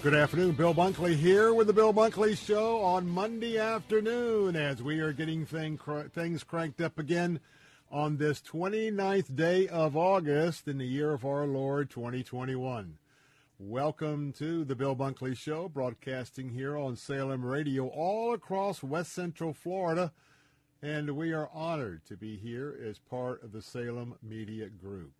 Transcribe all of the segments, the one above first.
Good afternoon. Bill Bunkley here with the Bill Bunkley Show on Monday afternoon as we are getting thing, cr- things cranked up again on this 29th day of August in the year of our Lord 2021. Welcome to the Bill Bunkley Show, broadcasting here on Salem Radio all across West Central Florida. And we are honored to be here as part of the Salem Media Group.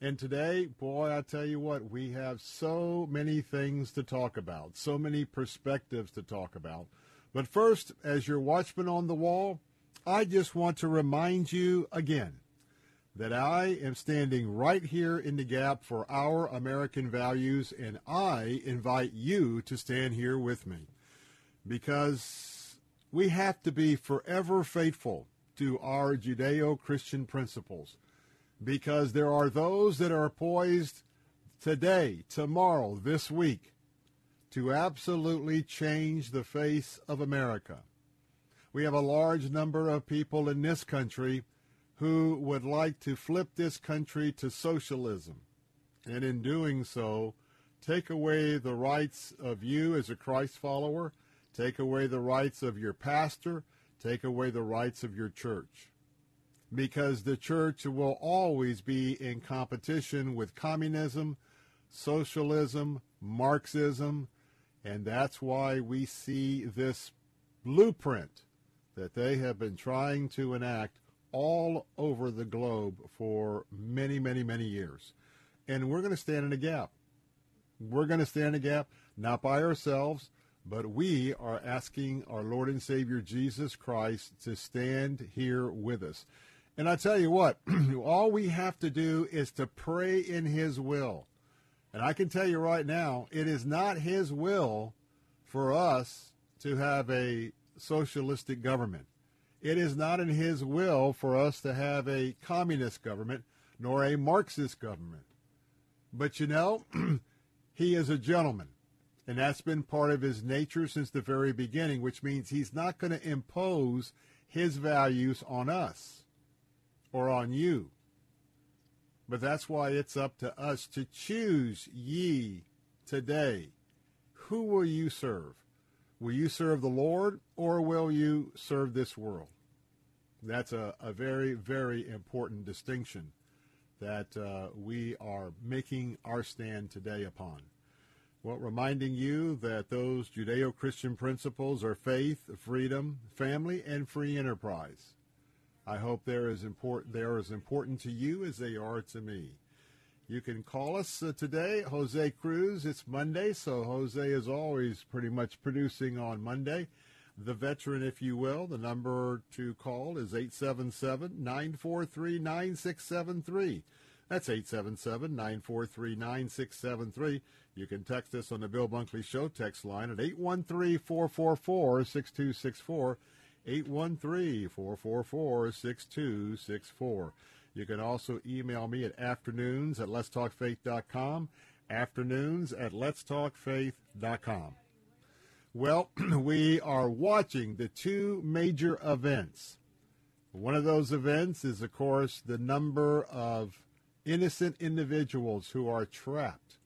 And today, boy, I tell you what, we have so many things to talk about, so many perspectives to talk about. But first, as your watchman on the wall, I just want to remind you again that I am standing right here in the gap for our American values, and I invite you to stand here with me because we have to be forever faithful to our Judeo Christian principles because there are those that are poised today, tomorrow, this week to absolutely change the face of America. We have a large number of people in this country who would like to flip this country to socialism, and in doing so, take away the rights of you as a Christ follower, take away the rights of your pastor, take away the rights of your church because the church will always be in competition with communism, socialism, Marxism, and that's why we see this blueprint that they have been trying to enact all over the globe for many, many, many years. And we're going to stand in a gap. We're going to stand in a gap, not by ourselves, but we are asking our Lord and Savior Jesus Christ to stand here with us. And I tell you what, all we have to do is to pray in His will. And I can tell you right now, it is not His will for us to have a socialistic government. It is not in His will for us to have a communist government nor a Marxist government. But you know, He is a gentleman. And that's been part of His nature since the very beginning, which means He's not going to impose His values on us or on you. But that's why it's up to us to choose ye today. Who will you serve? Will you serve the Lord or will you serve this world? That's a, a very, very important distinction that uh, we are making our stand today upon. Well, reminding you that those Judeo Christian principles are faith, freedom, family, and free enterprise. I hope they're as important they're as important to you as they are to me. You can call us uh, today, Jose Cruz. It's Monday, so Jose is always pretty much producing on Monday. The veteran, if you will, the number to call is 877-943-9673. That's 877-943-9673. You can text us on the Bill Bunkley Show text line at 813-444-6264. 813 444 6264. You can also email me at afternoons at letstalkfaith.com, afternoons at letstalkfaith.com. Well, we are watching the two major events. One of those events is, of course, the number of innocent individuals who are trapped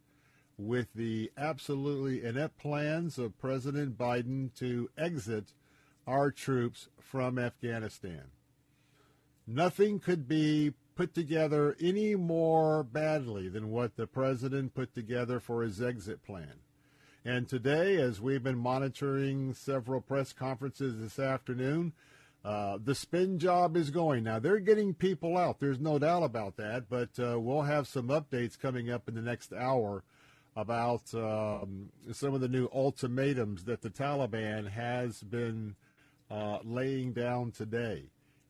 with the absolutely inept plans of President Biden to exit our troops from Afghanistan. Nothing could be put together any more badly than what the president put together for his exit plan. And today, as we've been monitoring several press conferences this afternoon, uh, the spin job is going. Now, they're getting people out. There's no doubt about that, but uh, we'll have some updates coming up in the next hour about um, some of the new ultimatums that the Taliban has been uh, laying down today.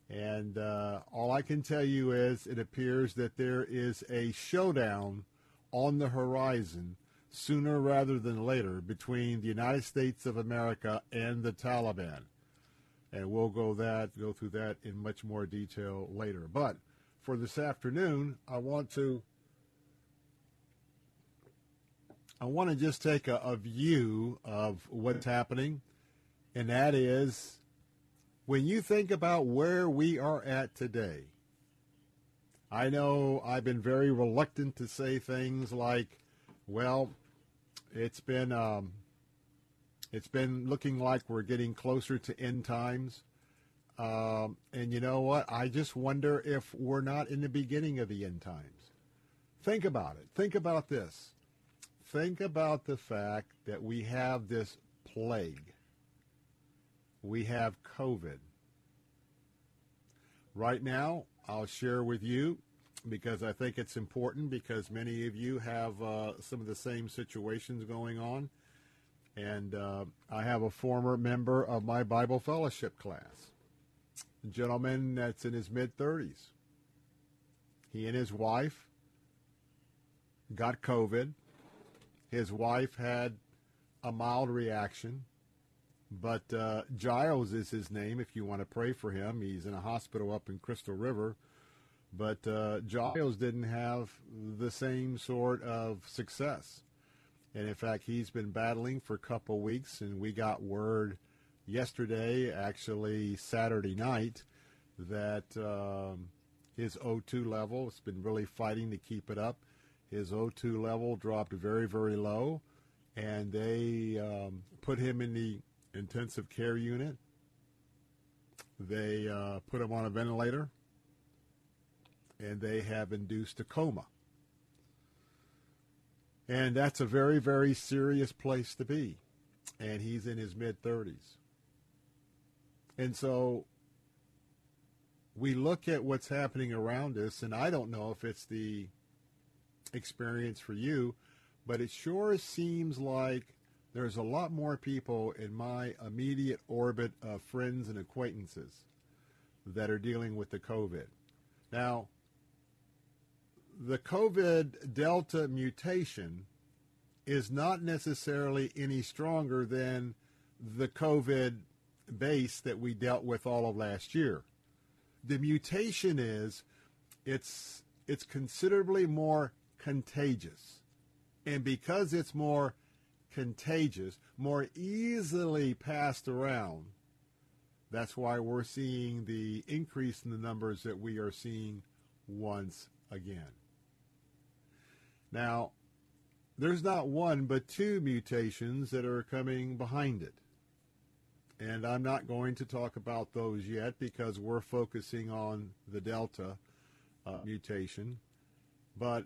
And uh, all I can tell you is it appears that there is a showdown on the horizon sooner rather than later between the United States of America and the Taliban. And we'll go that go through that in much more detail later. But for this afternoon, I want to I want to just take a, a view of what's happening, and that is when you think about where we are at today. I know I've been very reluctant to say things like, well, it's been um, it's been looking like we're getting closer to end times. Um, and you know what? I just wonder if we're not in the beginning of the end times. Think about it. Think about this. Think about the fact that we have this plague. We have COVID. Right now, I'll share with you because I think it's important because many of you have uh, some of the same situations going on. And uh, I have a former member of my Bible fellowship class, a gentleman that's in his mid 30s. He and his wife got COVID. His wife had a mild reaction, but uh, Giles is his name if you want to pray for him. He's in a hospital up in Crystal River but uh, Giles didn't have the same sort of success. And in fact, he's been battling for a couple weeks, and we got word yesterday, actually Saturday night, that um, his O2 level has been really fighting to keep it up. His O2 level dropped very, very low, and they um, put him in the intensive care unit. They uh, put him on a ventilator and they have induced a coma. And that's a very, very serious place to be. And he's in his mid 30s. And so we look at what's happening around us, and I don't know if it's the experience for you, but it sure seems like there's a lot more people in my immediate orbit of friends and acquaintances that are dealing with the COVID. Now, the COVID Delta mutation is not necessarily any stronger than the COVID base that we dealt with all of last year. The mutation is it's it's considerably more contagious. And because it's more contagious, more easily passed around, that's why we're seeing the increase in the numbers that we are seeing once again. Now, there's not one but two mutations that are coming behind it. And I'm not going to talk about those yet because we're focusing on the Delta uh, mutation. But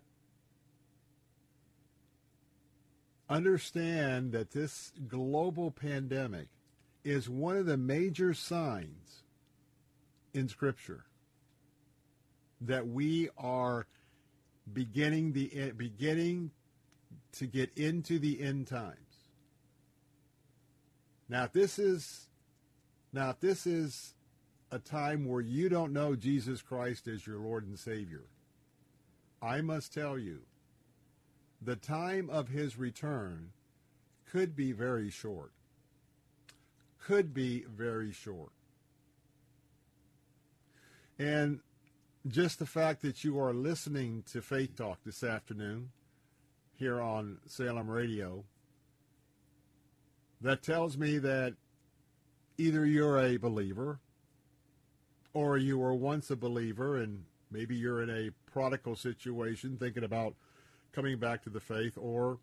understand that this global pandemic is one of the major signs in Scripture that we are beginning the beginning to get into the end times. Now, if this is now if this is a time where you don't know Jesus Christ as your Lord and Savior, I must tell you, the time of his return could be very short. Could be very short. And just the fact that you are listening to Faith Talk this afternoon here on Salem Radio, that tells me that either you're a believer or you were once a believer and maybe you're in a prodigal situation thinking about coming back to the faith or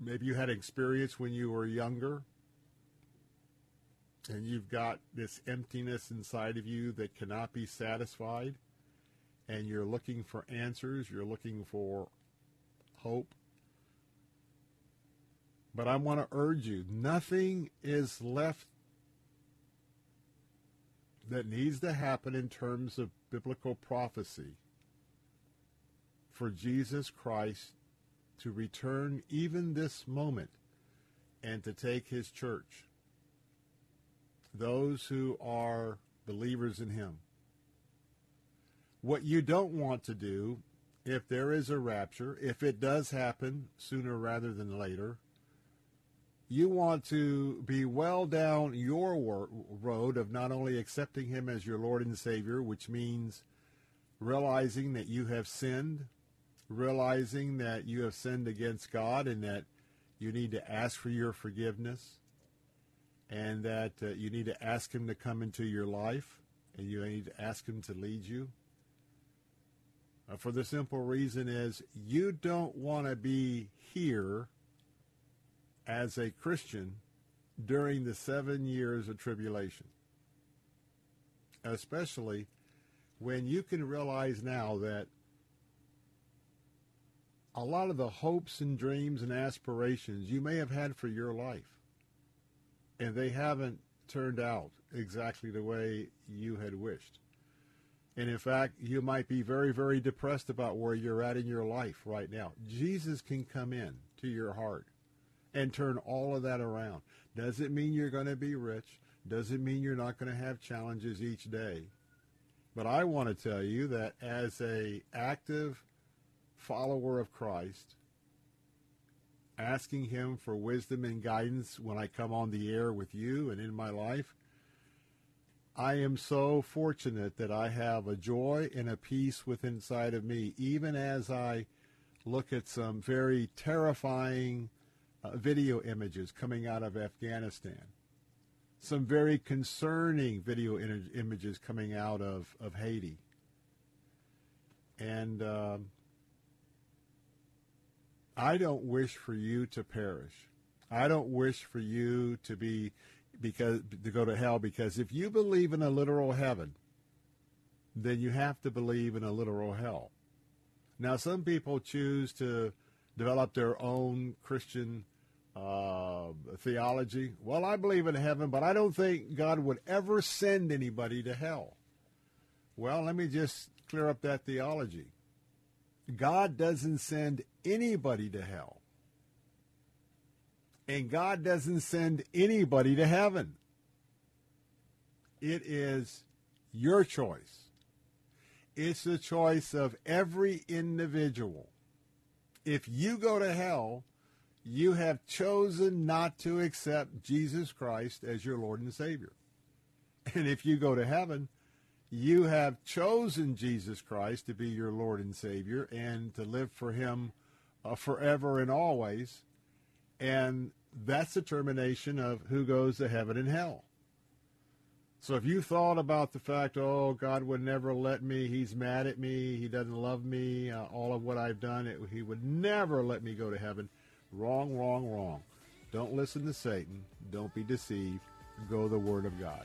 maybe you had experience when you were younger and you've got this emptiness inside of you that cannot be satisfied and you're looking for answers, you're looking for hope. But I want to urge you, nothing is left that needs to happen in terms of biblical prophecy for Jesus Christ to return even this moment and to take his church those who are believers in him. What you don't want to do, if there is a rapture, if it does happen sooner rather than later, you want to be well down your road of not only accepting him as your Lord and Savior, which means realizing that you have sinned, realizing that you have sinned against God and that you need to ask for your forgiveness, and that uh, you need to ask Him to come into your life, and you need to ask Him to lead you. Uh, for the simple reason is you don't want to be here as a Christian during the seven years of tribulation, especially when you can realize now that a lot of the hopes and dreams and aspirations you may have had for your life and they haven't turned out exactly the way you had wished. And in fact, you might be very, very depressed about where you're at in your life right now. Jesus can come in to your heart and turn all of that around. Does it mean you're going to be rich? Does it mean you're not going to have challenges each day? But I want to tell you that as a active follower of Christ, asking him for wisdom and guidance when I come on the air with you and in my life. I am so fortunate that I have a joy and a peace within inside of me, even as I look at some very terrifying uh, video images coming out of Afghanistan, some very concerning video in- images coming out of, of Haiti. And um, I don't wish for you to perish. I don't wish for you to be because to go to hell because if you believe in a literal heaven, then you have to believe in a literal hell. Now, some people choose to develop their own Christian uh, theology. Well, I believe in heaven, but I don't think God would ever send anybody to hell. Well, let me just clear up that theology. God doesn't send anybody to hell. And God doesn't send anybody to heaven. It is your choice. It's the choice of every individual. If you go to hell, you have chosen not to accept Jesus Christ as your Lord and Savior. And if you go to heaven, you have chosen Jesus Christ to be your Lord and Savior and to live for Him uh, forever and always. And that's the termination of who goes to heaven and hell. So if you thought about the fact, oh, God would never let me, He's mad at me, He doesn't love me, uh, all of what I've done, it, He would never let me go to heaven. Wrong, wrong, wrong. Don't listen to Satan. Don't be deceived. Go the Word of God.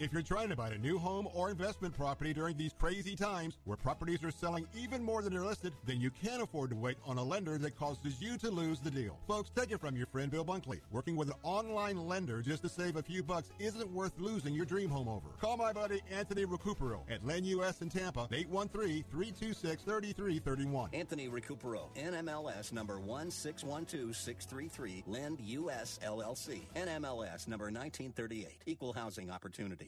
If you're trying to buy a new home or investment property during these crazy times where properties are selling even more than they're listed, then you can't afford to wait on a lender that causes you to lose the deal. Folks, take it from your friend Bill Bunkley. Working with an online lender just to save a few bucks isn't worth losing your dream home over. Call my buddy Anthony Recupero at Lend US in Tampa, 813-326-3331. Anthony Recupero, NMLS number 1612633, Lend US LLC, NMLS number 1938, Equal Housing Opportunity.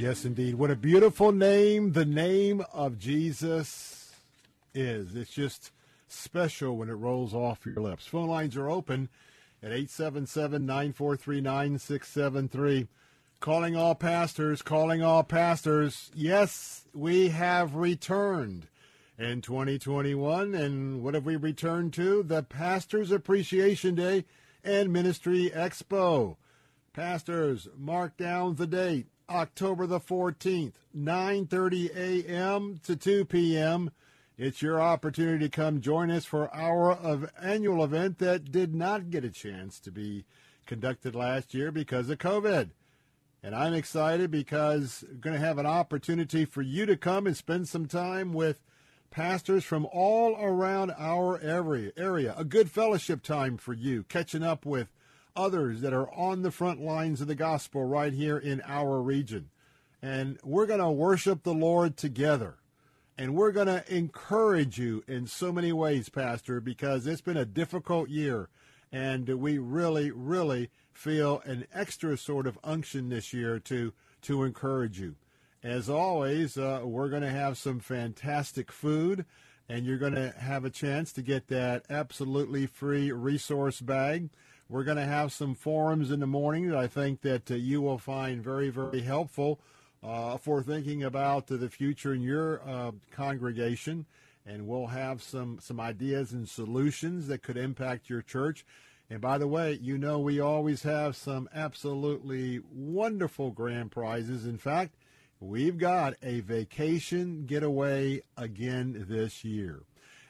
Yes, indeed. What a beautiful name the name of Jesus is. It's just special when it rolls off your lips. Phone lines are open at 877 943 9673. Calling all pastors, calling all pastors. Yes, we have returned in 2021. And what have we returned to? The Pastors Appreciation Day and Ministry Expo. Pastors, mark down the date. October the 14th, 9:30 a.m. to 2 p.m. It's your opportunity to come join us for our of annual event that did not get a chance to be conducted last year because of COVID. And I'm excited because we're going to have an opportunity for you to come and spend some time with pastors from all around our area. A good fellowship time for you, catching up with others that are on the front lines of the gospel right here in our region. And we're going to worship the Lord together. And we're going to encourage you in so many ways, Pastor, because it's been a difficult year. And we really, really feel an extra sort of unction this year to, to encourage you. As always, uh, we're going to have some fantastic food, and you're going to have a chance to get that absolutely free resource bag. We're going to have some forums in the morning that I think that uh, you will find very, very helpful uh, for thinking about the future in your uh, congregation. And we'll have some, some ideas and solutions that could impact your church. And by the way, you know we always have some absolutely wonderful grand prizes. In fact, we've got a vacation getaway again this year.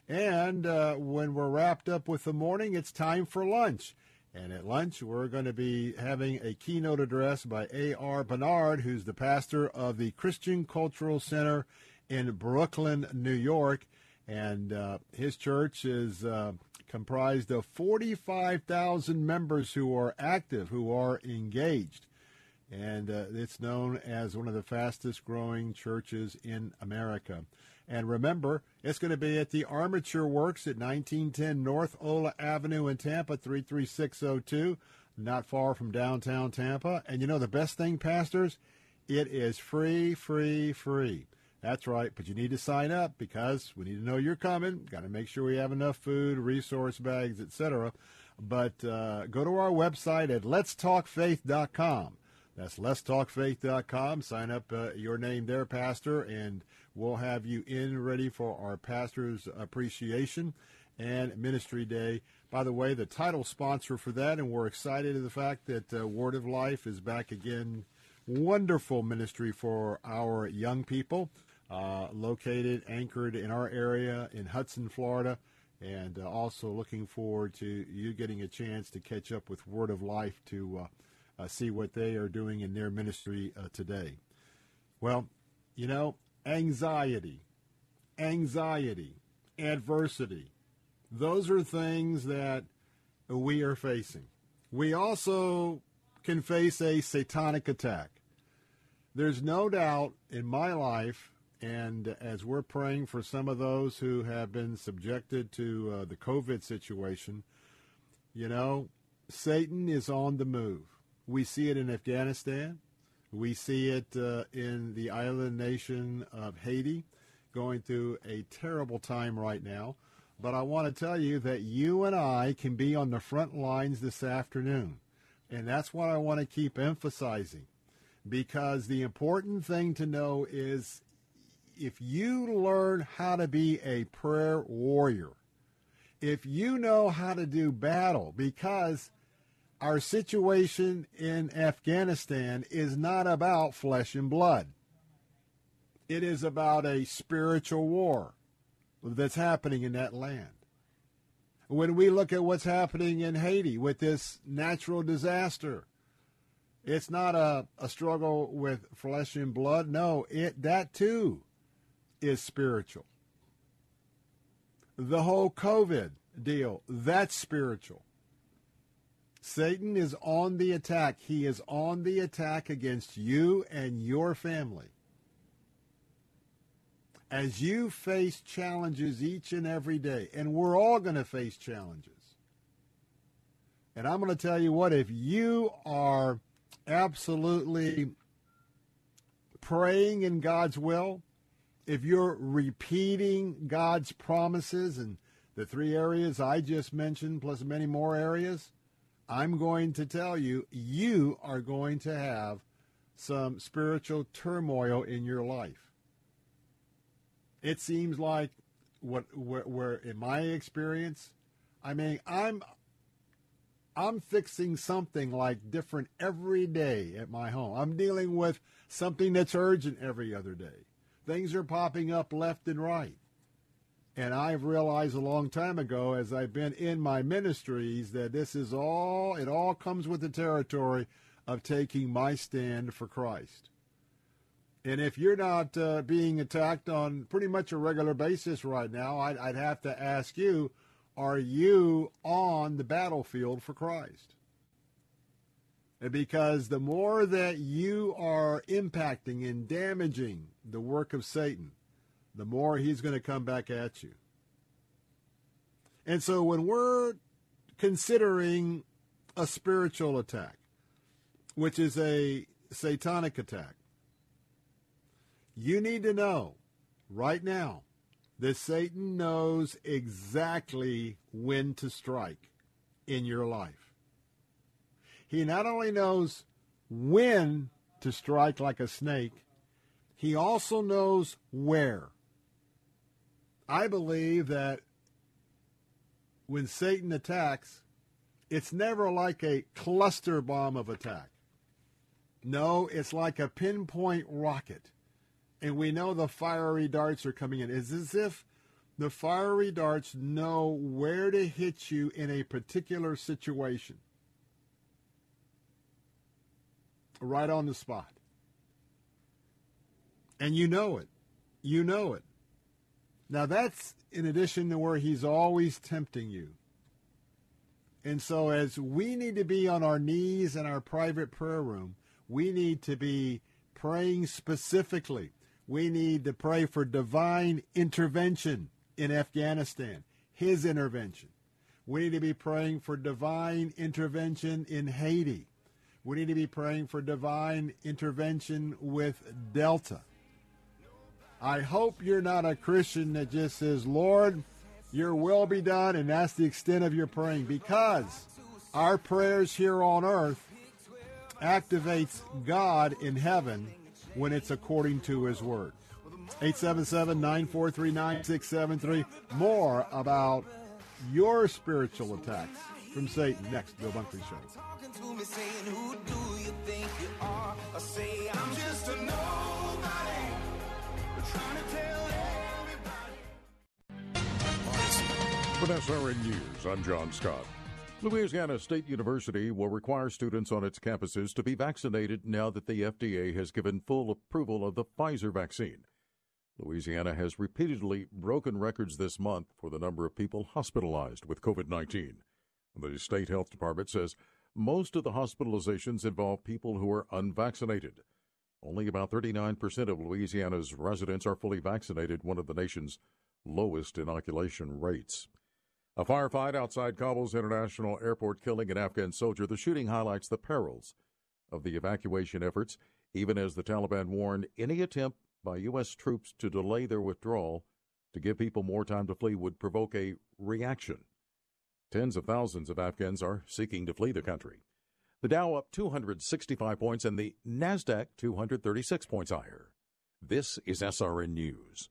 And uh, when we're wrapped up with the morning, it's time for lunch. And at lunch, we're going to be having a keynote address by A.R. Bernard, who's the pastor of the Christian Cultural Center in Brooklyn, New York. And uh, his church is uh, comprised of 45,000 members who are active, who are engaged. And uh, it's known as one of the fastest growing churches in America. And remember, it's going to be at the Armature Works at 1910 North Ola Avenue in Tampa, 33602, not far from downtown Tampa. And you know the best thing, pastors? It is free, free, free. That's right, but you need to sign up because we need to know you're coming. Got to make sure we have enough food, resource bags, etc. But uh, go to our website at letstalkfaith.com. That's letstalkfaith.com. Sign up uh, your name there, Pastor, and we'll have you in ready for our Pastor's Appreciation and Ministry Day. By the way, the title sponsor for that, and we're excited of the fact that uh, Word of Life is back again. Wonderful ministry for our young people, uh, located, anchored in our area in Hudson, Florida, and uh, also looking forward to you getting a chance to catch up with Word of Life to uh, uh, see what they are doing in their ministry uh, today. Well, you know, anxiety, anxiety, adversity, those are things that we are facing. We also can face a satanic attack. There's no doubt in my life, and as we're praying for some of those who have been subjected to uh, the COVID situation, you know, Satan is on the move. We see it in Afghanistan. We see it uh, in the island nation of Haiti, going through a terrible time right now. But I want to tell you that you and I can be on the front lines this afternoon. And that's what I want to keep emphasizing. Because the important thing to know is if you learn how to be a prayer warrior, if you know how to do battle, because our situation in Afghanistan is not about flesh and blood. It is about a spiritual war that's happening in that land. When we look at what's happening in Haiti with this natural disaster, it's not a, a struggle with flesh and blood. No, it that too is spiritual. The whole COVID deal, that's spiritual. Satan is on the attack. He is on the attack against you and your family as you face challenges each and every day, and we're all going to face challenges. And I'm going to tell you what, if you are absolutely praying in God's will, if you're repeating God's promises and the three areas I just mentioned, plus many more areas, I'm going to tell you, you are going to have some spiritual turmoil in your life it seems like what where, where in my experience, I mean, I'm I'm fixing something like different every day at my home. I'm dealing with something that's urgent every other day. Things are popping up left and right. And I've realized a long time ago as I've been in my ministries that this is all, it all comes with the territory of taking my stand for Christ. And if you're not uh, being attacked on pretty much a regular basis right now, I'd, I'd have to ask you, are you on the battlefield for Christ? Because the more that you are impacting and damaging the work of Satan, the more he's going to come back at you. And so when we're considering a spiritual attack, which is a satanic attack, you need to know right now that Satan knows exactly when to strike in your life. He not only knows when to strike like a snake, he also knows where. I believe that when Satan attacks, it's never like a cluster bomb of attack. No, it's like a pinpoint rocket and we know the fiery darts are coming in. It's as if the fiery darts know where to hit you in a particular situation. Right on the spot. And you know it. you know it. Now, that's in addition to where he's always tempting you. And so, as we need to be on our knees in our private prayer room, we need to be praying specifically. We need to pray for divine intervention in Afghanistan, his intervention. We need to be praying for divine intervention in Haiti. We need to be praying for divine intervention with Delta. I hope you're not a Christian that just says, Lord, your will be done, and that's the extent of your praying, because our prayers here on earth activates God in heaven when it's according to his word. 877-943-9673. More about your spiritual attacks from Satan next. Bill Bunkley Show. With SRN News, I'm John Scott. Louisiana State University will require students on its campuses to be vaccinated now that the FDA has given full approval of the Pfizer vaccine. Louisiana has repeatedly broken records this month for the number of people hospitalized with COVID 19. The state health department says most of the hospitalizations involve people who are unvaccinated. Only about 39% of Louisiana's residents are fully vaccinated, one of the nation's lowest inoculation rates. A firefight outside Kabul's International Airport killing an Afghan soldier. The shooting highlights the perils of the evacuation efforts, even as the Taliban warned any attempt by U.S. troops to delay their withdrawal to give people more time to flee would provoke a reaction. Tens of thousands of Afghans are seeking to flee the country. The Dow up 265 points and the NASDAQ 236 points higher. This is SRN News.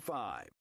855.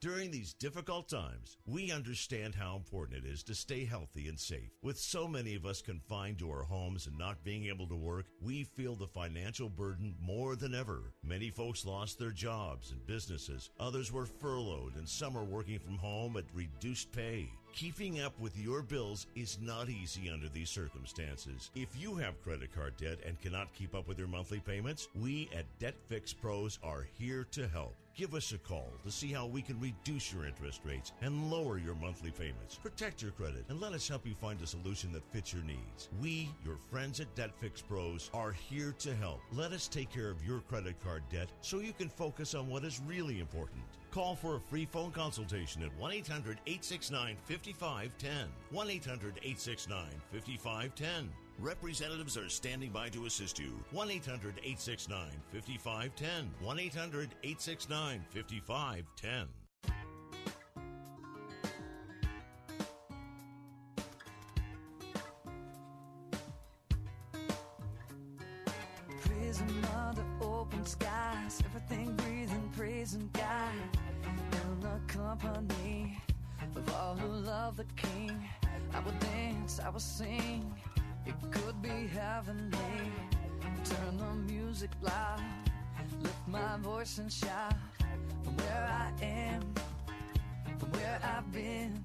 During these difficult times, we understand how important it is to stay healthy and safe. With so many of us confined to our homes and not being able to work, we feel the financial burden more than ever. Many folks lost their jobs and businesses. Others were furloughed and some are working from home at reduced pay. Keeping up with your bills is not easy under these circumstances. If you have credit card debt and cannot keep up with your monthly payments, we at Debt Fix Pros are here to help. Give us a call to see how we can reduce your interest rates and lower your monthly payments. Protect your credit and let us help you find a solution that fits your needs. We, your friends at Debt Fix Pros, are here to help. Let us take care of your credit card debt so you can focus on what is really important. Call for a free phone consultation at 1 800 869 5510. 1 800 869 5510. Representatives are standing by to assist you. 1 800 869 5510. 1 800 869 5510. Prison under open skies, everything breathing, praising God. In the company of all who love the King, I will dance, I will sing. It could be heavenly. Turn the music loud, lift my voice and shout. From where I am, from where I've been,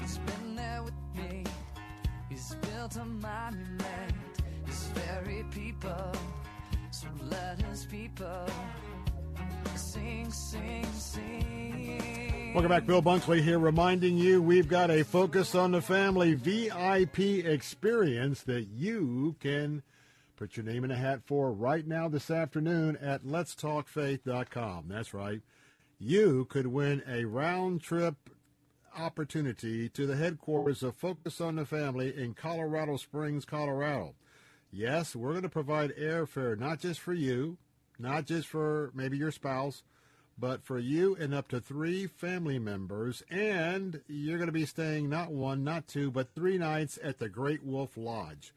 He's been there with me. He's built a monument. His very people. So let his people. Welcome back, Bill Bunkley here, reminding you we've got a Focus on the Family VIP experience that you can put your name in a hat for right now this afternoon at letstalkfaith.com. That's right. You could win a round trip opportunity to the headquarters of Focus on the Family in Colorado Springs, Colorado. Yes, we're going to provide airfare not just for you, not just for maybe your spouse, but for you and up to three family members. And you're going to be staying not one, not two, but three nights at the Great Wolf Lodge.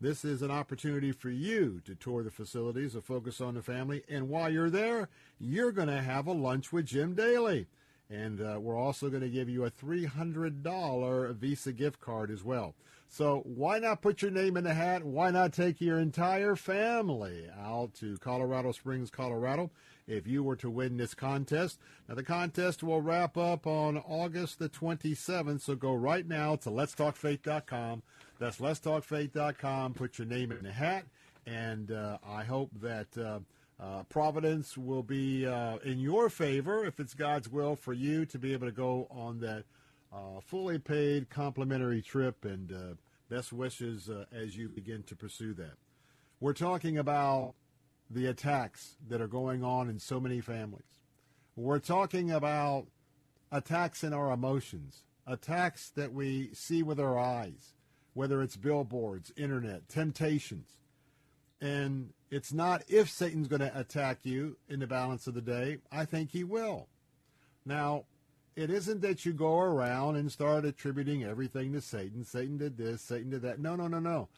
This is an opportunity for you to tour the facilities of Focus on the Family. And while you're there, you're going to have a lunch with Jim Daly. And uh, we're also going to give you a $300 Visa gift card as well. So why not put your name in the hat? Why not take your entire family out to Colorado Springs, Colorado, if you were to win this contest? Now, the contest will wrap up on August the 27th, so go right now to letstalkfaith.com. That's letstalkfaith.com. Put your name in the hat, and uh, I hope that uh, uh, Providence will be uh, in your favor, if it's God's will, for you to be able to go on that uh, fully paid complimentary trip, and uh, best wishes uh, as you begin to pursue that. We're talking about the attacks that are going on in so many families. We're talking about attacks in our emotions, attacks that we see with our eyes, whether it's billboards, internet, temptations. And it's not if Satan's going to attack you in the balance of the day. I think he will. Now, it isn't that you go around and start attributing everything to Satan. Satan did this, Satan did that. No, no, no, no.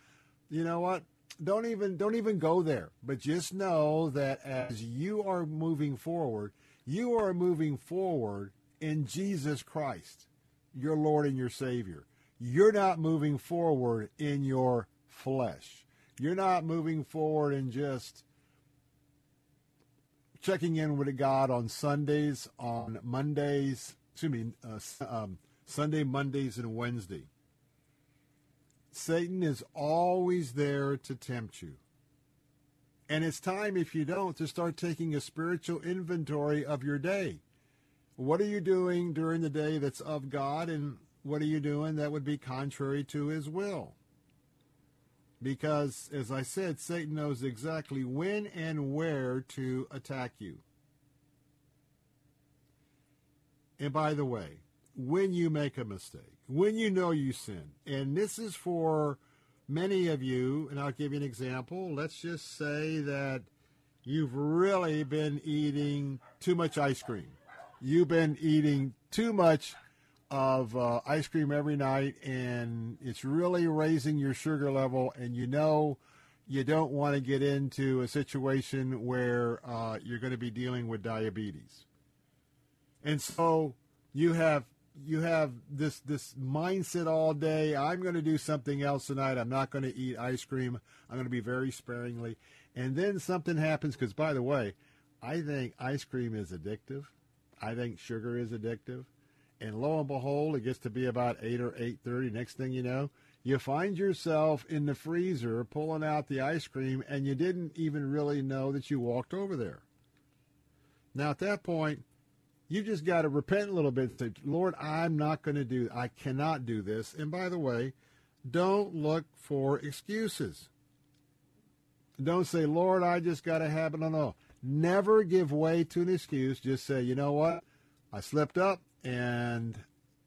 You know what? Don't even don't even go there. But just know that as you are moving forward, you are moving forward in Jesus Christ, your Lord and your Savior. You're not moving forward in your flesh. You're not moving forward in just checking in with God on Sundays, on Mondays, excuse me, uh, um, Sunday, Mondays, and Wednesday. Satan is always there to tempt you. And it's time, if you don't, to start taking a spiritual inventory of your day. What are you doing during the day that's of God, and what are you doing that would be contrary to his will? Because, as I said, Satan knows exactly when and where to attack you. And by the way, when you make a mistake, when you know you sin, and this is for many of you, and I'll give you an example. Let's just say that you've really been eating too much ice cream. You've been eating too much of uh, ice cream every night, and it's really raising your sugar level, and you know you don't want to get into a situation where uh, you're going to be dealing with diabetes. And so you have you have this this mindset all day. I'm going to do something else tonight. I'm not going to eat ice cream. I'm going to be very sparingly. And then something happens because, by the way, I think ice cream is addictive. I think sugar is addictive. And lo and behold, it gets to be about eight or eight thirty. Next thing you know, you find yourself in the freezer pulling out the ice cream, and you didn't even really know that you walked over there. Now, at that point, you just got to repent a little bit and say, Lord, I'm not going to do, I cannot do this. And by the way, don't look for excuses. Don't say, Lord, I just got to have it. No, no. Never give way to an excuse. Just say, you know what? I slipped up and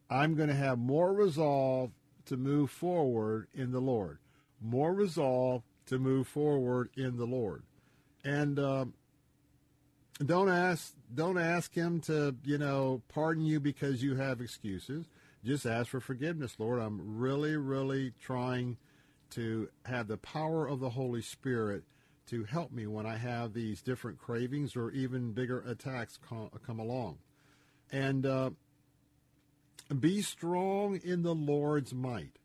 I'm going to have more resolve to move forward in the Lord. more resolve to move forward in the Lord. And um, don't ask don't ask him to, you know, pardon you because you have excuses. Just ask for forgiveness, Lord. I'm really, really trying to have the power of the Holy Spirit to help me when I have these different cravings or even bigger attacks come, along. And uh, be strong in the Lord's might.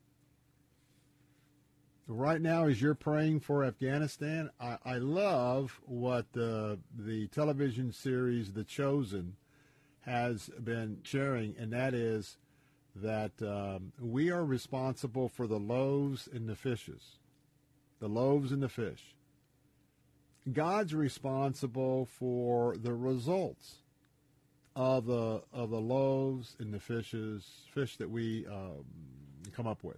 Right now, as you're praying for Afghanistan, I, I love what the, the television series The Chosen has been sharing, and that is that um, we are responsible for the loaves and the fishes, the loaves and the fish. God's responsible for the results of the of the loaves and the fishes, fish that we um, come up with.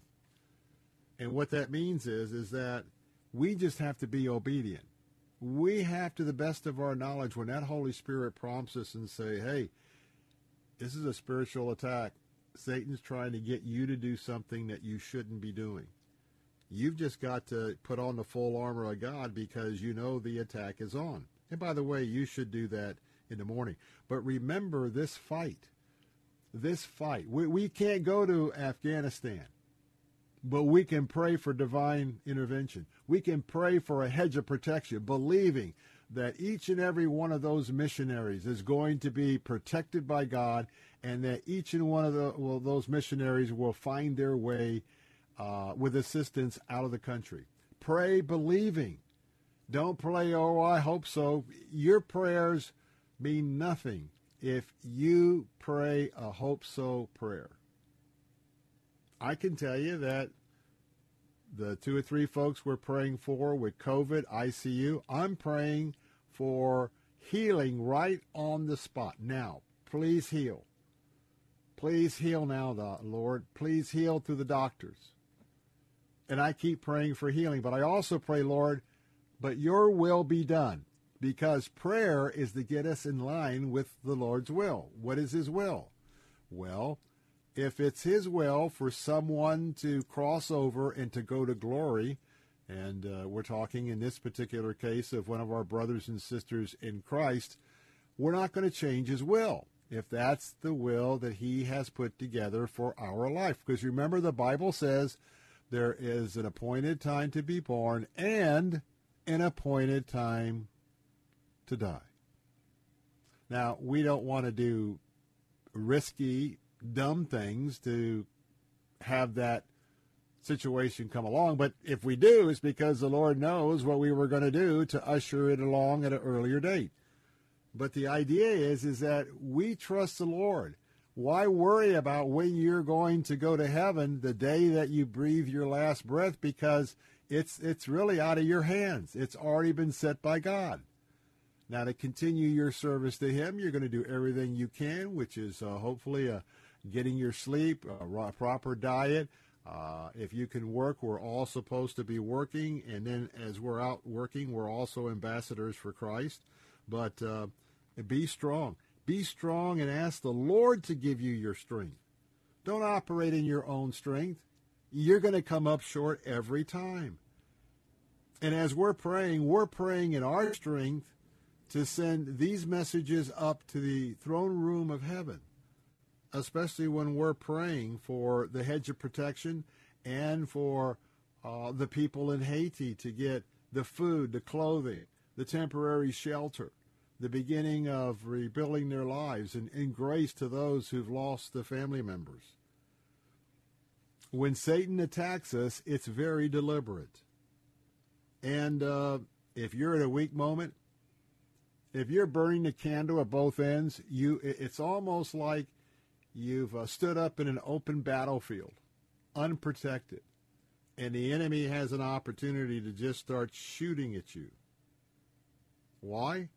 And what that means is is that we just have to be obedient. We have to the best of our knowledge when that Holy Spirit prompts us and say, "Hey, this is a spiritual attack. Satan's trying to get you to do something that you shouldn't be doing." You've just got to put on the full armor of God because you know the attack is on. And by the way, you should do that in the morning. But remember this fight. This fight. We, we can't go to Afghanistan, but we can pray for divine intervention. We can pray for a hedge of protection, believing that each and every one of those missionaries is going to be protected by God and that each and one of the, well, those missionaries will find their way uh, with assistance out of the country. Pray believing. Don't pray, oh, I hope so. Your prayers mean nothing if you pray a hope so prayer. I can tell you that the two or three folks we're praying for with COVID, ICU, I'm praying for healing right on the spot. Now, please heal. Please heal now, Lord. Please heal through the doctors and I keep praying for healing. But I also pray, Lord, but your will be done because prayer is to get us in line with the Lord's will. What is his will? Well, if it's his will for someone to cross over and to go to glory, and uh, we're talking in this particular case of one of our brothers and sisters in Christ, we're not going to change his will if that's the will that he has put together for our life. Because remember, the Bible says there is an appointed time to be born and an appointed time to die. Now, we don't want to do risky, dumb things to have that situation come along. But if we do, it's because the Lord knows what we were going to do to usher it along at an earlier date. But the idea is, is that we trust the Lord why worry about when you're going to go to heaven the day that you breathe your last breath because it's it's really out of your hands. It's already been set by God. Now to continue your service to him, you're going to do everything you can, which is uh, hopefully uh, getting your sleep, a proper diet. Uh, if you can work, we're all supposed to be working, and then as we're out working, we're also ambassadors for Christ. But uh, be strong. Be strong and ask the Lord to give you your strength. Don't operate in your own strength. You're going to come up short every time. And as we're praying, we're praying in our strength to send these messages up to the throne room of heaven, especially when we're praying for the hedge of protection and for uh, the people in Haiti to get the food, the clothing, the temporary shelter the beginning of rebuilding their lives and, and grace to those who've lost the family members. When Satan attacks us, it's very deliberate. And uh, if you're at a weak moment, if you're burning the candle at both ends, you it's almost like you've uh, stood up in an open battlefield, unprotected, and the enemy has an opportunity to just start shooting at you. Why?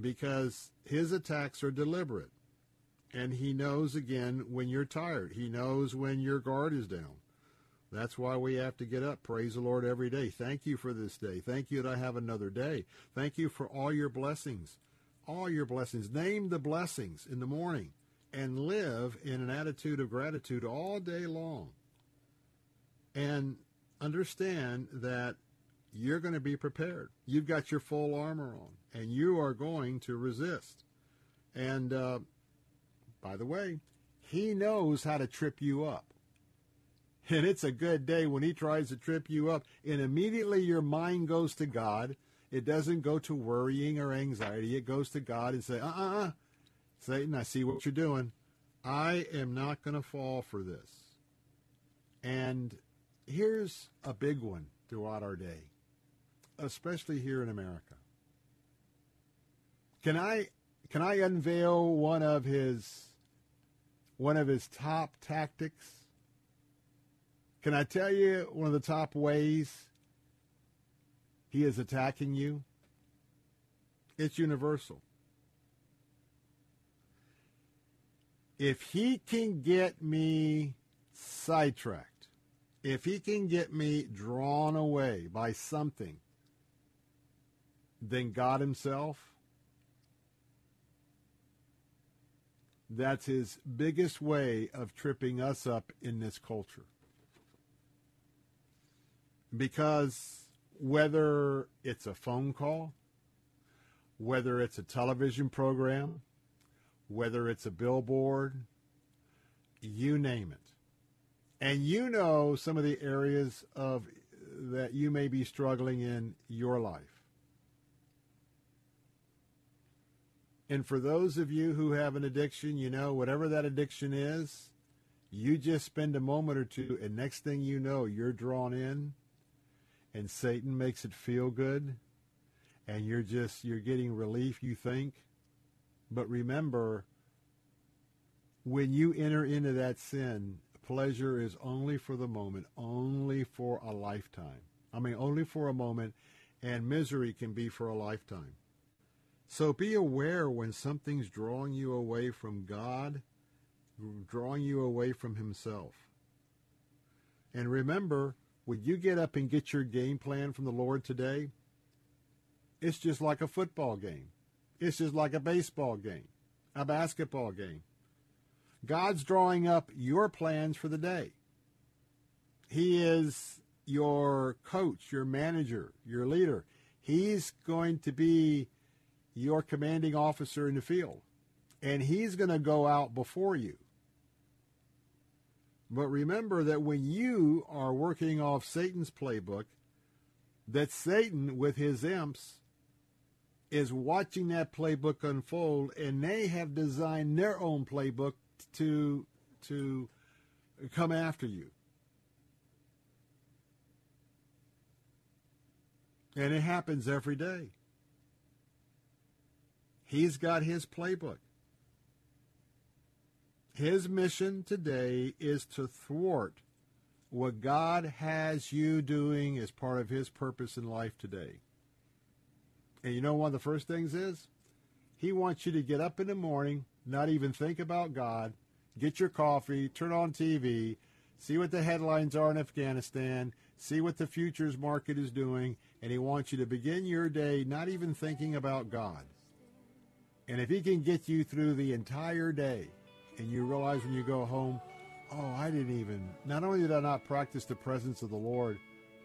because his attacks are deliberate. And he knows again when you're tired. He knows when your guard is down. That's why we have to get up. Praise the Lord every day. Thank you for this day. Thank you that I have another day. Thank you for all your blessings. All your blessings. Name the blessings in the morning and live in an attitude of gratitude all day long. And understand that you're going to be prepared. You've got your full armor on, and you are going to resist. And uh, by the way, he knows how to trip you up. And it's a good day when he tries to trip you up, and immediately your mind goes to God. It doesn't go to worrying or anxiety. It goes to God and say, uh uh uh. Satan, I see what you're doing. I am not going to fall for this. And here's a big one throughout our day, especially here in America. Can I can I unveil one of his one of his top tactics? Can I tell you one of the top ways he is attacking you? It's universal. If he can get me sidetracked, if he can get me drawn away by something then God himself, that's his biggest way of tripping us up in this culture. Because whether it's a phone call, whether it's a television program, whether it's a billboard, you name it. And you know some of the areas of that you may be struggling in your life. And for those of you who have an addiction, you know, whatever that addiction is, you just spend a moment or two, and next thing you know, you're drawn in, and Satan makes it feel good, and you're just, you're getting relief, you think. But remember, when you enter into that sin, pleasure is only for the moment, only for a lifetime. I mean, only for a moment, and misery can be for a lifetime. So be aware when something's drawing you away from God, drawing you away from Himself. And remember, when you get up and get your game plan from the Lord today, it's just like a football game. It's just like a baseball game, a basketball game. God's drawing up your plans for the day. He is your coach, your manager, your leader. He's going to be your commanding officer in the field, and he's going to go out before you. But remember that when you are working off Satan's playbook, that Satan with his imps is watching that playbook unfold, and they have designed their own playbook to to come after you. And it happens every day. He's got his playbook. His mission today is to thwart what God has you doing as part of his purpose in life today. And you know one of the first things is? He wants you to get up in the morning, not even think about God, get your coffee, turn on TV, see what the headlines are in Afghanistan, see what the futures market is doing, and he wants you to begin your day not even thinking about God. And if he can get you through the entire day and you realize when you go home, oh, I didn't even, not only did I not practice the presence of the Lord,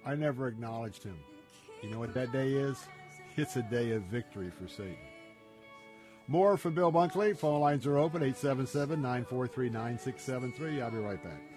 I never acknowledged him. You know what that day is? It's a day of victory for Satan. More from Bill Bunkley. Phone lines are open 877 943 9673. I'll be right back.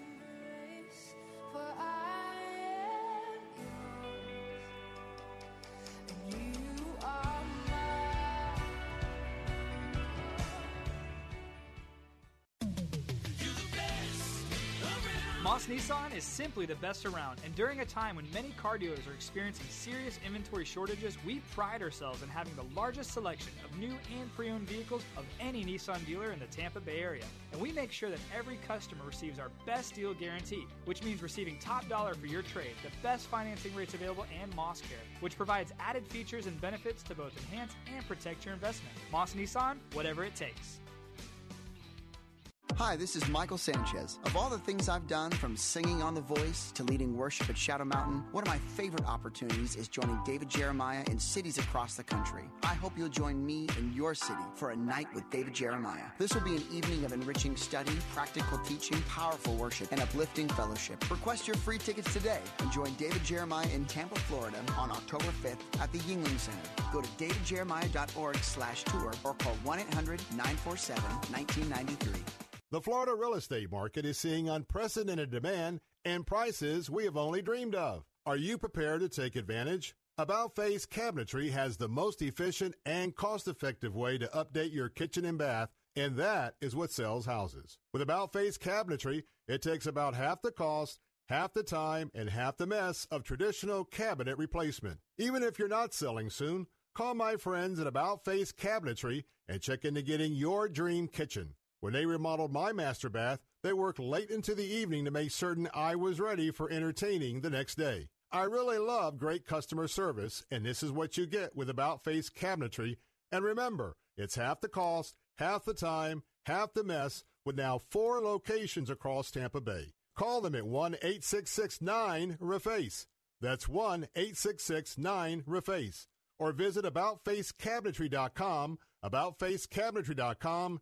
Nissan is simply the best around, and during a time when many car dealers are experiencing serious inventory shortages, we pride ourselves in having the largest selection of new and pre owned vehicles of any Nissan dealer in the Tampa Bay area. And we make sure that every customer receives our best deal guarantee, which means receiving top dollar for your trade, the best financing rates available, and Moss Care, which provides added features and benefits to both enhance and protect your investment. Moss Nissan, whatever it takes. Hi, this is Michael Sanchez. Of all the things I've done, from singing on The Voice to leading worship at Shadow Mountain, one of my favorite opportunities is joining David Jeremiah in cities across the country. I hope you'll join me in your city for a night with David Jeremiah. This will be an evening of enriching study, practical teaching, powerful worship, and uplifting fellowship. Request your free tickets today and join David Jeremiah in Tampa, Florida on October 5th at the Yuengling Center. Go to davidjeremiah.org slash tour or call 1-800-947-1993. The Florida real estate market is seeing unprecedented demand and prices we have only dreamed of. Are you prepared to take advantage? About Face Cabinetry has the most efficient and cost effective way to update your kitchen and bath, and that is what sells houses. With About Face Cabinetry, it takes about half the cost, half the time, and half the mess of traditional cabinet replacement. Even if you're not selling soon, call my friends at About Face Cabinetry and check into getting your dream kitchen. When they remodeled my master bath, they worked late into the evening to make certain I was ready for entertaining the next day. I really love great customer service, and this is what you get with About Face Cabinetry. And remember, it's half the cost, half the time, half the mess, with now four locations across Tampa Bay. Call them at 1 866 9 REFACE. That's 1 866 9 REFACE. Or visit AboutFaceCabinetry.com, AboutFaceCabinetry.com,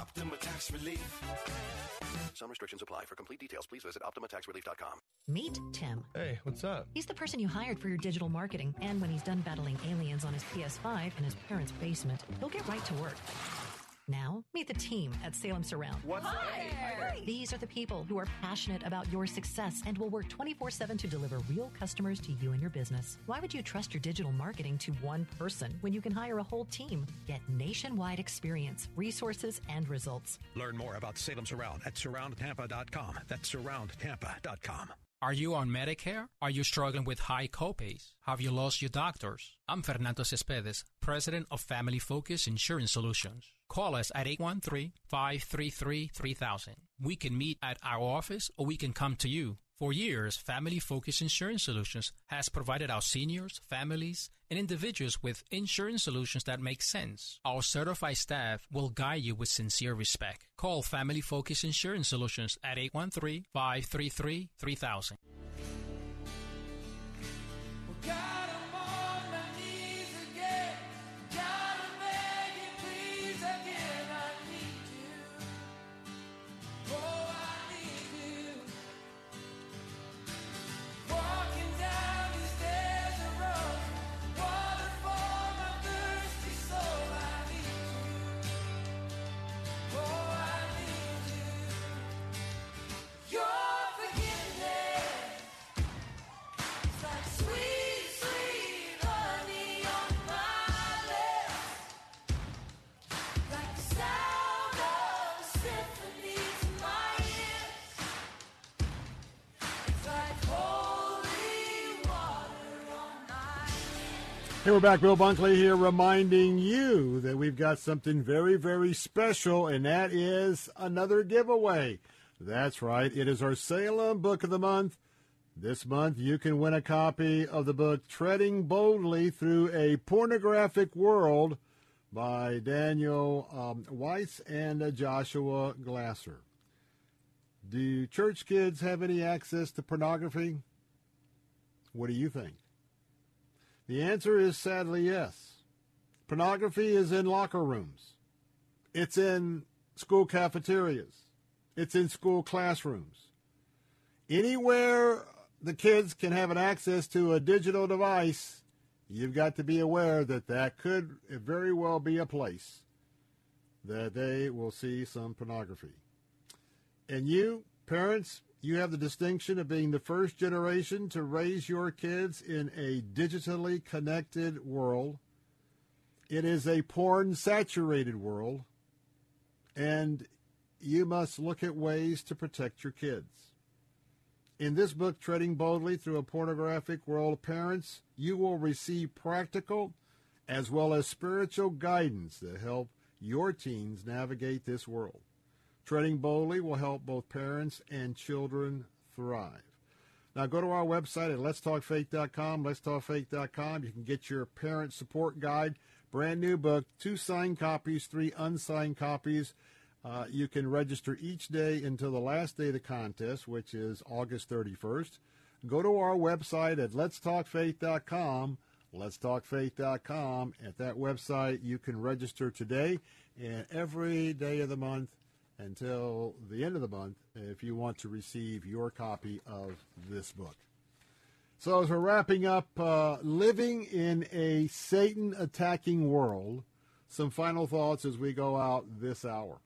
Optima Tax Relief. Some restrictions apply. For complete details, please visit OptimaTaxRelief.com. Meet Tim. Hey, what's up? He's the person you hired for your digital marketing, and when he's done battling aliens on his PS5 in his parents' basement, he'll get right to work. Now, meet the team at Salem Surround. What's up? These are the people who are passionate about your success and will work 24 7 to deliver real customers to you and your business. Why would you trust your digital marketing to one person when you can hire a whole team? Get nationwide experience, resources, and results. Learn more about Salem Surround at surroundtampa.com. That's surroundtampa.com. Are you on Medicare? Are you struggling with high copays? Have you lost your doctors? I'm Fernando Cespedes, president of Family Focus Insurance Solutions. Call us at 813-533-3000. We can meet at our office or we can come to you. For years, Family Focus Insurance Solutions has provided our seniors, families, and individuals with insurance solutions that make sense. Our certified staff will guide you with sincere respect. Call Family Focus Insurance Solutions at 813-533-3000. Hey, we're back. Bill Bunkley here reminding you that we've got something very, very special, and that is another giveaway. That's right. It is our Salem Book of the Month. This month, you can win a copy of the book Treading Boldly Through a Pornographic World by Daniel um, Weiss and uh, Joshua Glasser. Do church kids have any access to pornography? What do you think? The answer is sadly yes. Pornography is in locker rooms. It's in school cafeterias. It's in school classrooms. Anywhere the kids can have an access to a digital device, you've got to be aware that that could very well be a place that they will see some pornography. And you, parents, you have the distinction of being the first generation to raise your kids in a digitally connected world. It is a porn saturated world, and you must look at ways to protect your kids. In this book, Treading Boldly Through a Pornographic World, of parents, you will receive practical as well as spiritual guidance to help your teens navigate this world. Treading Boldly will help both parents and children thrive. Now go to our website at letstalkfaith.com, letstalkfaith.com. You can get your parent support guide, brand new book, two signed copies, three unsigned copies. Uh, you can register each day until the last day of the contest, which is August 31st. Go to our website at letstalkfaith.com, letstalkfaith.com. At that website, you can register today and every day of the month until the end of the month if you want to receive your copy of this book. So, as we're wrapping up, uh, living in a Satan attacking world, some final thoughts as we go out this hour.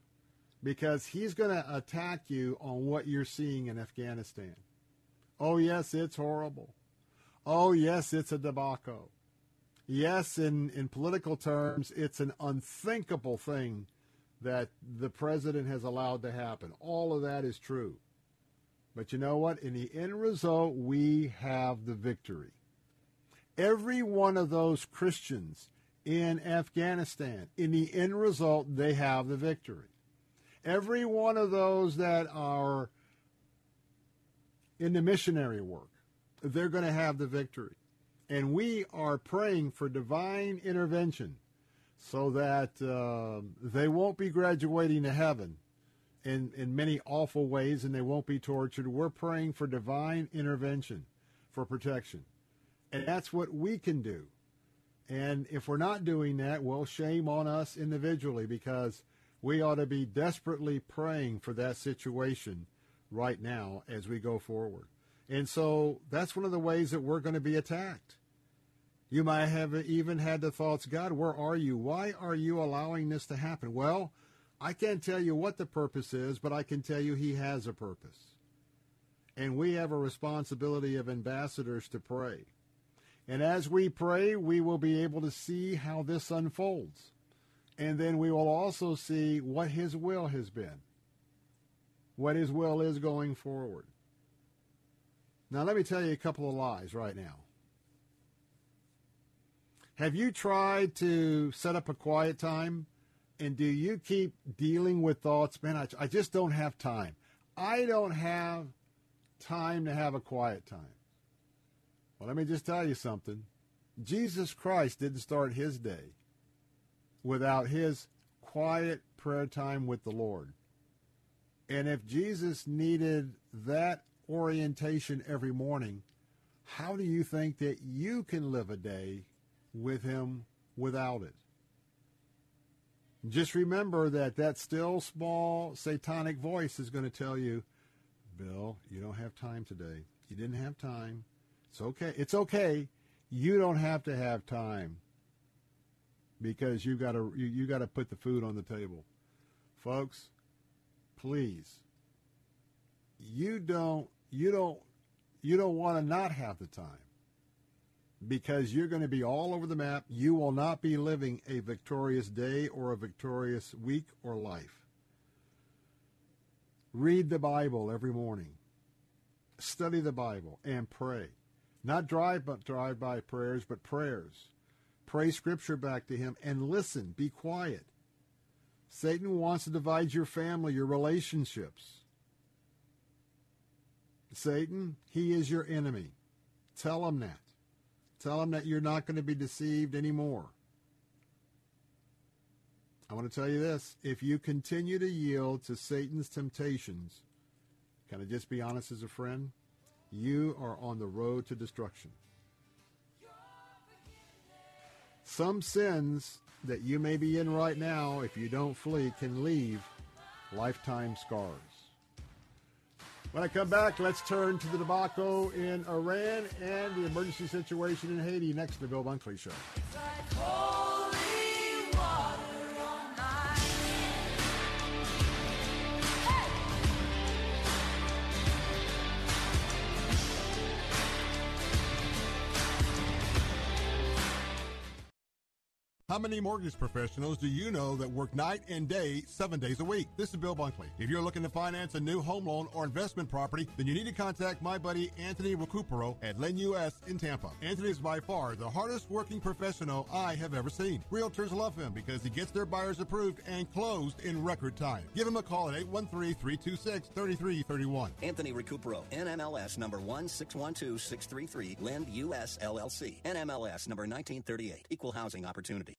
Because he's going to attack you on what you're seeing in Afghanistan. Oh, yes, it's horrible. Oh, yes, it's a debacle. Yes, in, in political terms, it's an unthinkable thing that the president has allowed to happen. All of that is true. But you know what? In the end result, we have the victory. Every one of those Christians in Afghanistan, in the end result, they have the victory. Every one of those that are in the missionary work, they're going to have the victory. And we are praying for divine intervention so that uh, they won't be graduating to heaven in, in many awful ways and they won't be tortured. We're praying for divine intervention for protection. And that's what we can do. And if we're not doing that, well, shame on us individually because we ought to be desperately praying for that situation right now as we go forward. And so that's one of the ways that we're going to be attacked. You might have even had the thoughts, God, where are you? Why are you allowing this to happen? Well, I can't tell you what the purpose is, but I can tell you he has a purpose. And we have a responsibility of ambassadors to pray. And as we pray, we will be able to see how this unfolds. And then we will also see what his will has been, what his will is going forward. Now, let me tell you a couple of lies right now. Have you tried to set up a quiet time? And do you keep dealing with thoughts? Man, I, I just don't have time. I don't have time to have a quiet time. Well, let me just tell you something. Jesus Christ didn't start his day without his quiet prayer time with the Lord. And if Jesus needed that orientation every morning, how do you think that you can live a day with him without it. Just remember that that still small satanic voice is going to tell you, Bill, you don't have time today. You didn't have time. It's okay. It's okay. You don't have to have time because you got to you, you got to put the food on the table. Folks, please. You don't you don't you don't want to not have the time because you're going to be all over the map. You will not be living a victorious day or a victorious week or life. Read the Bible every morning. Study the Bible and pray. Not drive but drive by prayers, but prayers. Pray scripture back to him and listen. Be quiet. Satan wants to divide your family, your relationships. Satan, he is your enemy. Tell him that. Tell them that you're not going to be deceived anymore. I want to tell you this. If you continue to yield to Satan's temptations, can I just be honest as a friend? You are on the road to destruction. Some sins that you may be in right now, if you don't flee, can leave lifetime scars. When I come back, let's turn to the debacle in Iran and the emergency situation in Haiti next to the Bill Bunkley Show. How many mortgage professionals do you know that work night and day, seven days a week? This is Bill Bunkley. If you're looking to finance a new home loan or investment property, then you need to contact my buddy Anthony Recupero at Lend US in Tampa. Anthony is by far the hardest working professional I have ever seen. Realtors love him because he gets their buyers approved and closed in record time. Give him a call at 813-326-3331. Anthony Recupero, NMLS number 1612633, Lend US LLC, NMLS number 1938, Equal Housing Opportunity.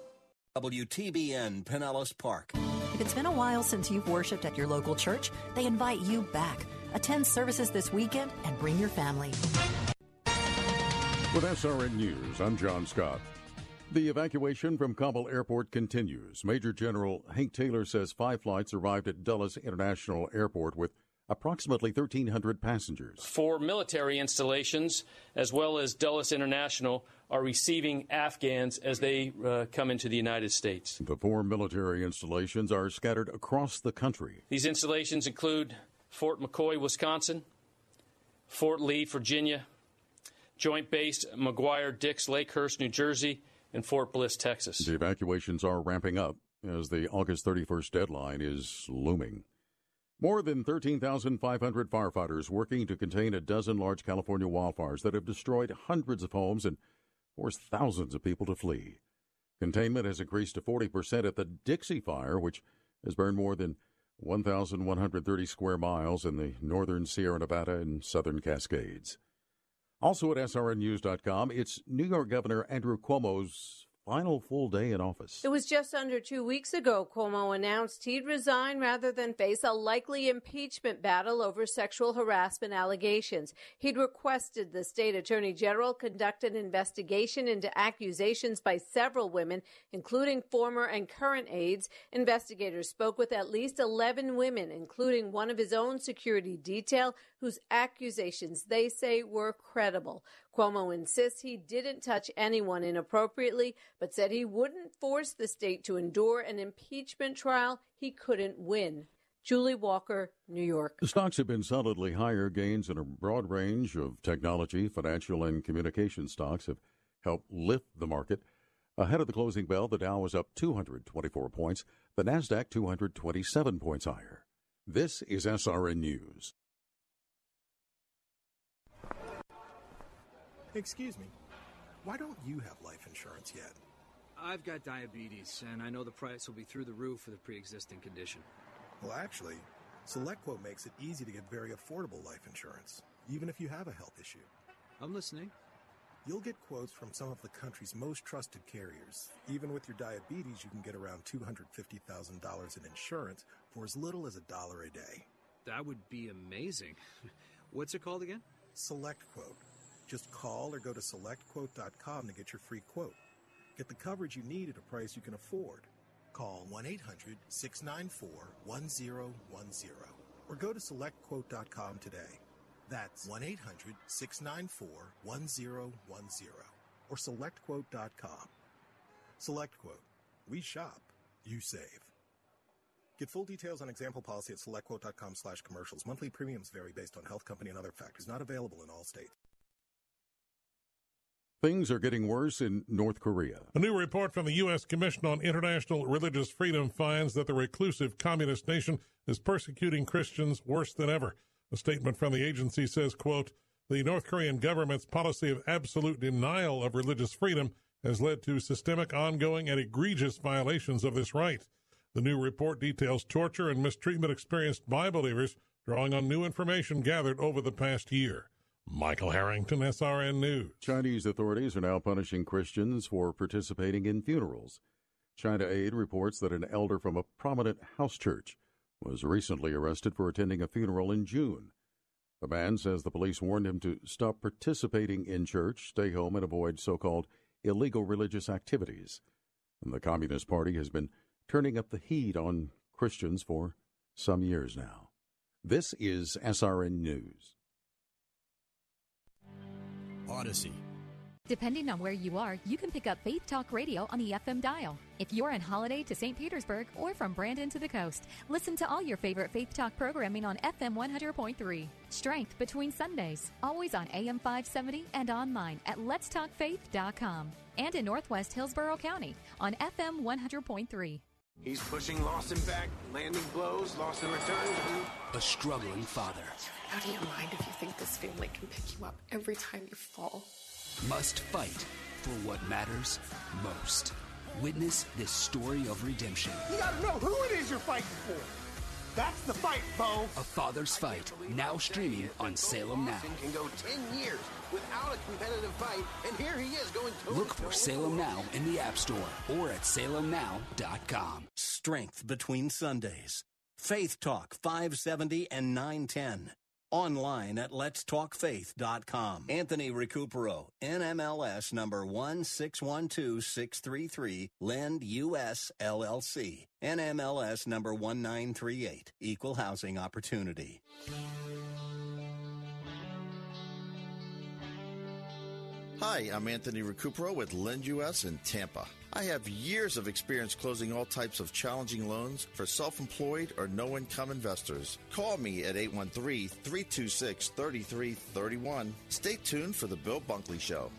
WTBN Pinellas Park. If it's been a while since you've worshiped at your local church, they invite you back. Attend services this weekend and bring your family. With SRN News, I'm John Scott. The evacuation from Kabul airport continues. Major General Hank Taylor says five flights arrived at Dulles International Airport with approximately 1,300 passengers. Four military installations, as well as Dulles International, are receiving Afghans as they uh, come into the United States. The four military installations are scattered across the country. These installations include Fort McCoy, Wisconsin, Fort Lee, Virginia, Joint Base McGuire Dix Lakehurst, New Jersey, and Fort Bliss, Texas. The evacuations are ramping up as the August 31st deadline is looming. More than 13,500 firefighters working to contain a dozen large California wildfires that have destroyed hundreds of homes and forced thousands of people to flee. Containment has increased to 40% at the Dixie Fire, which has burned more than 1,130 square miles in the northern Sierra Nevada and southern Cascades. Also at SRNNews.com, it's New York Governor Andrew Cuomo's final full day in office. It was just under two weeks ago Cuomo announced he'd resign rather than face a likely impeachment battle over sexual harassment allegations. He'd requested the state attorney general conduct an investigation into accusations by several women, including former and current aides. Investigators spoke with at least 11 women, including one of his own security detail, whose accusations they say were credible. Cuomo insists he didn't touch anyone inappropriately, but said he wouldn't force the state to endure an impeachment trial he couldn't win. Julie Walker, New York. The stocks have been solidly higher. Gains in a broad range of technology, financial, and communication stocks have helped lift the market. Ahead of the closing bell, the Dow was up 224 points, the Nasdaq 227 points higher. This is SRN News. Excuse me, why don't you have life insurance yet? I've got diabetes, and I know the price will be through the roof for the pre existing condition. Well, actually, SelectQuote makes it easy to get very affordable life insurance, even if you have a health issue. I'm listening. You'll get quotes from some of the country's most trusted carriers. Even with your diabetes, you can get around $250,000 in insurance for as little as a dollar a day. That would be amazing. What's it called again? SelectQuote. Just call or go to selectquote.com to get your free quote. Get the coverage you need at a price you can afford. Call 1 800 694 1010 or go to selectquote.com today. That's 1 800 694 1010 or selectquote.com. SelectQuote. We shop, you save. Get full details on example policy at selectquote.com slash commercials. Monthly premiums vary based on health company and other factors. Not available in all states. Things are getting worse in North Korea. A new report from the U.S. Commission on International Religious Freedom finds that the reclusive communist nation is persecuting Christians worse than ever. A statement from the agency says, quote, the North Korean government's policy of absolute denial of religious freedom has led to systemic, ongoing, and egregious violations of this right. The new report details torture and mistreatment experienced by believers drawing on new information gathered over the past year. Michael Harrington, SRN News. Chinese authorities are now punishing Christians for participating in funerals. China Aid reports that an elder from a prominent house church was recently arrested for attending a funeral in June. The man says the police warned him to stop participating in church, stay home, and avoid so called illegal religious activities. And the Communist Party has been turning up the heat on Christians for some years now. This is SRN News. Odyssey. Depending on where you are, you can pick up Faith Talk Radio on the FM dial. If you're on holiday to St. Petersburg or from Brandon to the coast, listen to all your favorite Faith Talk programming on FM 100.3. Strength between Sundays, always on AM 570 and online at letstalkfaith.com. And in Northwest Hillsborough County on FM 100.3. He's pushing Lawson back, landing blows, Lawson returns. A struggling father. Out of your mind if you think this family can pick you up every time you fall. Must fight for what matters most. Witness this story of redemption. You gotta know who it is you're fighting for. That's the fight, Bo. A Father's Fight, now streaming on Salem Now. Can go 10 years without a competitive fight, and here he is going to Look for Salem Now in the App Store or at salemnow.com. Strength between Sundays. Faith Talk 570 and 910. Online at letstalkfaith.com. Anthony Recupero, NMLS number 1612633, Lend US LLC. NMLS number 1938, Equal Housing Opportunity. Hi, I'm Anthony Recupero with Lend US in Tampa. I have years of experience closing all types of challenging loans for self employed or no income investors. Call me at 813 326 3331. Stay tuned for The Bill Bunkley Show.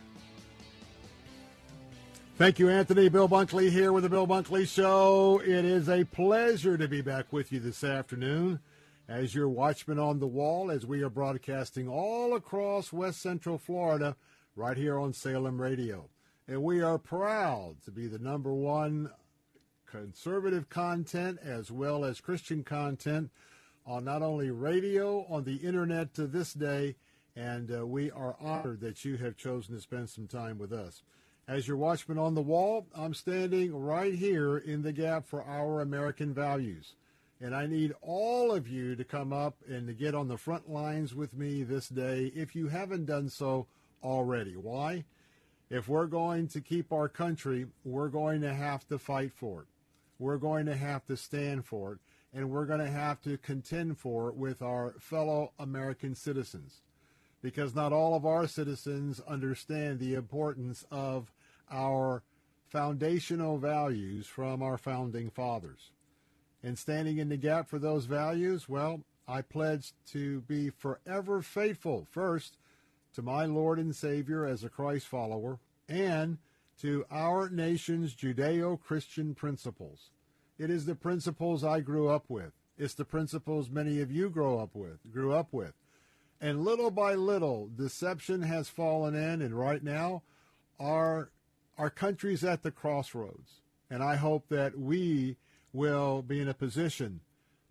Thank you, Anthony. Bill Bunkley here with the Bill Bunkley Show. It is a pleasure to be back with you this afternoon as your watchman on the wall as we are broadcasting all across West Central Florida right here on Salem Radio. And we are proud to be the number one conservative content as well as Christian content on not only radio, on the internet to this day. And uh, we are honored that you have chosen to spend some time with us. As your watchman on the wall, I'm standing right here in the gap for our American values. And I need all of you to come up and to get on the front lines with me this day if you haven't done so already. Why? If we're going to keep our country, we're going to have to fight for it. We're going to have to stand for it. And we're going to have to contend for it with our fellow American citizens. Because not all of our citizens understand the importance of our foundational values from our founding fathers. And standing in the gap for those values, well, I pledge to be forever faithful, first, to my Lord and Savior as a Christ follower, and to our nation's Judeo Christian principles. It is the principles I grew up with. It's the principles many of you grow up with, grew up with. And little by little, deception has fallen in, and right now, our our country's at the crossroads. And I hope that we will be in a position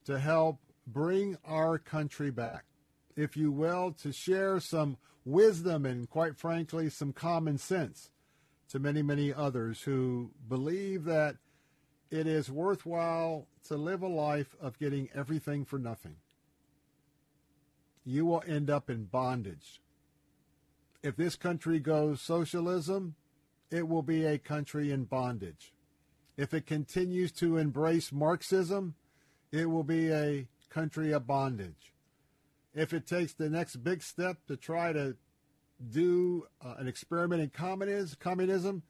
to help bring our country back, if you will, to share some wisdom and, quite frankly, some common sense to many, many others who believe that it is worthwhile to live a life of getting everything for nothing. You will end up in bondage. If this country goes socialism, it will be a country in bondage. If it continues to embrace Marxism, it will be a country of bondage. If it takes the next big step to try to do uh, an experiment in communism, communism,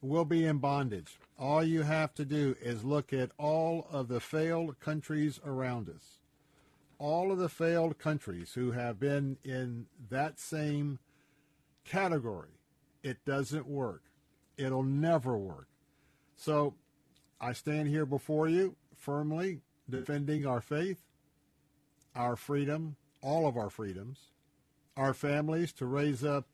we'll be in bondage. All you have to do is look at all of the failed countries around us. All of the failed countries who have been in that same category. It doesn't work. It'll never work. So I stand here before you firmly defending our faith, our freedom, all of our freedoms, our families to raise up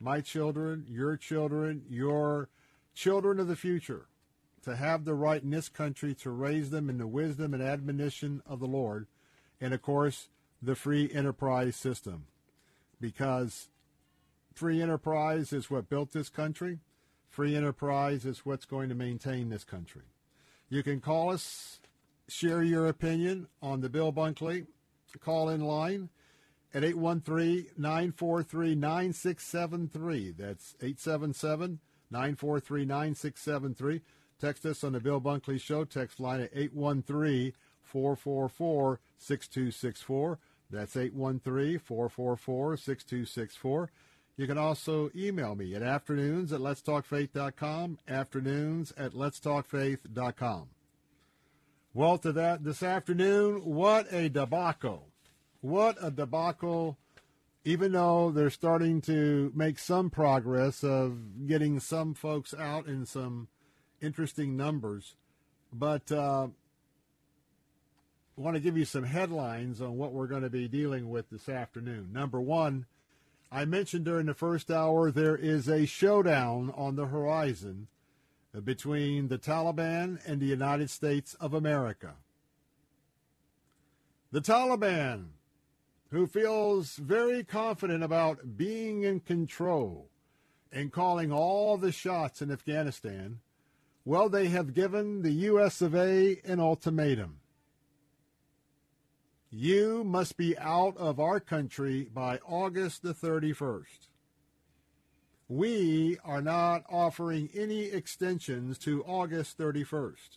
my children, your children, your children of the future, to have the right in this country to raise them in the wisdom and admonition of the Lord. And of course, the free enterprise system because free enterprise is what built this country. Free enterprise is what's going to maintain this country. You can call us, share your opinion on the Bill Bunkley call in line at 813 943 9673. That's 877 943 9673. Text us on the Bill Bunkley Show. Text line at 813 444 6264. That's 813 444 6264. You can also email me at afternoons at letstalkfaith.com, afternoons at letstalkfaith.com. Well, to that this afternoon, what a debacle. What a debacle. Even though they're starting to make some progress of getting some folks out in some interesting numbers. But uh, I want to give you some headlines on what we're going to be dealing with this afternoon. Number one, I mentioned during the first hour there is a showdown on the horizon between the Taliban and the United States of America. The Taliban, who feels very confident about being in control and calling all the shots in Afghanistan, well, they have given the U.S. of A. an ultimatum. You must be out of our country by August the 31st we are not offering any extensions to August 31st.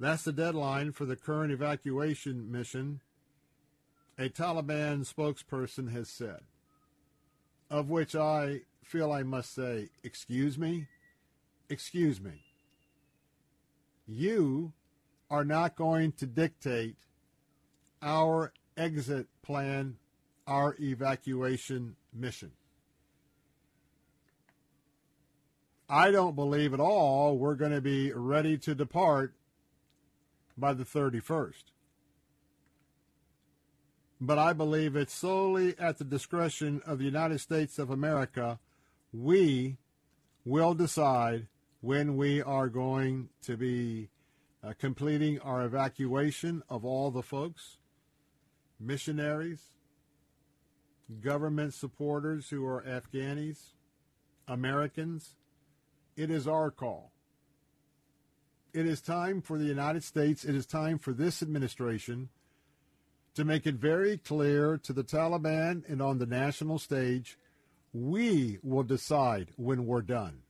That's the deadline for the current evacuation mission, a Taliban spokesperson has said. Of which I feel I must say, excuse me? Excuse me. You are not going to dictate our exit plan, our evacuation mission. I don't believe at all we're going to be ready to depart by the 31st. But I believe it's solely at the discretion of the United States of America. We will decide when we are going to be uh, completing our evacuation of all the folks, missionaries, government supporters who are Afghanis, Americans, it is our call. It is time for the United States, it is time for this administration to make it very clear to the Taliban and on the national stage we will decide when we're done.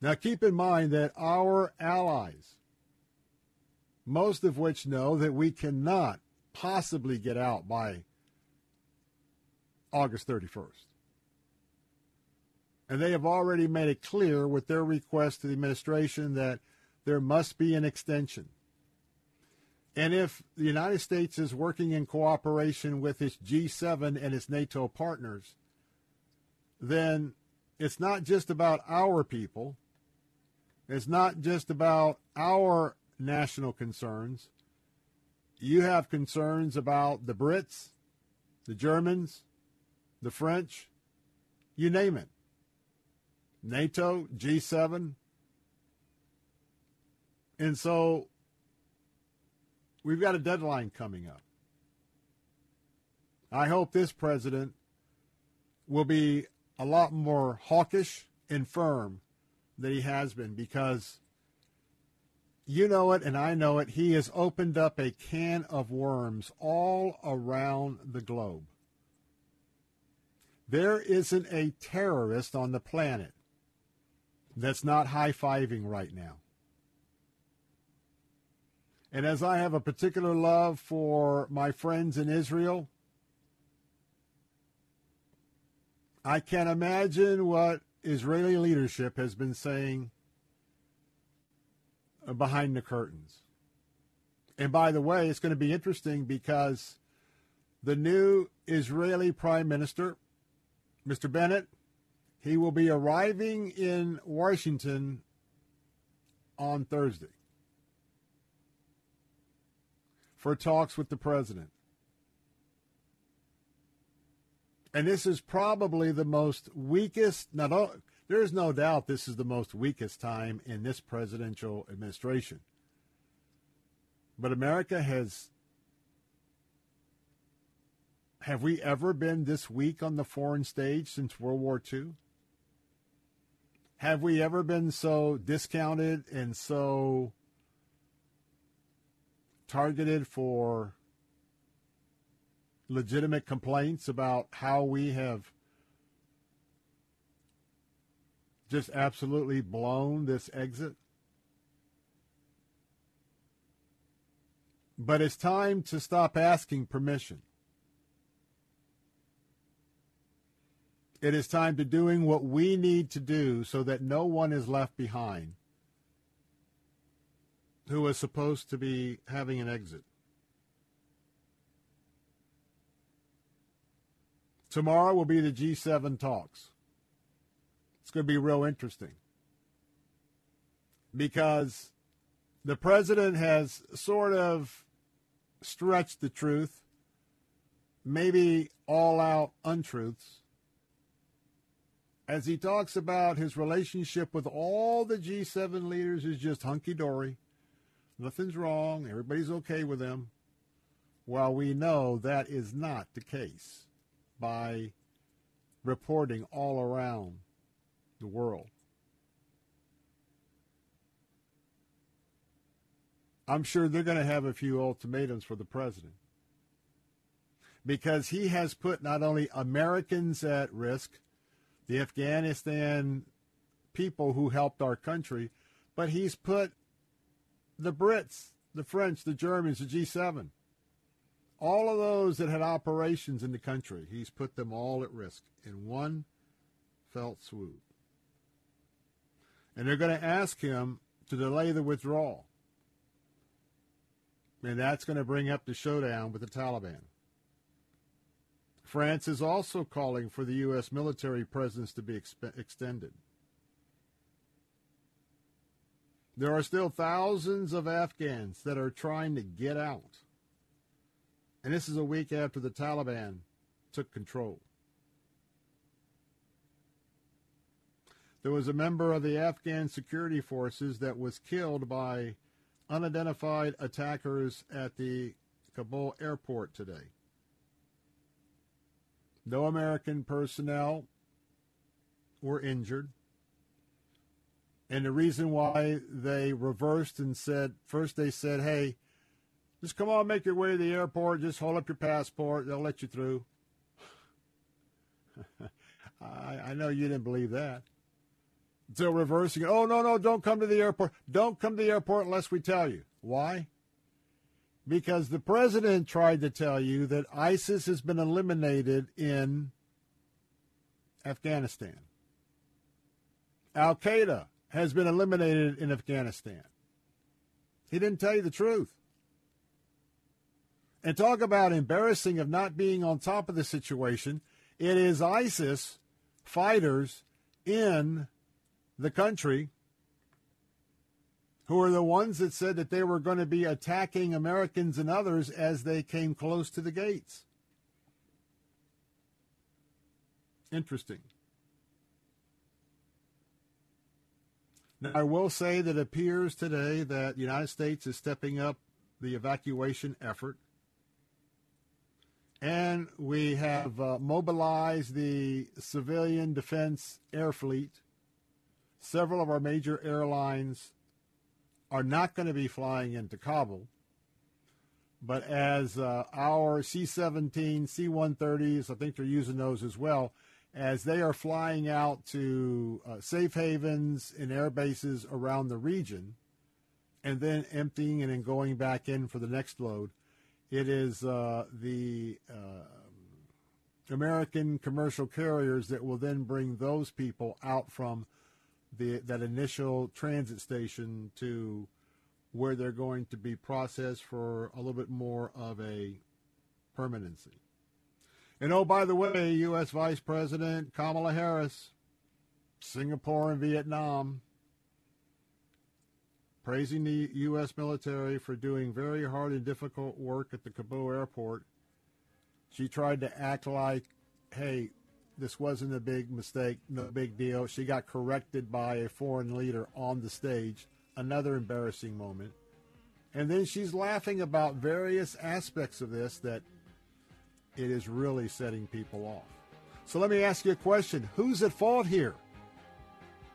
Now, keep in mind that our allies, most of which know that we cannot possibly get out by August 31st. And they have already made it clear with their request to the administration that there must be an extension. And if the United States is working in cooperation with its G7 and its NATO partners, then it's not just about our people. It's not just about our national concerns. You have concerns about the Brits, the Germans, the French, you name it. NATO, G7. And so we've got a deadline coming up. I hope this president will be a lot more hawkish and firm than he has been because you know it and I know it. He has opened up a can of worms all around the globe. There isn't a terrorist on the planet that's not high fiving right now. And as I have a particular love for my friends in Israel, I can imagine what Israeli leadership has been saying behind the curtains. And by the way, it's going to be interesting because the new Israeli Prime Minister, Mr. Bennett, he will be arriving in Washington on Thursday for talks with the president. And this is probably the most weakest, now there is no doubt this is the most weakest time in this presidential administration. But America has Have we ever been this weak on the foreign stage since World War II? Have we ever been so discounted and so targeted for legitimate complaints about how we have just absolutely blown this exit? But it's time to stop asking permission. It is time to doing what we need to do so that no one is left behind who is supposed to be having an exit. Tomorrow will be the G7 talks. It's going to be real interesting because the president has sort of stretched the truth, maybe all out untruths, as he talks about his relationship with all the G7 leaders is just hunky dory. Nothing's wrong. Everybody's okay with them. While we know that is not the case by reporting all around the world. I'm sure they're going to have a few ultimatums for the president because he has put not only Americans at risk, the Afghanistan people who helped our country, but he's put the Brits, the French, the Germans, the G7, all of those that had operations in the country, he's put them all at risk in one felt swoop. And they're going to ask him to delay the withdrawal. And that's going to bring up the showdown with the Taliban. France is also calling for the U.S. military presence to be exp- extended. There are still thousands of Afghans that are trying to get out. And this is a week after the Taliban took control. There was a member of the Afghan security forces that was killed by unidentified attackers at the Kabul airport today. No American personnel were injured. And the reason why they reversed and said, first they said, hey, just come on, make your way to the airport, just hold up your passport, they'll let you through. I, I know you didn't believe that. So reversing. Oh, no, no, don't come to the airport. Don't come to the airport unless we tell you. Why? Because the president tried to tell you that ISIS has been eliminated in Afghanistan. Al Qaeda has been eliminated in Afghanistan. He didn't tell you the truth. And talk about embarrassing of not being on top of the situation. It is ISIS fighters in the country who are the ones that said that they were going to be attacking Americans and others as they came close to the gates. Interesting. Now, I will say that it appears today that the United States is stepping up the evacuation effort. And we have uh, mobilized the civilian defense air fleet. Several of our major airlines are not going to be flying into Kabul. But as uh, our C 17, C 130s, I think they're using those as well, as they are flying out to uh, safe havens and air bases around the region and then emptying and then going back in for the next load. It is uh, the uh, American commercial carriers that will then bring those people out from the that initial transit station to where they're going to be processed for a little bit more of a permanency. And oh, by the way, U.S. Vice President Kamala Harris, Singapore and Vietnam, praising the U.S. military for doing very hard and difficult work at the Kabul airport. She tried to act like, hey, this wasn't a big mistake, no big deal. She got corrected by a foreign leader on the stage. Another embarrassing moment. And then she's laughing about various aspects of this that it is really setting people off. So let me ask you a question Who's at fault here?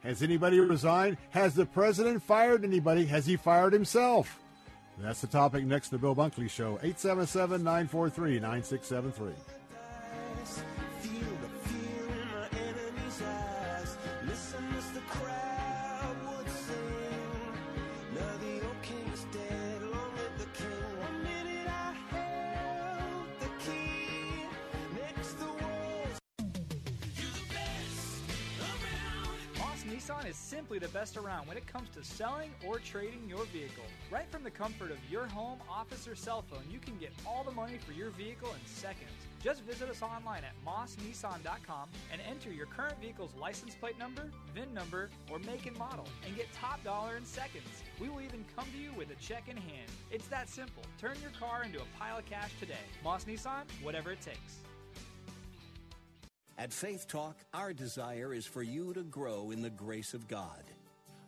Has anybody resigned? Has the president fired anybody? Has he fired himself? That's the topic next to the Bill Bunkley Show. 877 943 9673. Nissan is simply the best around when it comes to selling or trading your vehicle. Right from the comfort of your home, office, or cell phone, you can get all the money for your vehicle in seconds. Just visit us online at mossnissan.com and enter your current vehicle's license plate number, VIN number, or make and model, and get top dollar in seconds. We will even come to you with a check in hand. It's that simple. Turn your car into a pile of cash today. Moss Nissan, whatever it takes. At Faith Talk, our desire is for you to grow in the grace of God.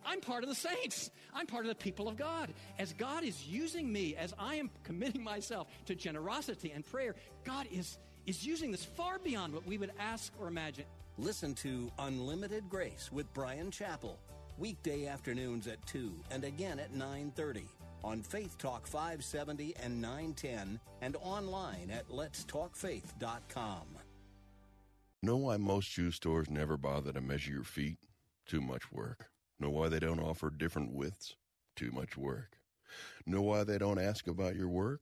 I'm part of the saints. I'm part of the people of God. As God is using me, as I am committing myself to generosity and prayer, God is, is using this far beyond what we would ask or imagine. Listen to Unlimited Grace with Bryan Chapell, weekday afternoons at 2 and again at 9:30 on Faith Talk 570 and 910 and online at letstalkfaith.com. Know why most shoe stores never bother to measure your feet? Too much work. Know why they don't offer different widths? Too much work. Know why they don't ask about your work?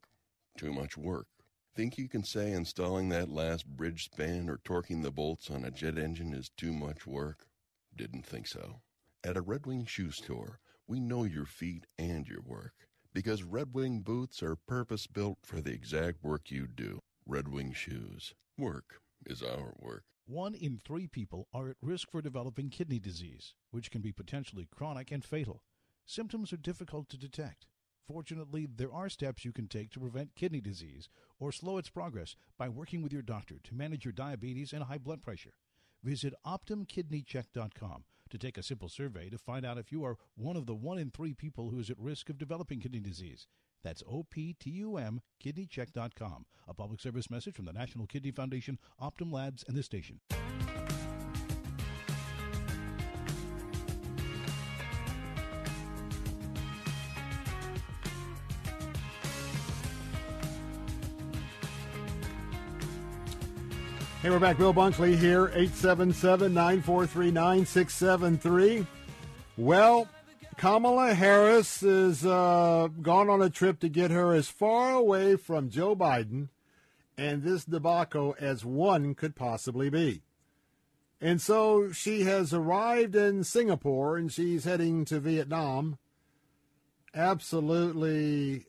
Too much work. Think you can say installing that last bridge span or torquing the bolts on a jet engine is too much work? Didn't think so. At a Red Wing shoe store, we know your feet and your work because Red Wing boots are purpose built for the exact work you do. Red Wing shoes. Work is our work. One in three people are at risk for developing kidney disease, which can be potentially chronic and fatal. Symptoms are difficult to detect. Fortunately, there are steps you can take to prevent kidney disease or slow its progress by working with your doctor to manage your diabetes and high blood pressure. Visit OptumKidneyCheck.com to take a simple survey to find out if you are one of the one in three people who is at risk of developing kidney disease. That's OPTUM kidneycheck.com. A public service message from the National Kidney Foundation, Optum Labs, and this station. Hey, we're back. Bill Bunkley here, 877 943 9673. Well, Kamala Harris has uh, gone on a trip to get her as far away from Joe Biden and this debacle as one could possibly be. And so she has arrived in Singapore and she's heading to Vietnam. Absolutely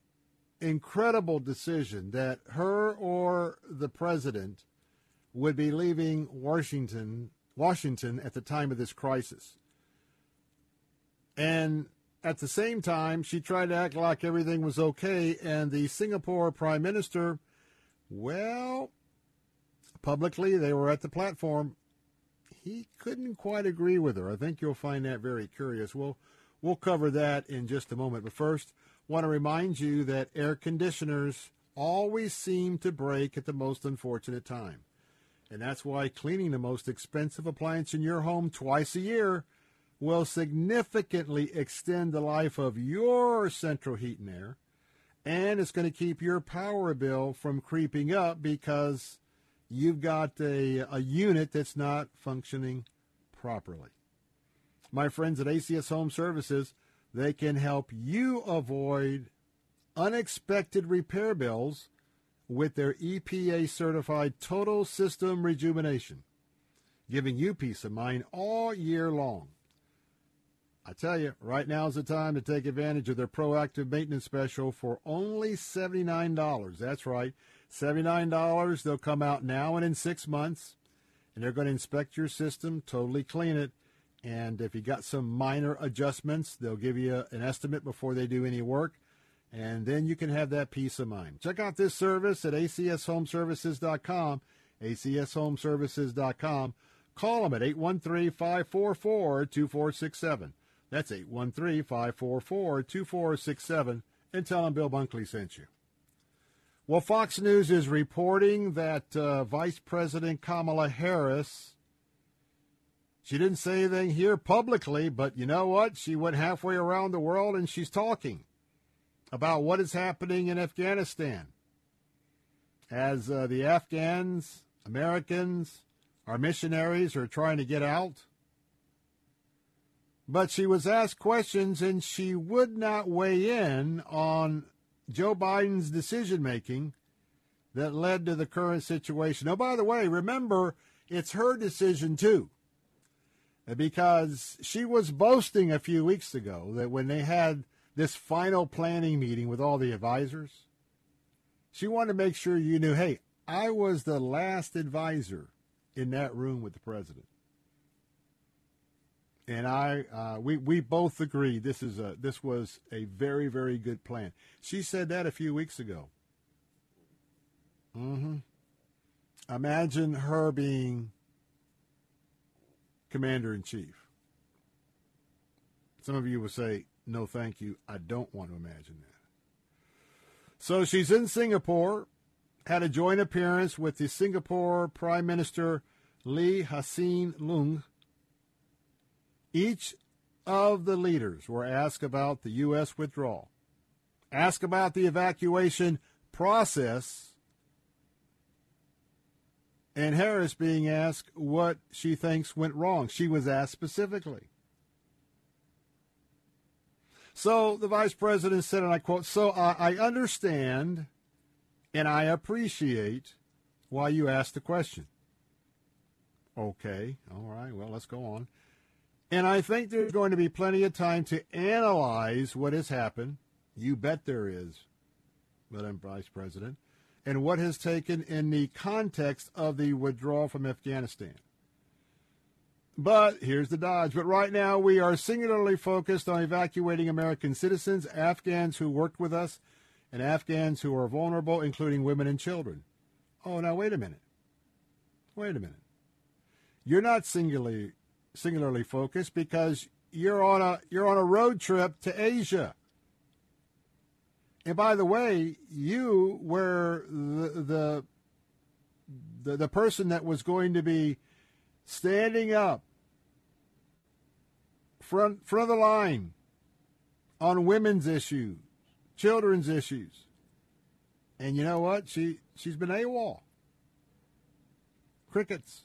incredible decision that her or the president would be leaving Washington Washington at the time of this crisis. And at the same time, she tried to act like everything was okay. And the Singapore prime minister, well, publicly, they were at the platform. He couldn't quite agree with her. I think you'll find that very curious. We'll, we'll cover that in just a moment. But first, want to remind you that air conditioners always seem to break at the most unfortunate time. And that's why cleaning the most expensive appliance in your home twice a year will significantly extend the life of your central heat and air, and it's going to keep your power bill from creeping up because you've got a, a unit that's not functioning properly. My friends at ACS Home Services, they can help you avoid unexpected repair bills with their EPA certified total system rejuvenation, giving you peace of mind all year long. I tell you, right now is the time to take advantage of their proactive maintenance special for only $79. That's right, $79. They'll come out now and in six months, and they're going to inspect your system, totally clean it. And if you got some minor adjustments, they'll give you an estimate before they do any work. And then you can have that peace of mind. Check out this service at acshomeservices.com, acshomeservices.com. Call them at 813 544 2467. That's 813 544 2467 and tell them Bill Bunkley sent you. Well, Fox News is reporting that uh, Vice President Kamala Harris, she didn't say anything here publicly, but you know what? She went halfway around the world and she's talking about what is happening in Afghanistan. As uh, the Afghans, Americans, our missionaries are trying to get out. But she was asked questions and she would not weigh in on Joe Biden's decision making that led to the current situation. Oh, by the way, remember, it's her decision too. Because she was boasting a few weeks ago that when they had this final planning meeting with all the advisors, she wanted to make sure you knew hey, I was the last advisor in that room with the president. And I, uh, we, we both agree this is a, this was a very, very good plan. She said that a few weeks ago. Mm-hmm. Imagine her being commander in chief. Some of you will say, no, thank you. I don't want to imagine that. So she's in Singapore, had a joint appearance with the Singapore Prime Minister Lee Hsien Loong each of the leaders were asked about the U.S. withdrawal, asked about the evacuation process, and Harris being asked what she thinks went wrong. She was asked specifically. So the vice president said, and I quote, So I, understand and I appreciate why you asked the question. Okay, all right, well, let's go on. And I think there's going to be plenty of time to analyze what has happened. You bet there is, Madam Vice President, and what has taken in the context of the withdrawal from Afghanistan. But here's the dodge. But right now, we are singularly focused on evacuating American citizens, Afghans who worked with us, and Afghans who are vulnerable, including women and children. Oh, now wait a minute. Wait a minute. You're not singularly singularly focused because you're on a you're on a road trip to Asia. And by the way, you were the the the, the person that was going to be standing up front front of the line on women's issues, children's issues. And you know what? She she's been AWOL. Crickets.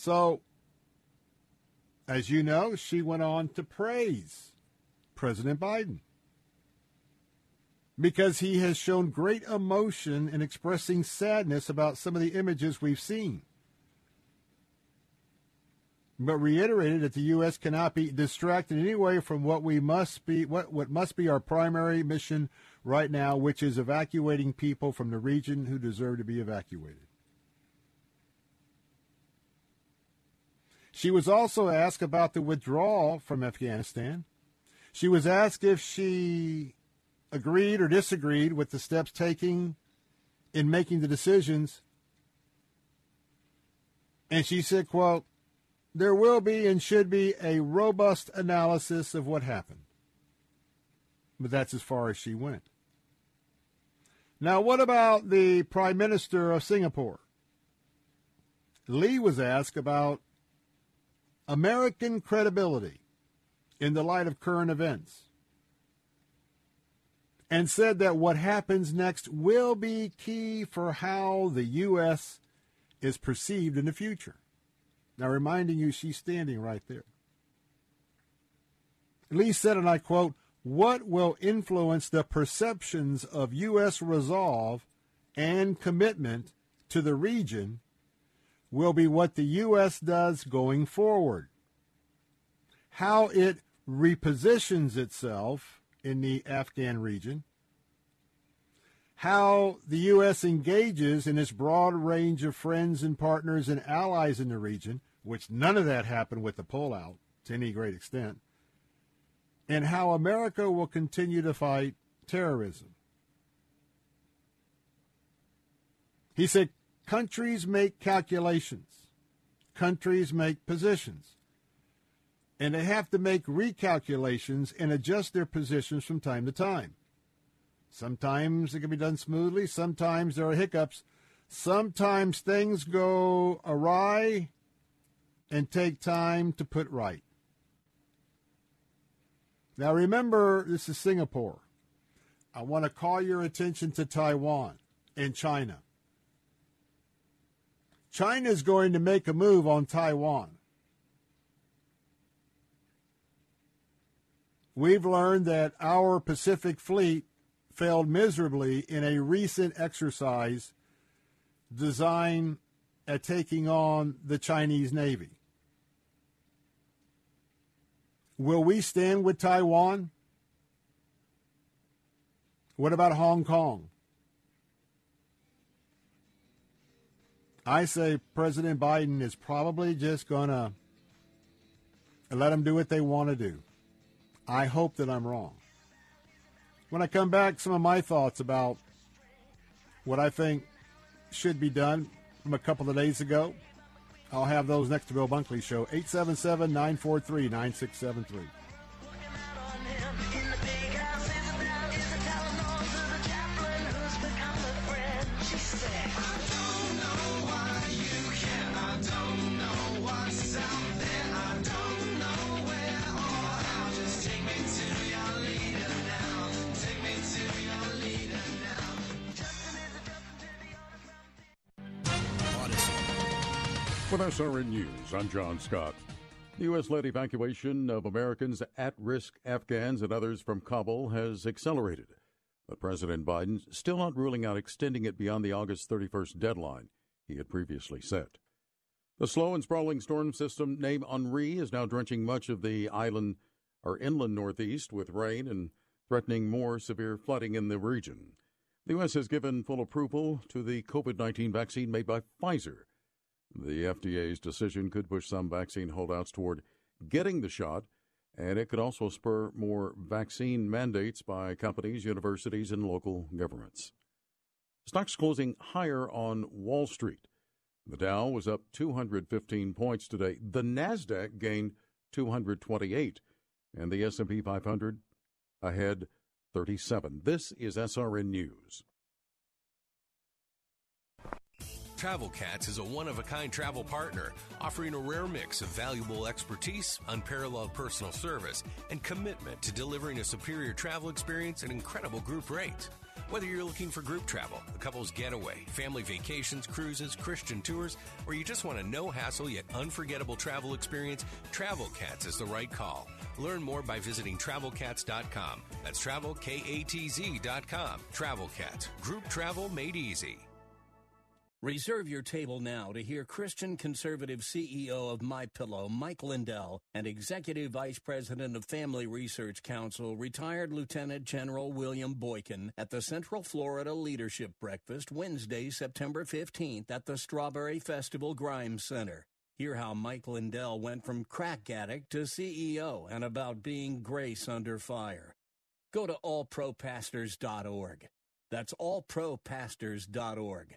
So, as you know, she went on to praise President Biden because he has shown great emotion in expressing sadness about some of the images we've seen. But reiterated that the U.S. cannot be distracted in any way from what we must be, what, what must be our primary mission right now, which is evacuating people from the region who deserve to be evacuated. She was also asked about the withdrawal from Afghanistan. She was asked if she agreed or disagreed with the steps taken in making the decisions. And she said, quote, there will be and should be a robust analysis of what happened. But that's as far as she went. Now, what about the Prime Minister of Singapore? Lee was asked about American credibility in the light of current events and said that what happens next will be key for how the U.S. is perceived in the future. Now, reminding you, she's standing right there. Lee said, and I quote, what will influence the perceptions of U.S. resolve and commitment to the region will be what the U.S. does going forward. How it repositions itself in the Afghan region, how the U.S. engages in its broad range of friends and partners and allies in the region, which none of that happened with the pullout to any great extent, and how America will continue to fight terrorism. He said, Countries make calculations, countries make positions. and they have to make recalculations and adjust their positions from time to time. Sometimes it can be done smoothly, sometimes there are hiccups, sometimes things go awry and take time to put right. Now remember, this is Singapore. I want to call your attention to Taiwan and China. China is going to make a move on Taiwan. We've learned that our Pacific Fleet failed miserably in a recent exercise designed at taking on the Chinese Navy. Will we stand with Taiwan? What about Hong Kong? I say President Biden is probably just going to let them do what they want to do. I hope that I'm wrong. When I come back, some of my thoughts about what I think should be done from a couple of days ago. I'll have those next to Bill Bunkley Show, 877 943 9673. With SRN News, I'm John Scott. The U.S. led evacuation of Americans at risk Afghans and others from Kabul has accelerated. But President Biden still not ruling out extending it beyond the August 31st deadline he had previously set. The slow and sprawling storm system named Henri is now drenching much of the island or inland northeast with rain and threatening more severe flooding in the region. The U.S. has given full approval to the COVID 19 vaccine made by Pfizer the FDA's decision could push some vaccine holdouts toward getting the shot, and it could also spur more vaccine mandates by companies, universities, and local governments. Stocks closing higher on Wall Street. The Dow was up 215 points today. The Nasdaq gained 228, and the S&P 500 ahead 37. This is SRN News. Travel Katz is a one of a kind travel partner, offering a rare mix of valuable expertise, unparalleled personal service, and commitment to delivering a superior travel experience at incredible group rates. Whether you're looking for group travel, a couple's getaway, family vacations, cruises, Christian tours, or you just want a no hassle yet unforgettable travel experience, Travel Katz is the right call. Learn more by visiting travelkatz.com. That's travelkatz.com. Travel Katz, group travel made easy. Reserve your table now to hear Christian conservative CEO of My Pillow, Mike Lindell, and Executive Vice President of Family Research Council, retired Lieutenant General William Boykin, at the Central Florida Leadership Breakfast Wednesday, September 15th at the Strawberry Festival Grimes Center. Hear how Mike Lindell went from crack addict to CEO and about being grace under fire. Go to allpropastors.org. That's allpropastors.org.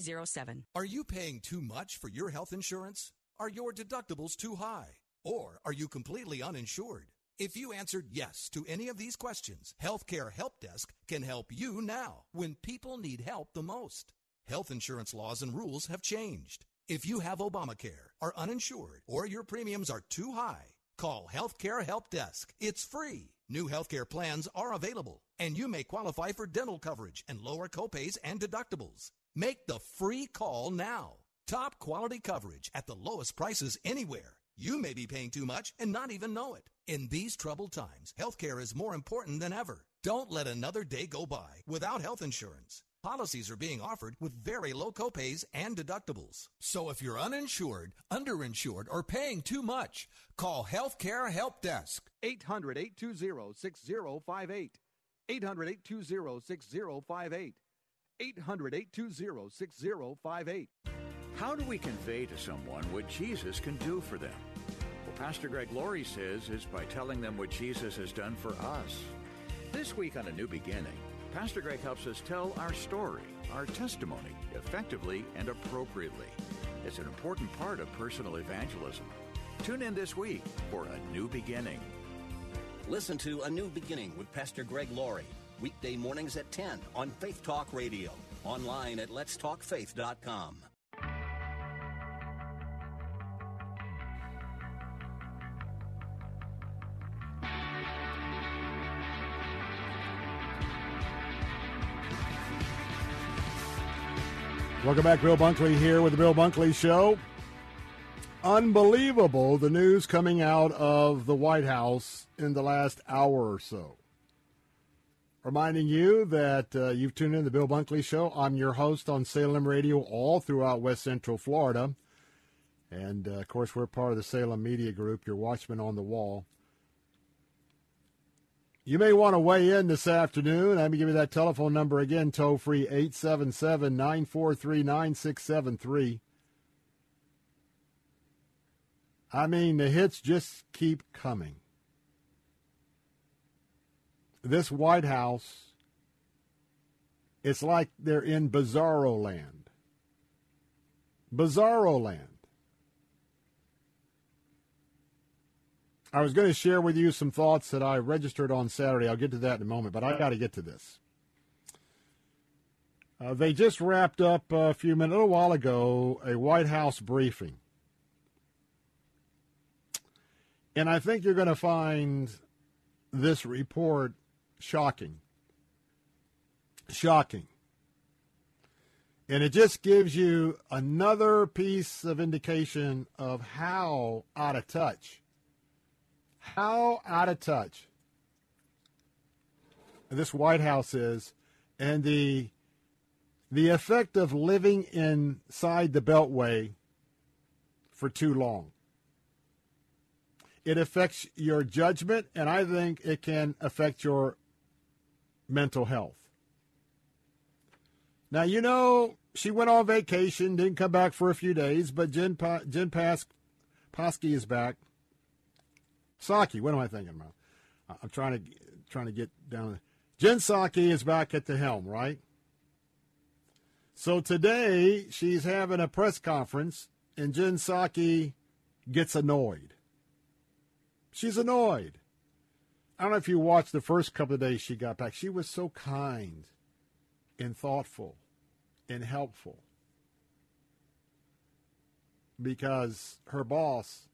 307. Are you paying too much for your health insurance? Are your deductibles too high? Or are you completely uninsured? If you answered yes to any of these questions, Healthcare Help Desk can help you now when people need help the most. Health insurance laws and rules have changed. If you have Obamacare, are uninsured, or your premiums are too high, call Healthcare Help Desk. It's free. New healthcare plans are available, and you may qualify for dental coverage and lower copays and deductibles. Make the free call now. Top quality coverage at the lowest prices anywhere. You may be paying too much and not even know it. In these troubled times, healthcare is more important than ever. Don't let another day go by without health insurance. Policies are being offered with very low copays and deductibles. So if you're uninsured, underinsured, or paying too much, call Healthcare Help Desk. 800 820 6058. 800 820 6058. 800 820 6058. How do we convey to someone what Jesus can do for them? Well, Pastor Greg Laurie says is by telling them what Jesus has done for us. This week on A New Beginning, Pastor Greg helps us tell our story, our testimony, effectively and appropriately. It's an important part of personal evangelism. Tune in this week for A New Beginning. Listen to A New Beginning with Pastor Greg Laurie, weekday mornings at 10 on Faith Talk Radio, online at letstalkfaith.com. Welcome back, Bill Bunkley here with the Bill Bunkley Show. Unbelievable the news coming out of the White House in the last hour or so. Reminding you that uh, you've tuned in to the Bill Bunkley Show. I'm your host on Salem Radio all throughout West Central Florida. And uh, of course, we're part of the Salem Media Group, your watchman on the wall. You may want to weigh in this afternoon. Let me give you that telephone number again, toll free 877 943 9673. I mean, the hits just keep coming. This White House, it's like they're in bizarro land. Bizarro land. I was going to share with you some thoughts that I registered on Saturday. I'll get to that in a moment, but I got to get to this. Uh, they just wrapped up a few minutes, a little while ago, a White House briefing. And I think you're going to find this report shocking. Shocking. And it just gives you another piece of indication of how out of touch how out of touch this White House is and the the effect of living inside the beltway for too long. It affects your judgment and I think it can affect your mental health. Now you know she went on vacation, didn't come back for a few days, but Jen pa- Jen Pas- Psaki is back Psaki, what am I thinking about? I'm trying to trying to get down. Jen Psaki is back at the helm, right? So today she's having a press conference, and Jen Psaki gets annoyed. She's annoyed. I don't know if you watched the first couple of days she got back. She was so kind and thoughtful and helpful because her boss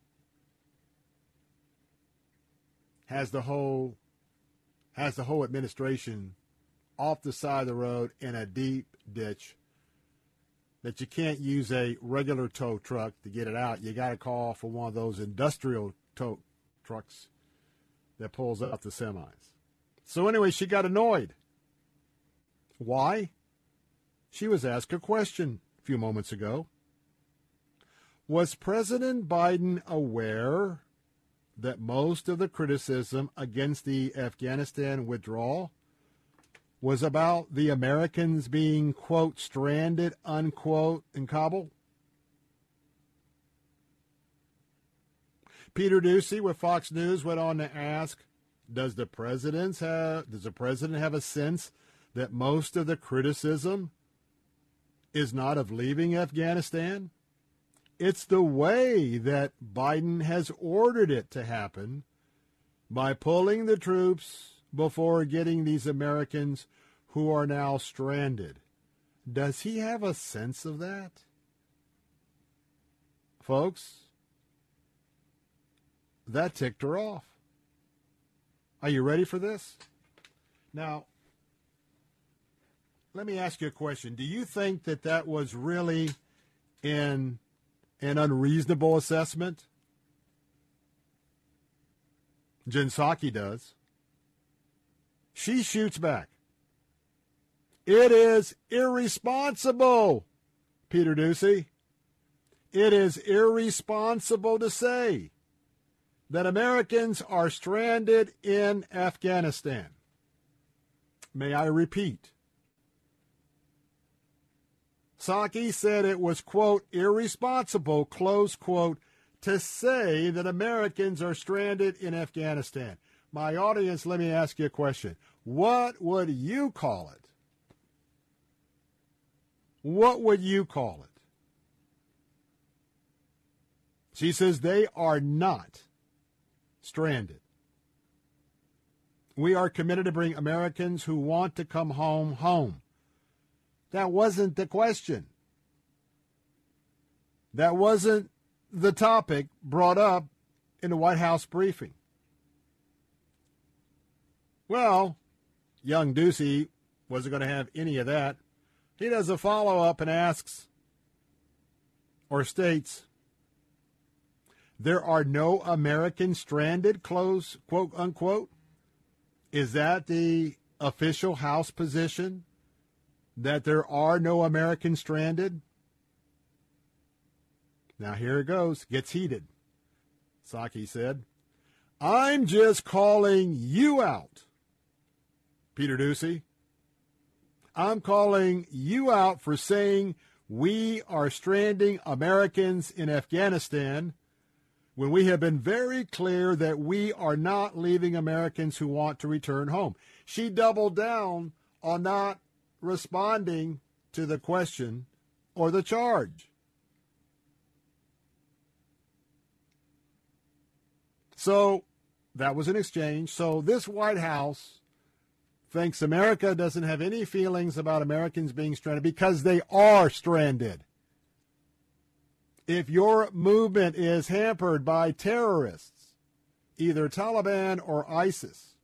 has the whole has the whole administration off the side of the road in a deep ditch that you can't use a regular tow truck to get it out. You got to call for one of those industrial tow trucks that pulls out the semis. So anyway, she got annoyed. Why? She was asked a question a few moments ago. Was President Biden aware that most of the criticism against the Afghanistan withdrawal was about the Americans being, quote, stranded, unquote, in Kabul? Peter Doocy with Fox News went on to ask, does the president have does the president have a sense that most of the criticism is not of leaving Afghanistan? It's the way that Biden has ordered it to happen by pulling the troops before getting these Americans who are now stranded. Does he have a sense of that? Folks, that ticked her off. Are you ready for this? Now, let me ask you a question. Do you think that that was really in an unreasonable assessment? Jen Psaki does. She shoots back. It is irresponsible, Peter Doocy. It is irresponsible to say that Americans are stranded in Afghanistan. May I repeat? Psaki said it was, quote, irresponsible, close quote, to say that Americans are stranded in Afghanistan. My audience, let me ask you a question. What would you call it? What would you call it? She says they are not stranded. We are committed to bring Americans who want to come home home. That wasn't the question. That wasn't the topic brought up in the White House briefing. Well, young Doocy wasn't going to have any of that. He does a follow up and asks or states, there are no Americans stranded, close quote unquote. Is that the official House position? That there are no Americans stranded? Now here it goes. Gets heated. Psaki said, I'm just calling you out, Peter Doocy. I'm calling you out for saying we are stranding Americans in Afghanistan when we have been very clear that we are not leaving Americans who want to return home. She doubled down on not responding to the question or the charge. So that was an exchange. So this White House thinks America doesn't have any feelings about Americans being stranded because they are stranded if your movement is hampered by terrorists, either Taliban or ISIS,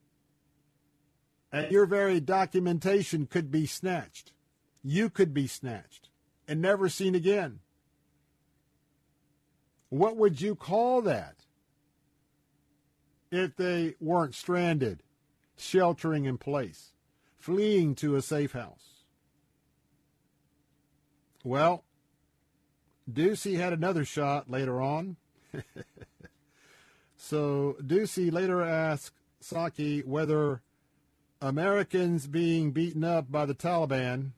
and your very documentation could be snatched, you could be snatched and never seen again. What would you call that if they weren't stranded, sheltering in place, fleeing to a safe house? Well, Doocy had another shot later on. so Doocy later asked Psaki whether Americans being beaten up by the Taliban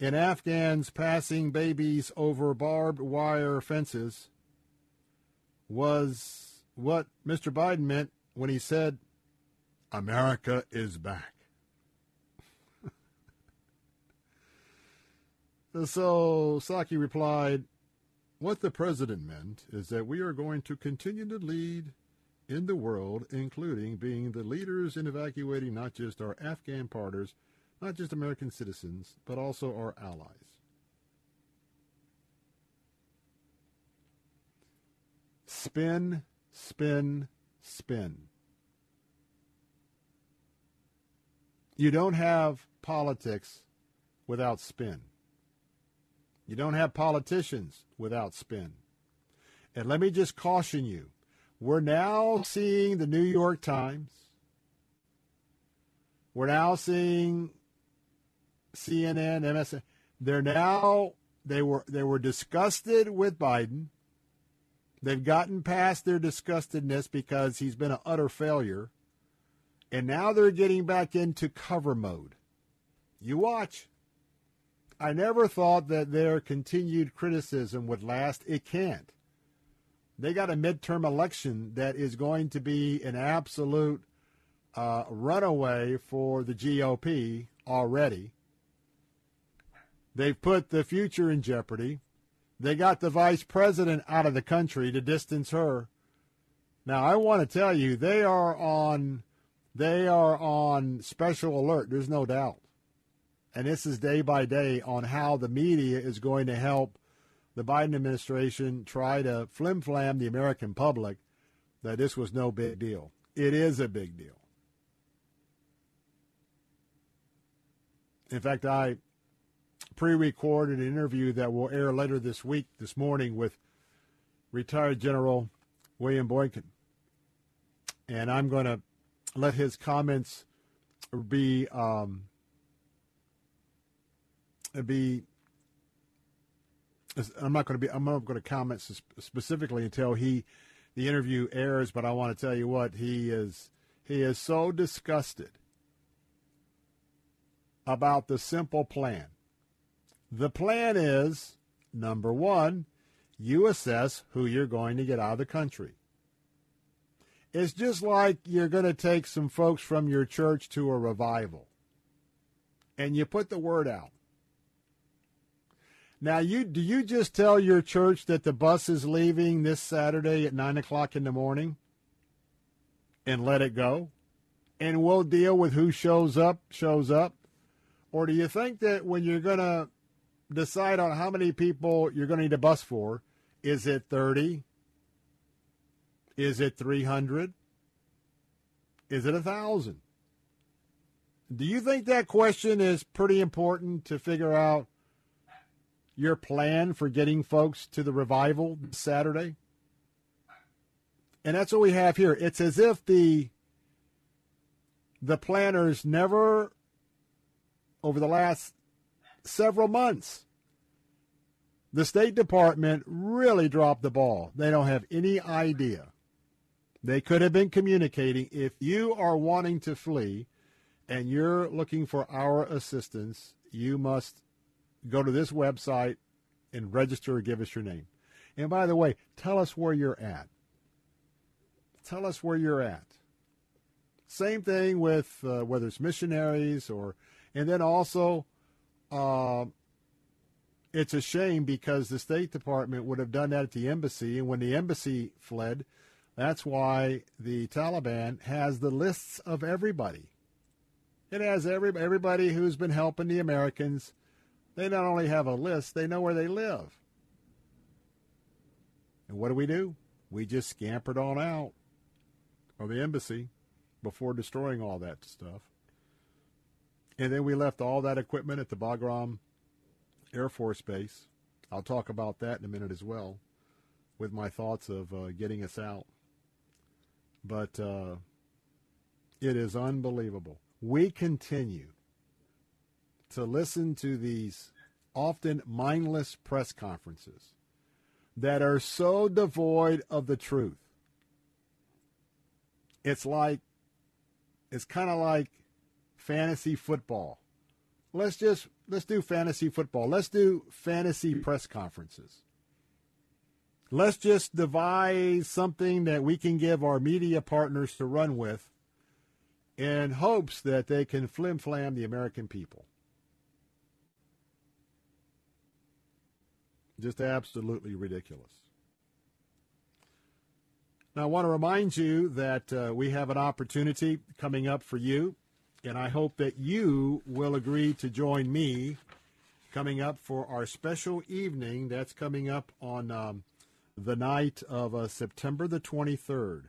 and Afghans passing babies over barbed wire fences was what Mr. Biden meant when he said, America is back. So Psaki replied, What the president meant is that we are going to continue to lead in the world, including being the leaders in evacuating not just our Afghan partners, not just American citizens, but also our allies. Spin, spin, spin. You don't have politics without spin. You don't have politicians without spin. And let me just caution you we're now seeing the New York Times. We're now seeing CNN, MSN. They're now they were they were disgusted with Biden. They've gotten past their disgustedness because he's been an utter failure. And now they're getting back into cover mode. You watch. I never thought that their continued criticism would last. It can't. They got a midterm election that is going to be an absolute uh, runaway for the GOP already. They've put the future in jeopardy. They got the vice president out of the country to distance her. Now I want to tell you they are on they are on special alert. There's no doubt and this is day by day on how the media is going to help the Biden administration try to flim flam the American public that this was no big deal. It is a big deal. In fact, I pre recorded an interview that will air later this week, this morning, with retired General William Boykin. And I'm going to let his comments be um, be. I'm not going to be. I'm not going to comment specifically until he, the interview airs. But I want to tell you what he is. He is so disgusted about the simple plan. The plan is number one, you assess who you're going to get out of the country. It's just like you're going to take some folks from your church to a revival and you put the word out. Now, you do you just tell your church that the bus is leaving this Saturday at nine o'clock in the morning, and let it go, and we'll deal with who shows up shows up, or do you think that when you're going to decide on how many people you're going to need a bus for, is it thirty? Is it three hundred? Is it a thousand? Do you think that question is pretty important to figure out your plan for getting folks to the revival Saturday? And that's what we have here. It's as if the the planners never over the last several months the State Department really dropped the ball. They don't have any idea. They could have been communicating if you are wanting to flee and you're looking for our assistance, you must go to this website and register or give us your name. And by the way, tell us where you're at. Tell us where you're at. Same thing with uh, whether it's missionaries or, and then also, uh, it's a shame because the State Department would have done that at the embassy, and when the embassy fled, that's why the Taliban has the lists of everybody. It has every, everybody who's been helping the Americans. They not only have a list, they know where they live. And what do we do? We just scampered on out of the embassy before destroying all that stuff. And then we left all that equipment at the Bagram Air Force Base. I'll talk about that in a minute as well with my thoughts of uh, getting us out. But uh, it is unbelievable we continue to listen to these often mindless press conferences that are so devoid of the truth. It's like, it's kind of like fantasy football. Let's just, let's do fantasy football. Let's do fantasy press conferences. Let's just devise something that we can give our media partners to run with in hopes that they can flim flam the American people. Just absolutely ridiculous. Now, I want to remind you that uh, we have an opportunity coming up for you, and I hope that you will agree to join me coming up for our special evening that's coming up on um, the night of uh, September the 23rd.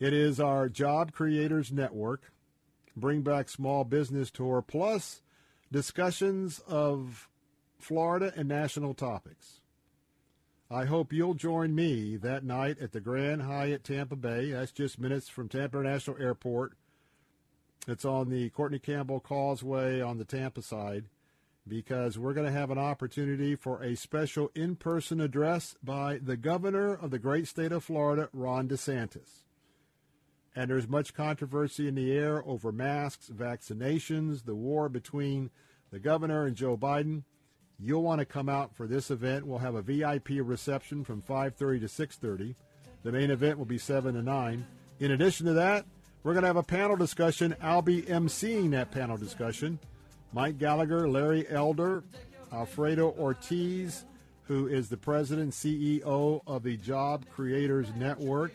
It is our Job Creators Network, Bring Back Small Business Tour, plus discussions of Florida and national topics. I hope you'll join me that night at the Grand Hyatt Tampa Bay. That's just minutes from Tampa International Airport. It's on the Courtney Campbell Causeway on the Tampa side because we're going to have an opportunity for a special in person address by the governor of the great state of Florida, Ron DeSantis and there's much controversy in the air over masks, vaccinations, the war between the governor and Joe Biden. You'll want to come out for this event. We'll have a VIP reception from 5:30 to 6:30. The main event will be 7 to 9. In addition to that, we're going to have a panel discussion. I'll be emceeing that panel discussion. Mike Gallagher, Larry Elder, Alfredo Ortiz, who is the president CEO of the Job Creators Network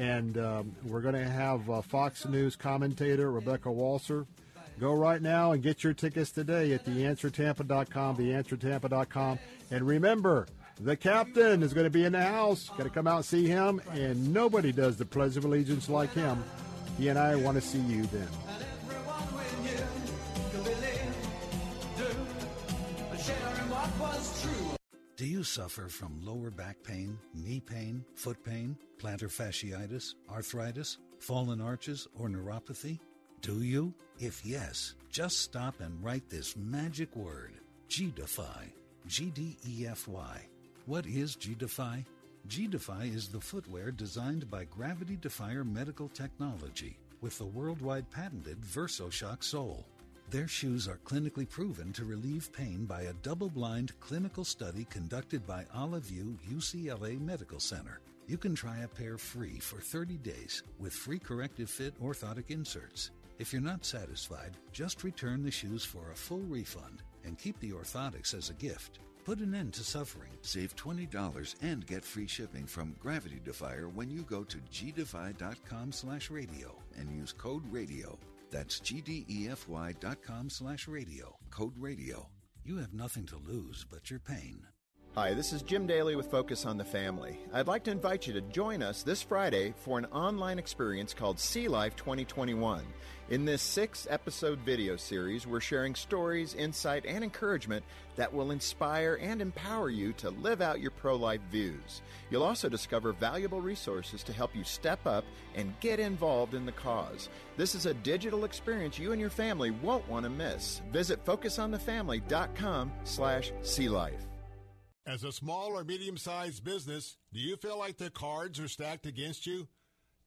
and um, we're going to have uh, Fox News commentator Rebecca Walser. Go right now and get your tickets today at theanswertampa.com, theanswertampa.com. And remember, the captain is going to be in the house. Got to come out and see him, and nobody does the Pledge of Allegiance like him. He and I want to see you then. Do you suffer from lower back pain, knee pain, foot pain, plantar fasciitis, arthritis, fallen arches, or neuropathy? Do you? If yes, just stop and write this magic word G-Defy. G-D-E-F-Y. What is G-Defy? G-Defy is the footwear designed by Gravity Defier Medical Technology with the worldwide patented VersoShock sole. Their shoes are clinically proven to relieve pain by a double-blind clinical study conducted by Olive View UCLA Medical Center. You can try a pair free for 30 days with free corrective fit orthotic inserts. If you're not satisfied, just return the shoes for a full refund and keep the orthotics as a gift. Put an end to suffering. Save $20 and get free shipping from Gravity Defier when you go to gdefy.com slash radio and use code radio. That's gdefy.com slash radio. Code radio. You have nothing to lose but your pain. Hi, this is Jim Daly with Focus on the Family. I'd like to invite you to join us this Friday for an online experience called See Life 2021. In this six episode video series, we're sharing stories, insight, and encouragement that will inspire and empower you to live out your pro life views. You'll also discover valuable resources to help you step up and get involved in the cause. This is a digital experience you and your family won't want to miss. Visit focusonthefamily.com slash see life. As a small or medium sized business, do you feel like the cards are stacked against you?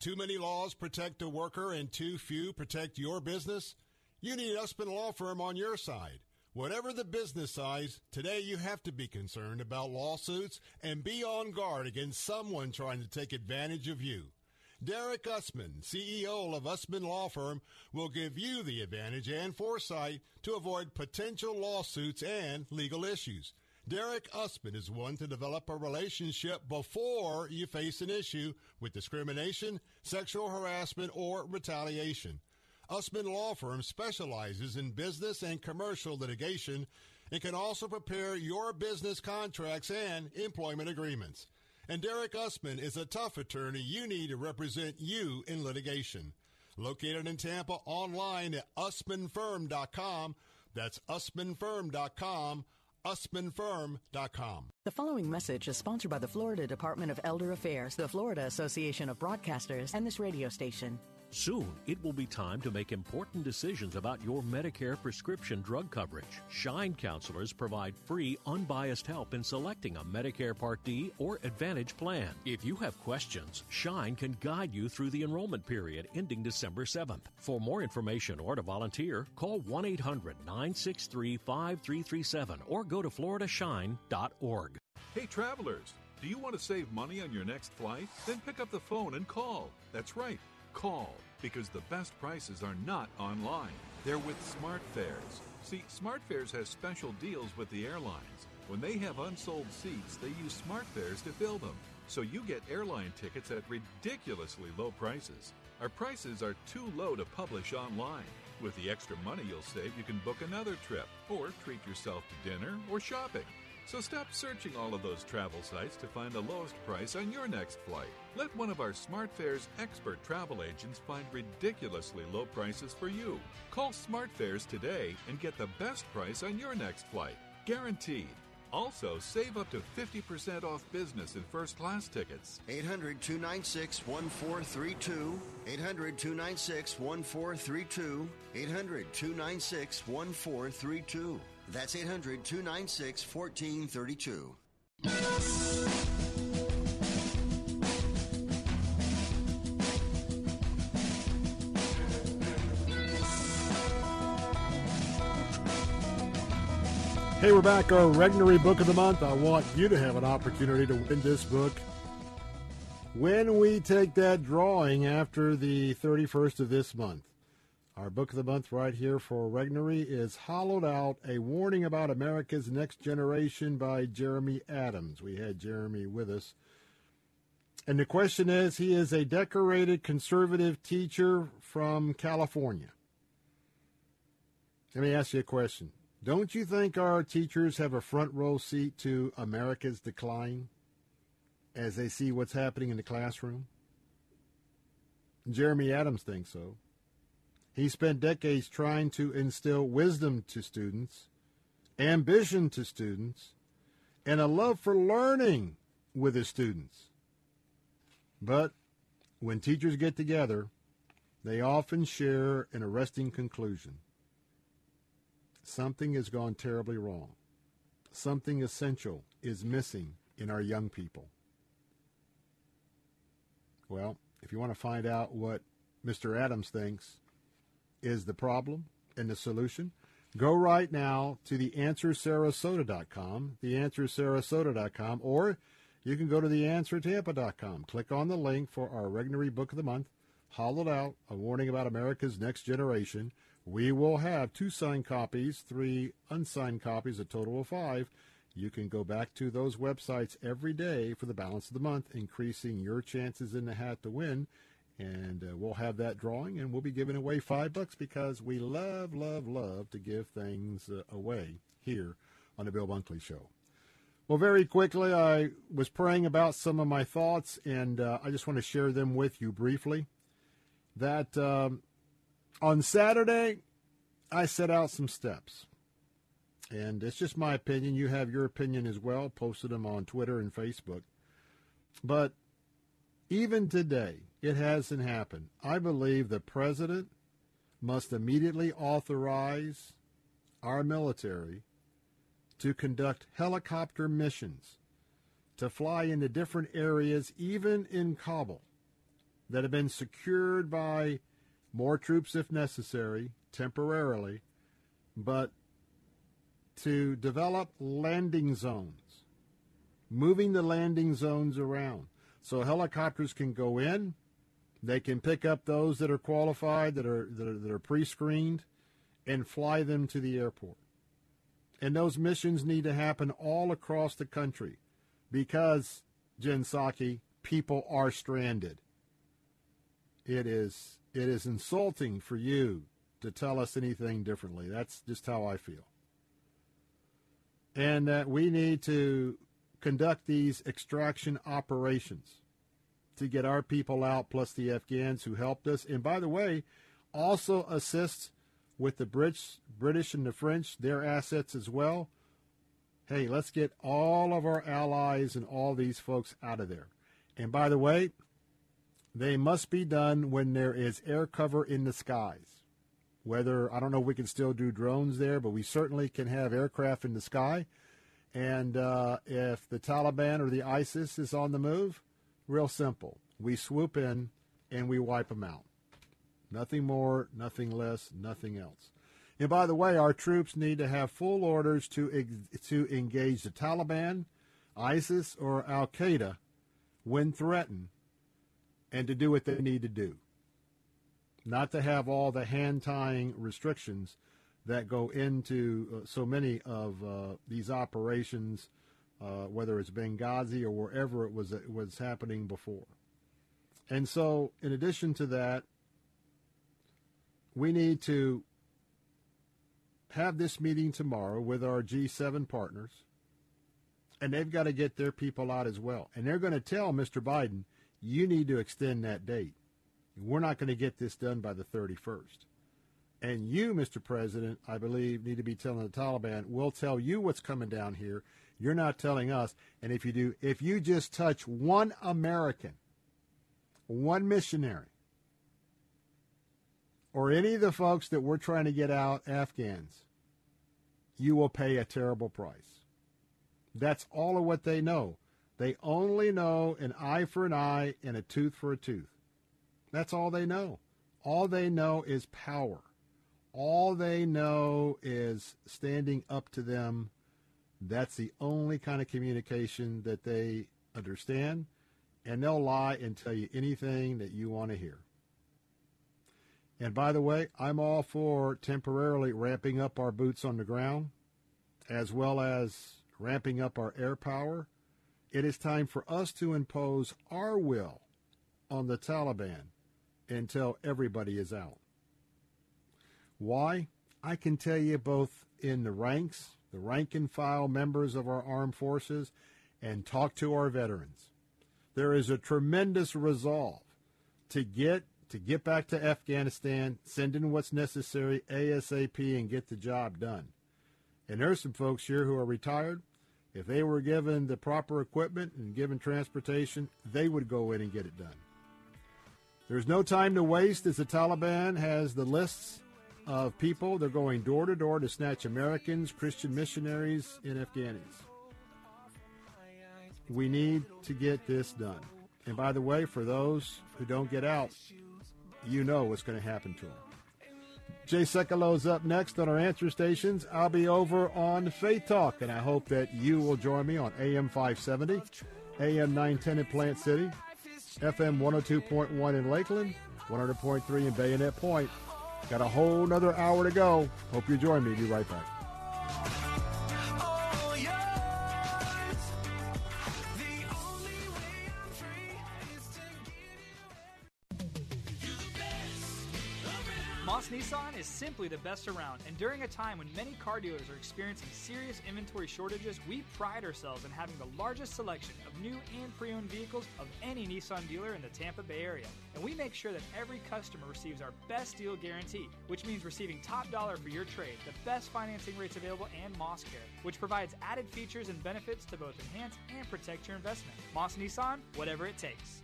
Too many laws protect a worker and too few protect your business? You need Usman Law Firm on your side. Whatever the business size, today you have to be concerned about lawsuits and be on guard against someone trying to take advantage of you. Derek Usman, CEO of Usman Law Firm, will give you the advantage and foresight to avoid potential lawsuits and legal issues. Derek Usman is one to develop a relationship before you face an issue with discrimination, sexual harassment, or retaliation. Usman Law Firm specializes in business and commercial litigation and can also prepare your business contracts and employment agreements. And Derek Usman is a tough attorney you need to represent you in litigation. Located in Tampa, online at usmanfirm.com. That's usmanfirm.com usmanfirm.com. The following message is sponsored by the Florida Department of Elder Affairs, the Florida Association of Broadcasters, and this radio station. Soon, it will be time to make important decisions about your Medicare prescription drug coverage. Shine counselors provide free, unbiased help in selecting a Medicare Part D or Advantage plan. If you have questions, Shine can guide you through the enrollment period ending December 7th. For more information or to volunteer, call 1 800 963 5337 or go to floridashine.org. Hey, travelers, do you want to save money on your next flight? Then pick up the phone and call. That's right, call because the best prices are not online. They're with SmartFares. See, SmartFares has special deals with the airlines. When they have unsold seats, they use SmartFares to fill them. So you get airline tickets at ridiculously low prices. Our prices are too low to publish online. With the extra money you'll save, you can book another trip or treat yourself to dinner or shopping. So stop searching all of those travel sites to find the lowest price on your next flight. Let one of our SmartFares expert travel agents find ridiculously low prices for you. Call SmartFares today and get the best price on your next flight. Guaranteed. Also, save up to 50% off business and first class tickets. 800 296 1432. 800 296 1432. 800 296 1432. That's 800 296 1432. Hey, we're back. Our Regnery Book of the Month. I want you to have an opportunity to win this book when we take that drawing after the 31st of this month. Our book of the month right here for Regnery is Hollowed Out, A Warning About America's Next Generation by Jeremy Adams. We had Jeremy with us. And the question is, he is a decorated conservative teacher from California. Let me ask you a question. Don't you think our teachers have a front row seat to America's decline as they see what's happening in the classroom? Jeremy Adams thinks so. He spent decades trying to instill wisdom to students, ambition to students, and a love for learning with his students. But when teachers get together, they often share an arresting conclusion something has gone terribly wrong. something essential is missing in our young people. Well, if you want to find out what Mr. Adams thinks is the problem and the solution, go right now to theanswersarasota.com, theanswersarasota.com, or you can go to theanswertampa.com. Click on the link for our Regnery Book of the Month, Hollowed Out, A Warning About America's Next Generation. We will have two signed copies, three unsigned copies, a total of five. You can go back to those websites every day for the balance of the month, increasing your chances in the hat to win. And uh, we'll have that drawing, and we'll be giving away five bucks because we love, love, love to give things uh, away here on the Bill Bunkley Show. Well, very quickly, I was praying about some of my thoughts, and uh, I just want to share them with you briefly. That um, on Saturday, I set out some steps. And it's just my opinion. You have your opinion as well. Posted them on Twitter and Facebook. But even today, it hasn't happened. I believe the president must immediately authorize our military to conduct helicopter missions to fly into different areas, even in Kabul, that have been secured by more troops if necessary, temporarily, but to develop landing zones, moving the landing zones around. So helicopters can go in, they can pick up those that are qualified, that are, that are, that are pre screened, and fly them to the airport. And those missions need to happen all across the country because, Jen Psaki, people are stranded. It is it is insulting for you to tell us anything differently. That's just how I feel. And that we need to conduct these extraction operations to get our people out, plus the Afghans who helped us. And by the way, also assist with the British, British and the French, their assets as well. Hey, let's get all of our allies and all these folks out of there. And by the way, they must be done when there is air cover in the skies. Whether, I don't know if we can still do drones there, but we certainly can have aircraft in the sky. And uh, if the Taliban or the ISIS is on the move, real simple. We swoop in and we wipe them out. Nothing more, nothing less, nothing else. And by the way, our troops need to have full orders to to engage the Taliban, ISIS, or Al Qaeda when threatened, and to do what they need to do. Not to have all the hand tying restrictions that go into uh, so many of uh, these operations, uh, whether it's Benghazi or wherever it was it was happening before. And so, in addition to that, we need to have this meeting tomorrow with our G7 partners, and they've got to get their people out as well. And they're going to tell Mr. Biden, you need to extend that date. We're not going to get this done by the 31st. And you, Mr. President, I believe, need to be telling the Taliban, we'll tell you what's coming down here. You're not telling us. And if you do, if you just touch one American, one missionary, or any of the folks that we're trying to get out, Afghans, you will pay a terrible price. That's all of what they know. They only know an eye for an eye and a tooth for a tooth. That's all they know. All they know is power. All they know is standing up to them. That's the only kind of communication that they understand. And they'll lie and tell you anything that you want to hear. And by the way, I'm all for temporarily ramping up our boots on the ground as well as ramping up our air power. It is time for us to impose our will on the Taliban until everybody is out. Why? I can tell you both in the ranks, the rank and file members of our armed forces, and talk to our veterans. There is a tremendous resolve to get to get back to Afghanistan, send in what's necessary ASAP, and get the job done. And there's some folks here who are retired. If they were given the proper equipment and given transportation, they would go in and get it done. There's no time to waste as the Taliban has the lists of people. They're going door to door to snatch Americans, Christian missionaries, and Afghanis. We need to get this done. And by the way, for those who don't get out, you know what's going to happen to them. Jay Sekulow up next on our answer stations. I'll be over on Faith Talk, and I hope that you will join me on AM 570, AM 910 in Plant City, FM 102.1 in Lakeland, 100.3 in Bayonet Point. Got a whole another hour to go. Hope you join me. Be right back. Simply the best around, and during a time when many car dealers are experiencing serious inventory shortages, we pride ourselves in having the largest selection of new and pre owned vehicles of any Nissan dealer in the Tampa Bay area. And we make sure that every customer receives our best deal guarantee, which means receiving top dollar for your trade, the best financing rates available, and Moss Care, which provides added features and benefits to both enhance and protect your investment. Moss Nissan, whatever it takes.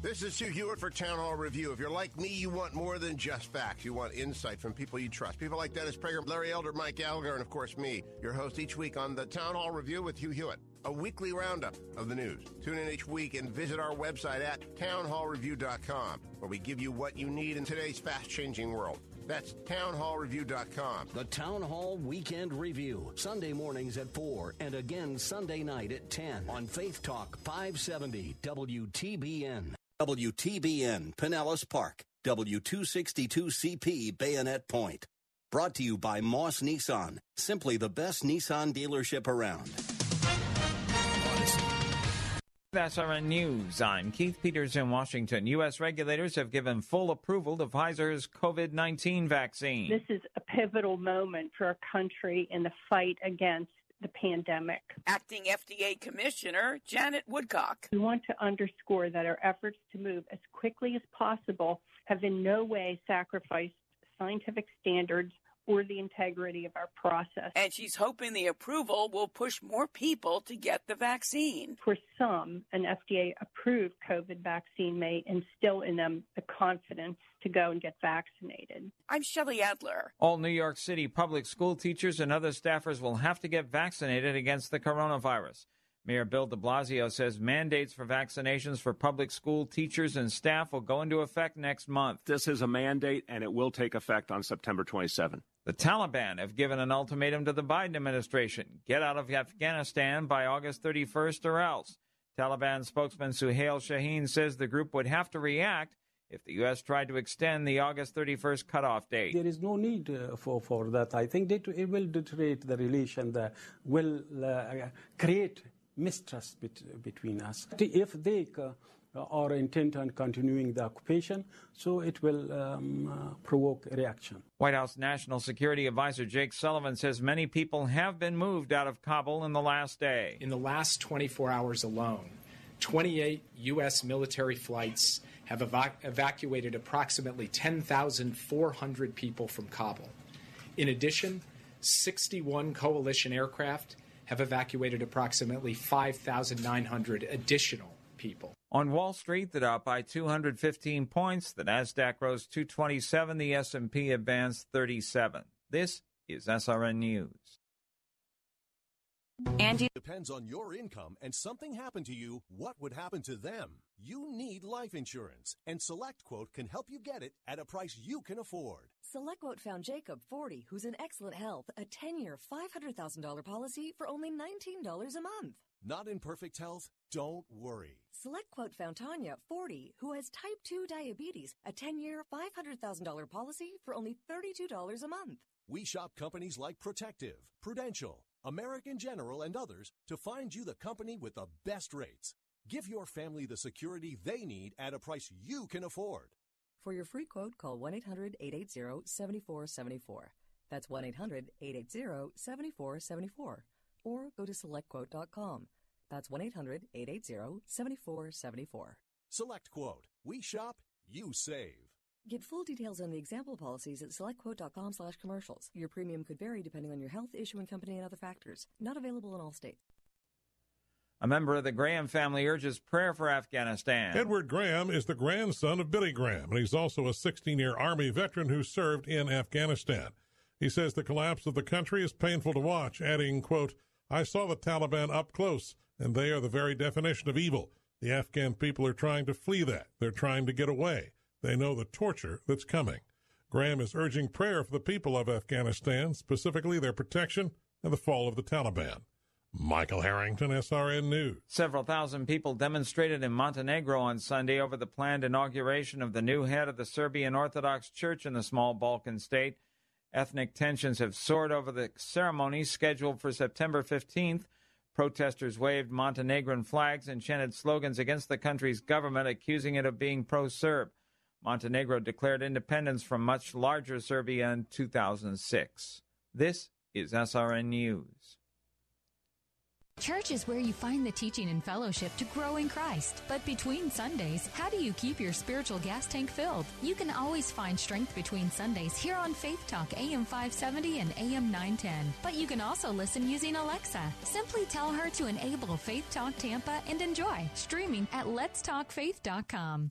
This is Hugh Hewitt for Town Hall Review. If you're like me, you want more than just facts. You want insight from people you trust. People like Dennis Prager, Larry Elder, Mike Gallagher, and of course me, your host each week on the Town Hall Review with Hugh Hewitt. A weekly roundup of the news. Tune in each week and visit our website at townhallreview.com, where we give you what you need in today's fast-changing world. That's townhallreview.com. The Town Hall Weekend Review, Sunday mornings at 4 and again Sunday night at 10 on Faith Talk 570 WTBN. WTBN Pinellas Park, W262CP Bayonet Point. Brought to you by Moss Nissan, simply the best Nissan dealership around. SRN News. I'm Keith Peters in Washington. U.S. regulators have given full approval to Pfizer's COVID 19 vaccine. This is a pivotal moment for our country in the fight against the pandemic. Acting FDA Commissioner Janet Woodcock. We want to underscore that our efforts to move as quickly as possible have in no way sacrificed scientific standards or the integrity of our process. And she's hoping the approval will push more people to get the vaccine. For some, an FDA approved COVID vaccine may instill in them the confidence to go and get vaccinated. I'm Shelley Adler. All New York City public school teachers and other staffers will have to get vaccinated against the coronavirus. Mayor Bill de Blasio says mandates for vaccinations for public school teachers and staff will go into effect next month. This is a mandate and it will take effect on September 27. The Taliban have given an ultimatum to the Biden administration get out of Afghanistan by August 31st or else. Taliban spokesman Suhail Shaheen says the group would have to react if the U.S. tried to extend the August 31st cutoff date. There is no need uh, for, for that. I think it, it will deteriorate the relation, the, will uh, create mistrust bet- between us. If they uh, are intent on continuing the occupation, so it will um, uh, provoke a reaction. White House National Security Advisor Jake Sullivan says many people have been moved out of Kabul in the last day. In the last 24 hours alone, 28 U.S. military flights have eva- evacuated approximately 10,400 people from Kabul. In addition, 61 coalition aircraft have evacuated approximately 5,900 additional people. On Wall Street, the Dow by 215 points, the Nasdaq rose 227, the S&P advanced 37. This is SRN News. Angie depends on your income and something happened to you, what would happen to them? You need life insurance, and SelectQuote can help you get it at a price you can afford. SelectQuote found Jacob, 40, who's in excellent health, a 10-year, $500,000 policy for only $19 a month. Not in perfect health? Don't worry. SelectQuote found Tanya, 40, who has type 2 diabetes, a 10-year, $500,000 policy for only $32 a month. We shop companies like Protective, Prudential, American General, and others to find you the company with the best rates. Give your family the security they need at a price you can afford. For your free quote, call 1 800 880 7474. That's 1 800 880 7474. Or go to selectquote.com. That's 1 800 880 7474. Select Quote. We shop, you save. Get full details on the example policies at selectquote.com slash commercials. Your premium could vary depending on your health, issuing company, and other factors. Not available in all states. A member of the Graham family urges prayer for Afghanistan. Edward Graham is the grandson of Billy Graham, and he's also a 16 year Army veteran who served in Afghanistan. He says the collapse of the country is painful to watch, adding, quote, I saw the Taliban up close, and they are the very definition of evil. The Afghan people are trying to flee that. They're trying to get away. They know the torture that's coming. Graham is urging prayer for the people of Afghanistan, specifically their protection and the fall of the Taliban. Michael Harrington, SRN News. Several thousand people demonstrated in Montenegro on Sunday over the planned inauguration of the new head of the Serbian Orthodox Church in the small Balkan state. Ethnic tensions have soared over the ceremony scheduled for September 15th. Protesters waved Montenegrin flags and chanted slogans against the country's government, accusing it of being pro Serb. Montenegro declared independence from much larger Serbia in 2006. This is SRN News. Church is where you find the teaching and fellowship to grow in Christ. But between Sundays, how do you keep your spiritual gas tank filled? You can always find strength between Sundays here on Faith Talk AM 570 and AM 910. But you can also listen using Alexa. Simply tell her to enable Faith Talk Tampa and enjoy streaming at letstalkfaith.com.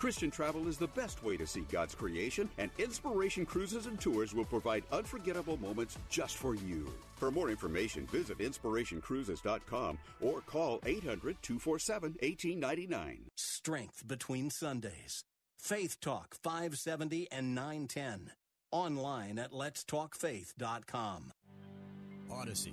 Christian travel is the best way to see God's creation, and Inspiration Cruises and Tours will provide unforgettable moments just for you. For more information, visit inspirationcruises.com or call 800 247 1899. Strength between Sundays. Faith Talk 570 and 910. Online at letstalkfaith.com. Odyssey.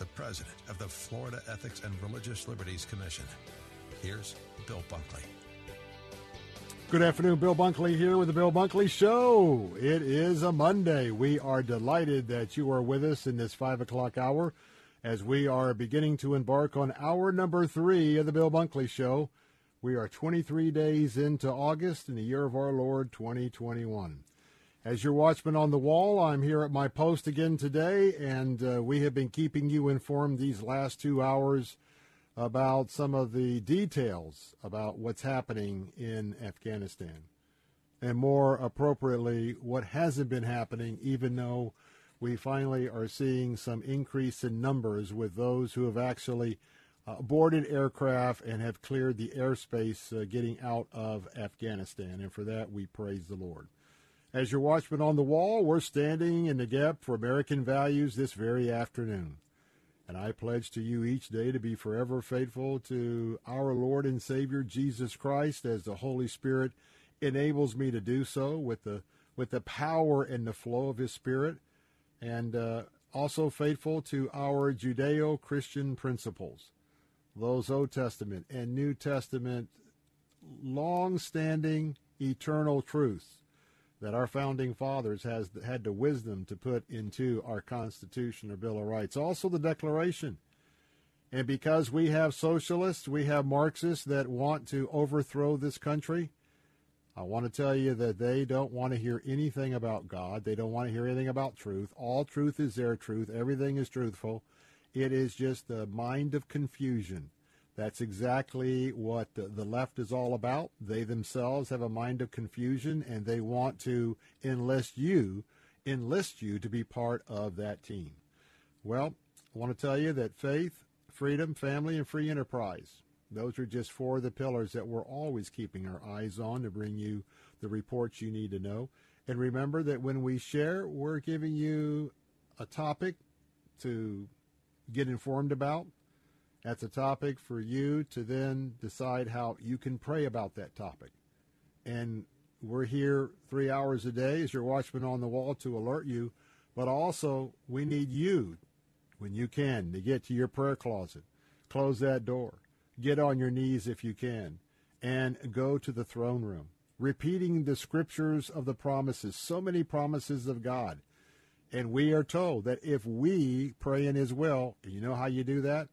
the president of the Florida Ethics and Religious Liberties Commission. Here's Bill Bunkley. Good afternoon, Bill Bunkley here with the Bill Bunkley Show. It is a Monday. We are delighted that you are with us in this five o'clock hour as we are beginning to embark on hour number three of the Bill Bunkley Show. We are 23 days into August in the year of our Lord 2021. As your watchman on the wall, I'm here at my post again today, and uh, we have been keeping you informed these last two hours about some of the details about what's happening in Afghanistan. And more appropriately, what hasn't been happening, even though we finally are seeing some increase in numbers with those who have actually uh, boarded aircraft and have cleared the airspace uh, getting out of Afghanistan. And for that, we praise the Lord. As your watchman on the wall, we're standing in the gap for American values this very afternoon. And I pledge to you each day to be forever faithful to our Lord and Savior Jesus Christ as the Holy Spirit enables me to do so with the with the power and the flow of His Spirit, and uh, also faithful to our Judeo-Christian principles, those Old Testament and New Testament long-standing eternal truths that our founding fathers has had the wisdom to put into our Constitution or Bill of Rights. Also, the Declaration. And because we have socialists, we have Marxists that want to overthrow this country, I want to tell you that they don't want to hear anything about God. They don't want to hear anything about truth. All truth is their truth. Everything is truthful. It is just the mind of confusion. That's exactly what the, the, left is all about. They themselves have a mind of confusion and they want to enlist you, enlist you to be part of that team. Well, I want to tell you that faith, freedom, family, and free enterprise Those are just four of the pillars that we're always keeping our eyes on to bring you the reports you need to know. And remember that when we share, we're giving you a topic to get informed about. That's a topic for you to then decide how you can pray about that topic. And we're here three hours a day as your watchman on the wall to alert you, but also we need you when you can to get to your prayer closet. Close that door. Get on your knees if you can and go to the throne room. Repeating the scriptures of the promises, so many promises of God. And we are told that if we pray in His will, you know how you do that?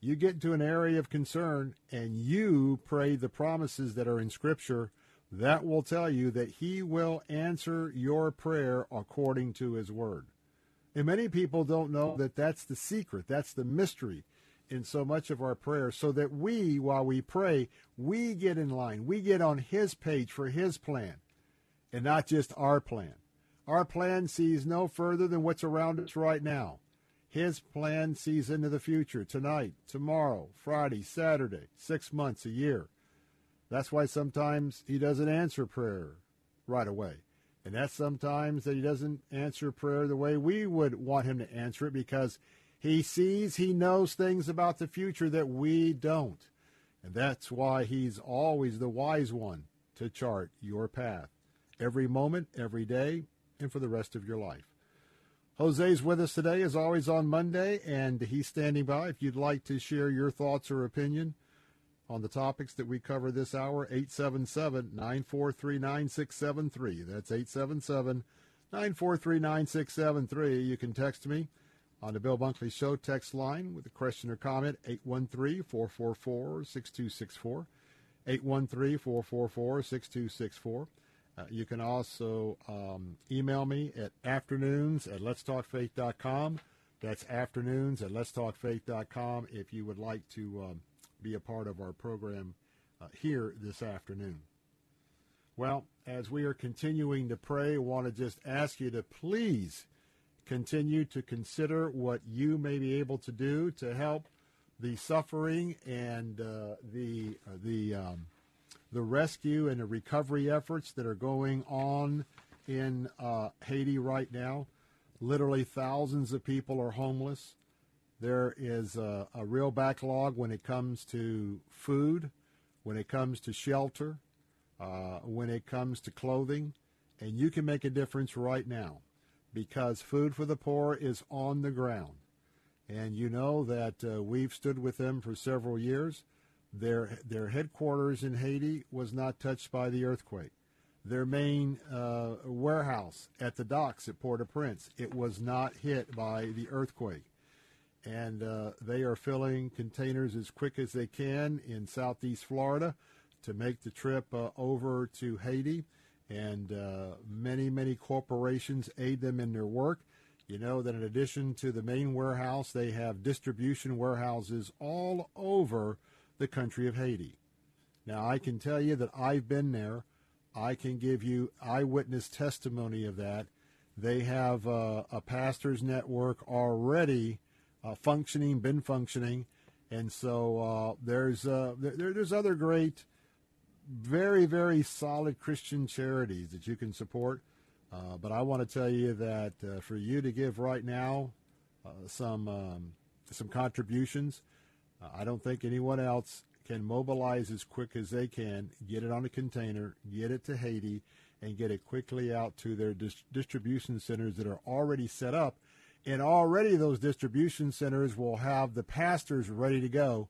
You get into an area of concern and you pray the promises that are in Scripture, that will tell you that He will answer your prayer according to His Word. And many people don't know that that's the secret, that's the mystery in so much of our prayer, so that we, while we pray, we get in line. We get on His page for His plan and not just our plan. Our plan sees no further than what's around us right now. His plan sees into the future, tonight, tomorrow, Friday, Saturday, six months, a year. That's why sometimes He doesn't answer prayer right away. And that's sometimes that He doesn't answer prayer the way we would want Him to answer it because He sees, He knows things about the future that we don't. And that's why He's always the wise one to chart your path every moment, every day, and for the rest of your life. Jose's with us today, as always, on Monday, and he's standing by. If you'd like to share your thoughts or opinion on the topics that we cover this hour, 877 943 9673. That's 877 943 9673. You can text me on the Bill Bunkley Show text line with a question or comment, 813 444 6264. 813 444 6264. Uh, you can also um, email me at afternoons at letstalkfaith.com. That's afternoons at letstalkfaith.com if you would like to um, be a part of our program uh, here this afternoon. Well, as we are continuing to pray, I want to just ask you to please continue to consider what you may be able to do to help the suffering and uh, the uh, the um, the rescue and the recovery efforts that are going on in uh, Haiti right now. Literally, thousands of people are homeless. There is a, a, real backlog when it comes to food, when it comes to shelter, uh, when it comes to clothing. And you can make a difference right now because Food for the Poor is on the ground. And you know that uh, we've stood with them for several years. Their their headquarters in Haiti was not touched by the earthquake. Their main uh, warehouse at the docks at Port-au-Prince it was not hit by the earthquake, and uh, they are filling containers as quick as they can in Southeast Florida to make the trip uh, over to Haiti. And uh, many many corporations aid them in their work. You know that in addition to the main warehouse, they have distribution warehouses all over the country of Haiti. Now, I can tell you that I've been there. I can give you eyewitness testimony of that. They have uh, a pastor's network already uh, functioning, been functioning, and so uh, there's uh, there, there's other great, very very solid Christian charities that you can support. Uh, but I want to tell you that uh, for you to give right now some um, some contributions, I don't think anyone else can mobilize as quick as they can, get it on a container, get it to Haiti, and get it quickly out to their dis- distribution centers that are already set up. And already those distribution centers will have the pastors ready to go,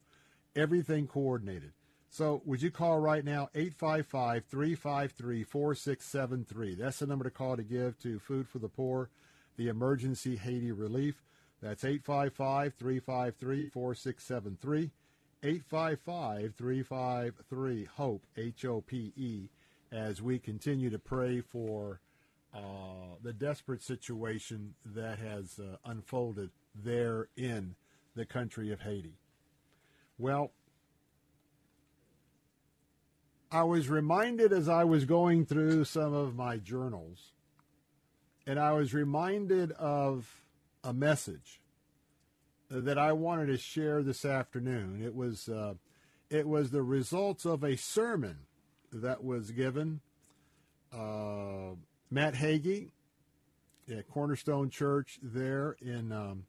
everything coordinated. So would you call right now, 855-353-4673. That's the number to call to give to Food for the Poor, the Emergency Haiti Relief. That's 855 353 4673. 855 353 HOPE, H O P E, as we continue to pray for uh, the desperate situation that has uh, unfolded there in the country of Haiti. Well, I was reminded as I was going through some of my journals, and I was reminded of a message that I wanted to share this afternoon. It was uh, it was the results of a sermon that was given. Uh, Matt Hagee at Cornerstone Church there in um,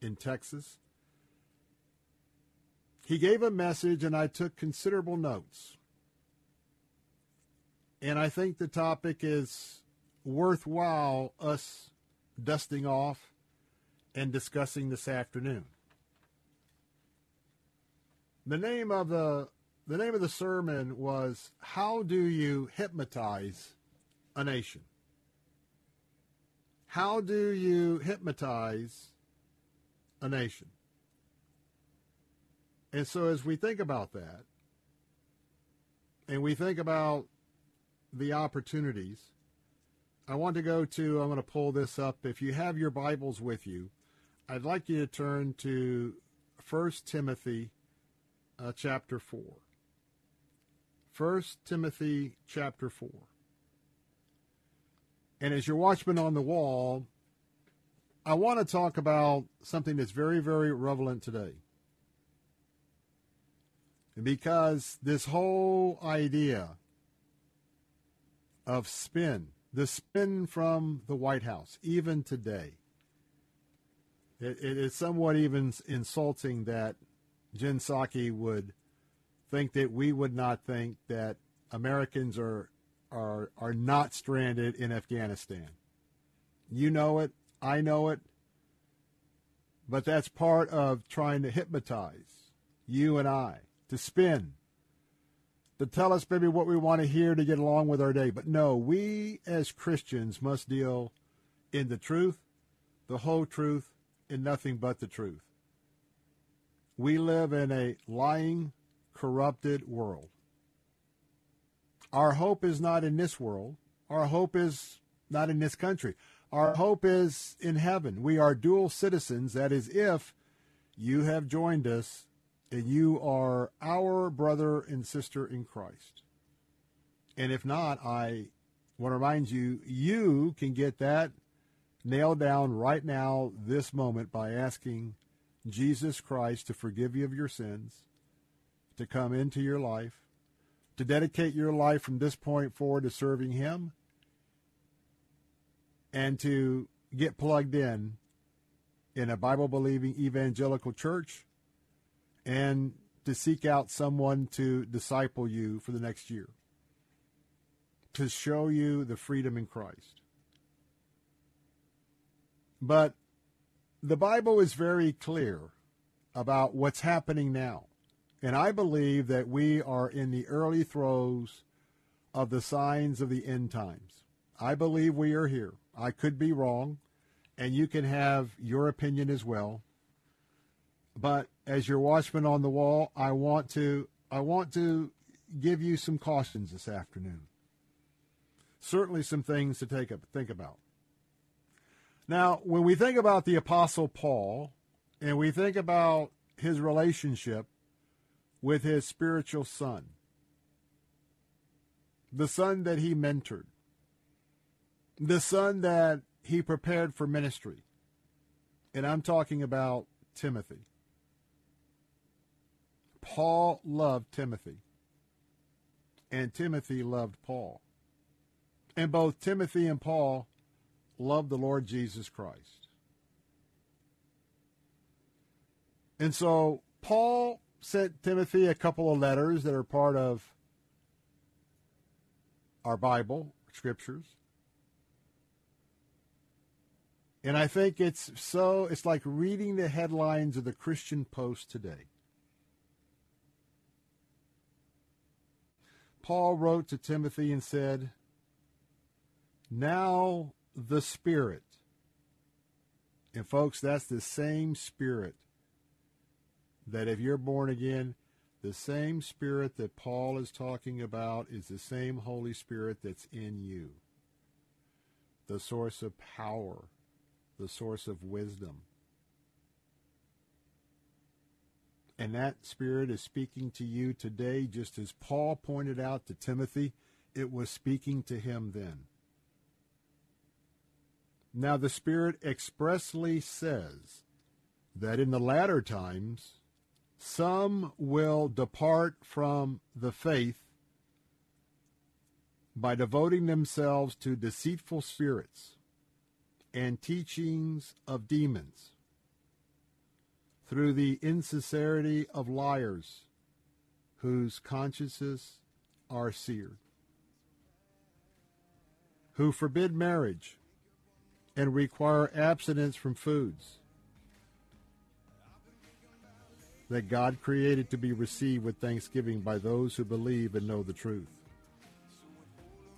in Texas. He gave a message, and I took considerable notes. And I think the topic is worthwhile us dusting off and discussing this afternoon. The name of the the name of the sermon was How Do You Hypnotize a Nation? How do you hypnotize a nation? And so as we think about that, and we think about the opportunities, I want to go to, I'm going to pull this up. If you have your Bibles with you, I'd like you to turn to 1 Timothy uh, chapter 4. 1 Timothy chapter 4. And as your watchman on the wall, I want to talk about something that's very, very relevant today. Because this whole idea of spin, the spin from the White House, even today, it, it is somewhat even insulting that Jen Psaki would think that we would not think that Americans are are are not stranded in Afghanistan. You know it, I know it, but that's part of trying to hypnotize you and I to spin, to tell us maybe what we want to hear to get along with our day. But no, we as Christians must deal in the truth, the whole truth, and nothing but the truth. We live in a lying, corrupted world. Our hope is not in this world. Our hope is not in this country. Our hope is in heaven. We are dual citizens. That is, if you have joined us and you are our brother and sister in Christ. And if not, I want to remind you, you can get that nailed down right now, this moment, by asking Jesus Christ to forgive you of your sins, to come into your life, to dedicate your life from this point forward to serving Him, and to get plugged in in a Bible believing evangelical church and to seek out someone to disciple you for the next year, to show you the freedom in Christ. But the Bible is very clear about what's happening now. And I believe that we are in the early throes of the signs of the end times. I believe we are here. I could be wrong, and you can have your opinion as well. But as your watchman on the wall, I want to I want to give you some cautions this afternoon. Certainly some things to take up, think about. Now, when we think about the Apostle Paul and we think about his relationship with his spiritual son, the son that he mentored, the son that he prepared for ministry, and I'm talking about Timothy. Paul loved Timothy, and Timothy loved Paul. And both Timothy and Paul loved the Lord Jesus Christ. And so Paul sent Timothy a couple of letters that are part of our Bible, scriptures. And I think it's so, it's like reading the headlines of the Christian Post today. Paul wrote to Timothy and said, Now the Spirit. And folks, that's the same Spirit that if you're born again, the same Spirit that Paul is talking about is the same Holy Spirit that's in you. The source of power, the source of wisdom. And that Spirit is speaking to you today, just as Paul pointed out to Timothy, it was speaking to him then. Now, the Spirit expressly says that in the latter times some will depart from the faith by devoting themselves to deceitful spirits and teachings of demons through the insincerity of liars whose consciences are seared, who forbid marriage and require abstinence from foods that God created to be received with thanksgiving by those who believe and know the truth.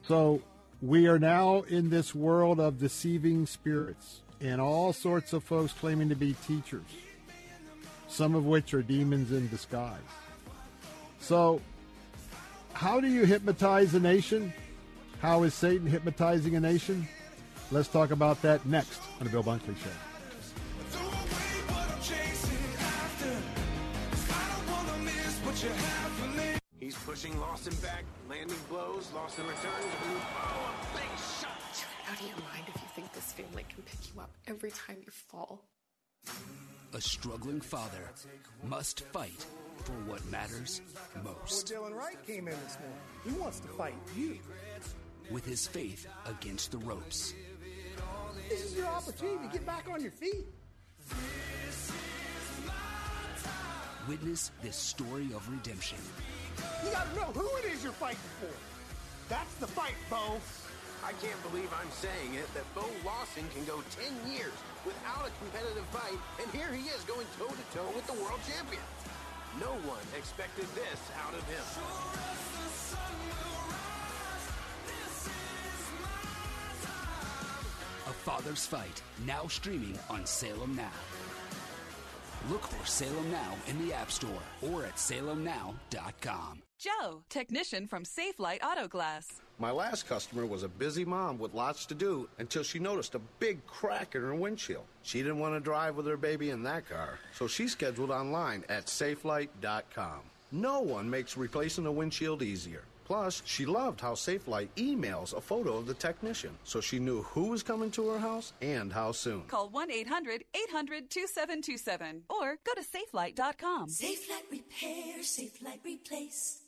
So we are now in this world of deceiving spirits and all sorts of folks claiming to be teachers, some of which are demons in disguise. So, how do you hypnotize a nation? How is Satan hypnotizing a nation? Let's talk about that next on the Bill Bunkley Show. He's pushing Lawson back, landing blows. Lawson returns. Ooh, oh, a big shot. You're out of your mind if you think this family can pick you up every time you fall. A struggling father must fight for what matters most. Dylan Wright came in this morning. He wants to fight you. With his faith against the ropes. This is your opportunity to get back on your feet. Witness this story of redemption. You gotta know who it is you're fighting for. That's the fight, Bo. I can't believe I'm saying it that Bo Lawson can go 10 years without a competitive fight, and here he is going toe to toe with the world champion. No one expected this out of him. A Father's Fight, now streaming on Salem Now. Look for Salem Now in the App Store or at salemnow.com. Joe, technician from Safelite Auto Glass. My last customer was a busy mom with lots to do until she noticed a big crack in her windshield. She didn't want to drive with her baby in that car, so she scheduled online at safelite.com. No one makes replacing a windshield easier. Plus, she loved how Safelite emails a photo of the technician, so she knew who was coming to her house and how soon. Call 1 800 800 2727 or go to safelite.com. Safe Light Repair, Safe Light Replace.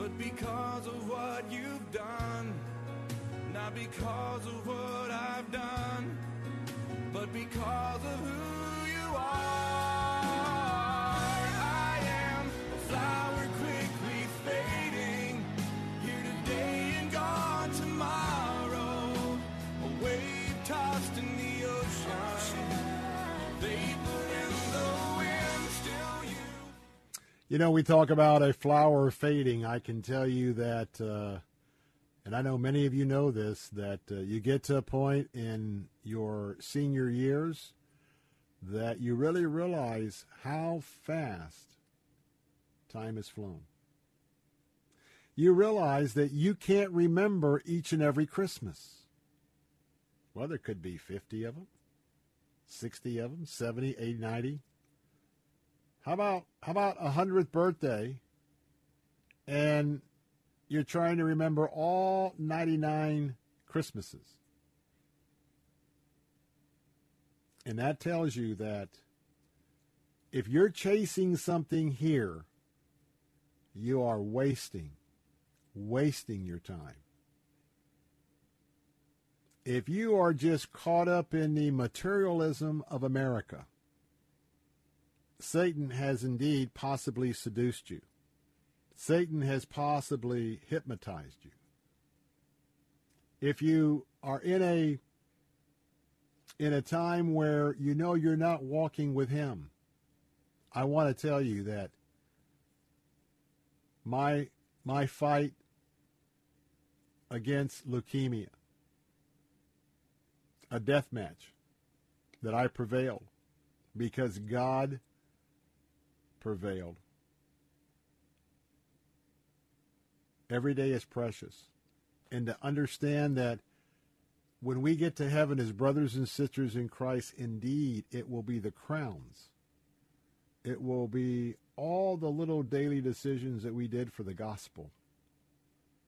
but because of what you've done. Not because of what I've done, but because of who you are. I am a flower You know, we talk about a flower fading. I can tell you that, uh, and I know many of you know this, that uh, you get to a point in your senior years that you really realize how fast time has flown. You realize that you can't remember each and every Christmas. Well, there could be 50 of them, 60 of them, 70, 80, 90. How about how about a hundredth birthday and you're trying to remember all 99 Christmases? And that tells you that if you're chasing something here, you are wasting, wasting your time. If you are just caught up in the materialism of America, Satan has indeed possibly seduced you. Satan has possibly hypnotized you. If you are in a in a time where you know you're not walking with him, I want to tell you that my my fight against leukemia, a death match that I prevailed because God prevailed. Every day is precious. And to understand that when we get to heaven as brothers and sisters in Christ, indeed, it will be the crowns. It will be all the little daily decisions that we did for the gospel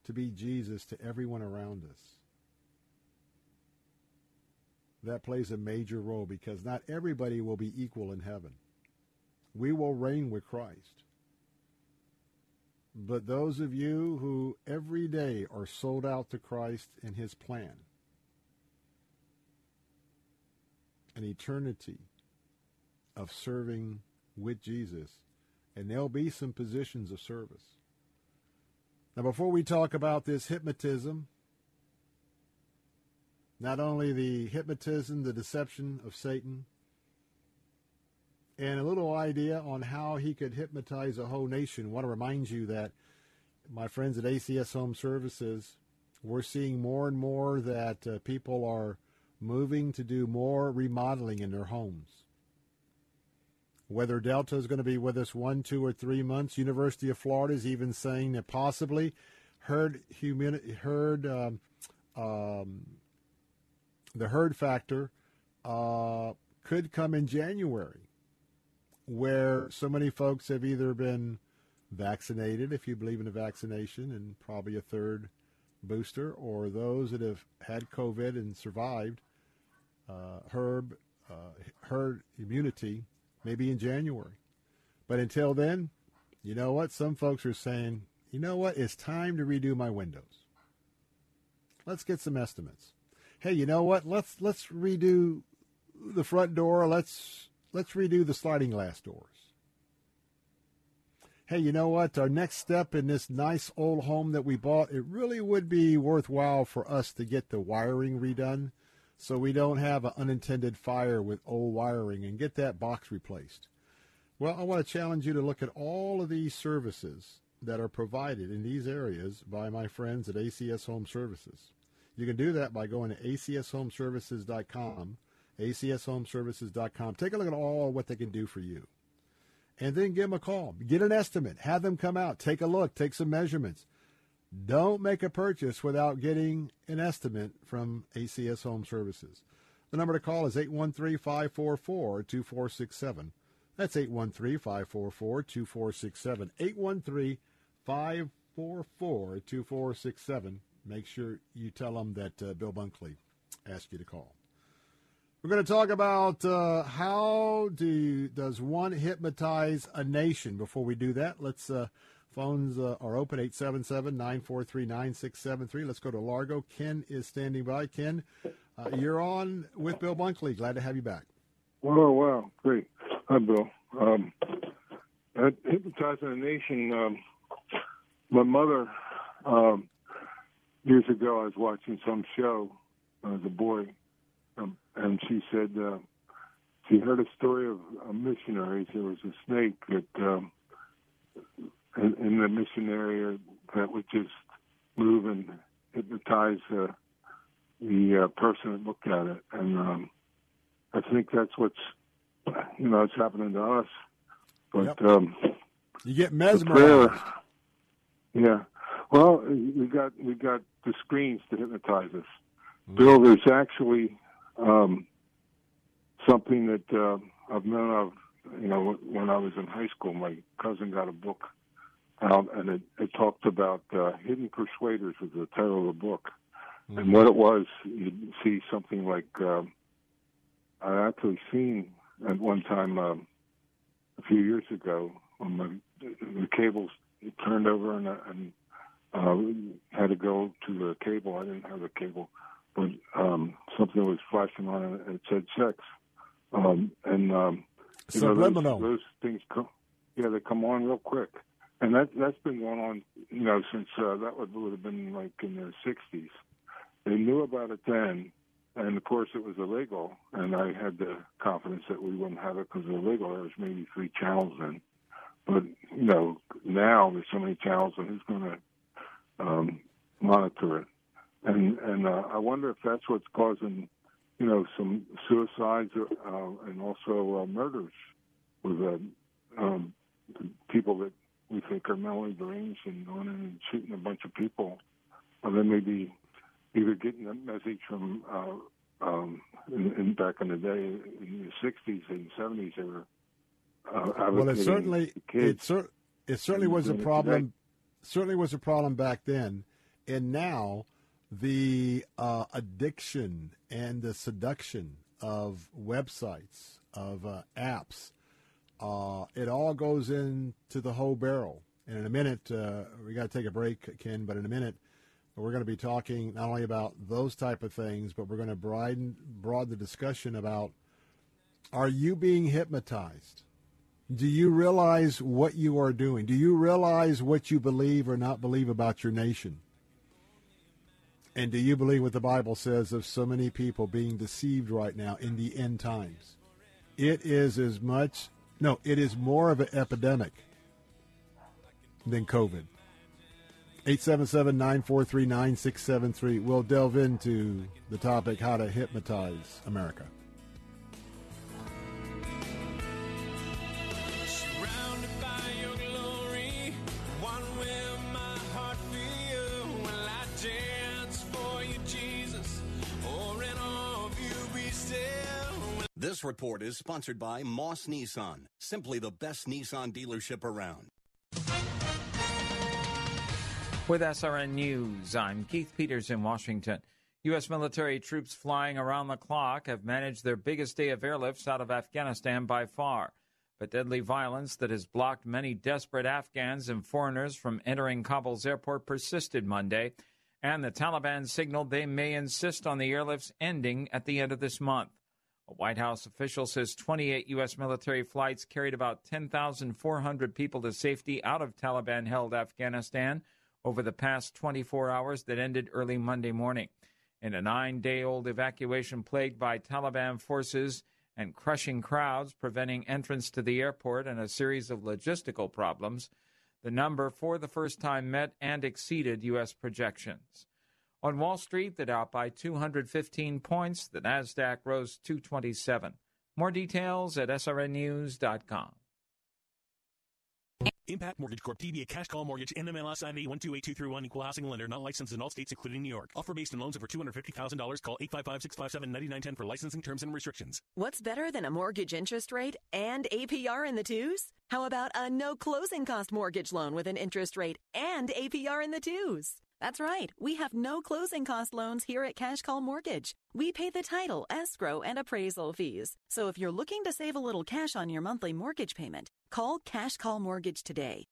to be Jesus to everyone around us. That plays a major role because not everybody will be equal in heaven. We will reign with Christ. But those of you who every day are sold out to Christ and his plan, an eternity of serving with Jesus, and there'll be some positions of service. Now, before we talk about this hypnotism, not only the hypnotism, the deception of Satan, and a little idea on how he could hypnotize a whole nation. I want to remind you that my friends at ACS Home Services, we're seeing more and more that uh, people are moving to do more remodeling in their homes. Whether Delta is going to be with us one, two, or three months, University of Florida is even saying that possibly herd humidity, herd um, um, the herd factor uh, could come in January where so many folks have either been vaccinated, if you believe in a vaccination, and probably a third booster, or those that have had COVID and survived uh, herd, uh, herd immunity, maybe in January. But until then, you know what? Some folks are saying, you know what? It's time to redo my windows. Let's get some estimates. Hey, you know what? Let's let's redo the front door. Let's let's redo the sliding glass doors. Hey, you know what? Our next step in this nice old home that we bought, it really would be worthwhile for us to get the wiring redone so we don't have an unintended fire with old wiring and get that box replaced. Well, I want to challenge you to look at all of these services that are provided in these areas by my friends at ACS Home Services. You can do that by going to acshomeservices.com acshomeservices.com. Take a look at all what they can do for you. And then give them a call. Get an estimate. Have them come out. Take a look. Take some measurements. Don't make a purchase without getting an estimate from ACS Home Services. The number to call is 813 544 2467. That's 813 544 2467. 813 544 2467. Make sure you tell them that uh, Bill Bunkley asked you to call. We're going to talk about uh, how do does one hypnotize a nation. Before we do that, let's uh, phones uh, are open 877-943-9673. Let's go to Largo. Ken is standing by. Ken, uh, you're on with Bill Bunkley. Glad to have you back. Well, wow, great. Hi, Bill. Um, at hypnotizing a nation. Um, my mother um, years ago, I was watching some show as a boy and she said uh, she heard a story of uh, missionaries. There was a snake that um, in, in the mission area that would just move and hypnotize uh, the uh, person that looked at it, and um, I think that's what's you know it's happening to us. But Yep. um, You get mesmerized. yeah. Well, we got we got the screens to hypnotize us. Bill, there's actually um, something that uh, I've known of. You know, when I was in high school, my cousin got a book out, and it, it talked about uh, hidden persuaders was the title of the book. And what it was, you'd see something like um, I actually seen at one time um, a few years ago when my, the cables turned over and, I- and uh, had to go to the cable. I didn't have the cable, but um, something was flashing on and it said sex. Um, and um, You know, those, those things come, yeah, they come on real quick, and that that's been going on, you know, since uh, that would would have been like in the '60s. They knew about it then, and of course it was illegal, and I had the confidence that we wouldn't have it because it was illegal. There was maybe three channels then, but you know now there's so many channels, and who's going to um, monitor it? And and uh, I wonder if that's what's causing, you know, some suicides uh, and also uh, murders with uh, um, people that we think are mentally deranged and going in and shooting a bunch of people. Or they may be either getting a message from uh, um, in, in back in the day in the '60s and '70s they were. Uh, Well, it certainly it, cer- it certainly was a problem. Certainly was a problem back then, and now the uh, addiction and the seduction of websites of uh, apps. Uh, it all goes into the whole barrel. And in a minute, uh, we got to take a break, Ken. But in a minute, we're going to be talking not only about those type of things, but we're going to broaden broaden the discussion about: Are you being hypnotized? Do you realize what you are doing? Do you realize what you believe or not believe about your nation? And do you believe what the Bible says of so many people being deceived right now in the end times? It is as much, no, it is more of an epidemic than COVID. 877 943 9673. We'll delve into the topic how to hypnotize America. This report is sponsored by Moss Nissan, simply the best Nissan dealership around. With SRN News, I'm Keith Peters in Washington. U.S. military troops flying around the clock have managed their biggest day of airlifts out of Afghanistan by far. But deadly violence that has blocked many desperate Afghans and foreigners from entering Kabul's airport persisted Monday, and the Taliban signaled they may insist on the airlifts ending at the end of this month. A White House official says 28 U.S. military flights carried about 10,400 people to safety out of Taliban held Afghanistan over the past 24 hours that ended early Monday morning. In a nine day old evacuation plagued by Taliban forces and crushing crowds preventing entrance to the airport and a series of logistical problems, the number for the first time met and exceeded U.S. projections. On Wall Street, the Dow by 215 points, the Nasdaq rose 227. More details at srnnews.com. Impac Mortgage Corp. DBA Cash Call Mortgage. NMLS ID 128231. Equal housing lender. Not licensed in all states, including New York. Offer based on loans over $250,000. Call 855-657-9910 for licensing terms and restrictions. What's better than a mortgage interest rate and APR in the twos? How about a no closing cost mortgage loan with an interest rate and APR in the twos? That's right. We have no closing cost loans here at Cash Call Mortgage. We pay the title, escrow, and appraisal fees. So if you're looking to save a little cash on your monthly mortgage payment, call Cash Call Mortgage today.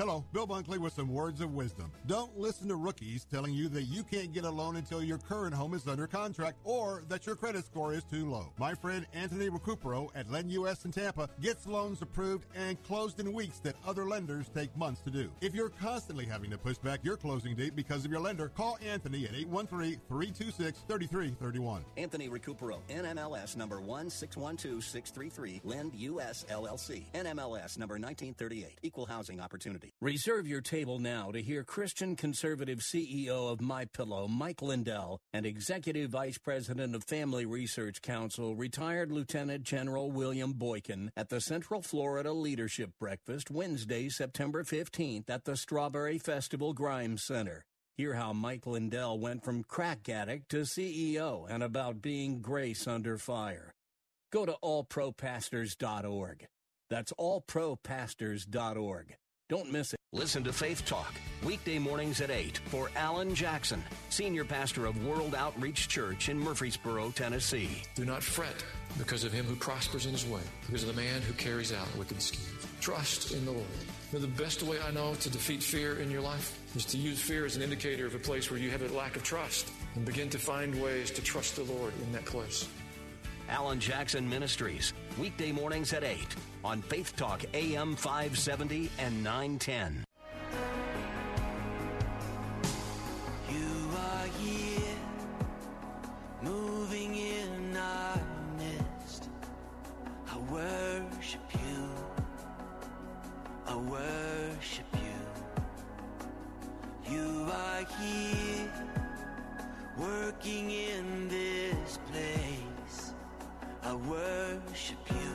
Hello, Bill Bunkley with some words of wisdom. Don't listen to rookies telling you that you can't get a loan until your current home is under contract or that your credit score is too low. My friend Anthony Recupero at Lend US in Tampa gets loans approved and closed in weeks that other lenders take months to do. If you're constantly having to push back your closing date because of your lender, call Anthony at 813-326-3331. Anthony Recupero, NMLS number 1612633, Lend US LLC, NMLS number 1938, Equal Housing Opportunity. Reserve your table now to hear Christian conservative CEO of My Pillow, Mike Lindell, and Executive Vice President of Family Research Council, retired Lieutenant General William Boykin, at the Central Florida Leadership Breakfast Wednesday, September 15th at the Strawberry Festival Grimes Center. Hear how Mike Lindell went from crack addict to CEO and about being grace under fire. Go to allpropastors.org. That's allpropastors.org. Don't miss it. Listen to Faith Talk, weekday mornings at 8 for Alan Jackson, Senior Pastor of World Outreach Church in Murfreesboro, Tennessee. Do not fret because of him who prospers in his way, because of the man who carries out wicked schemes. Trust in the Lord. You know, the best way I know to defeat fear in your life is to use fear as an indicator of a place where you have a lack of trust and begin to find ways to trust the Lord in that place. Alan Jackson Ministries, weekday mornings at 8 on Faith Talk AM 570 and 910. You are here, moving in our midst. I worship you. I worship you. You are here, working in this place. I worship you.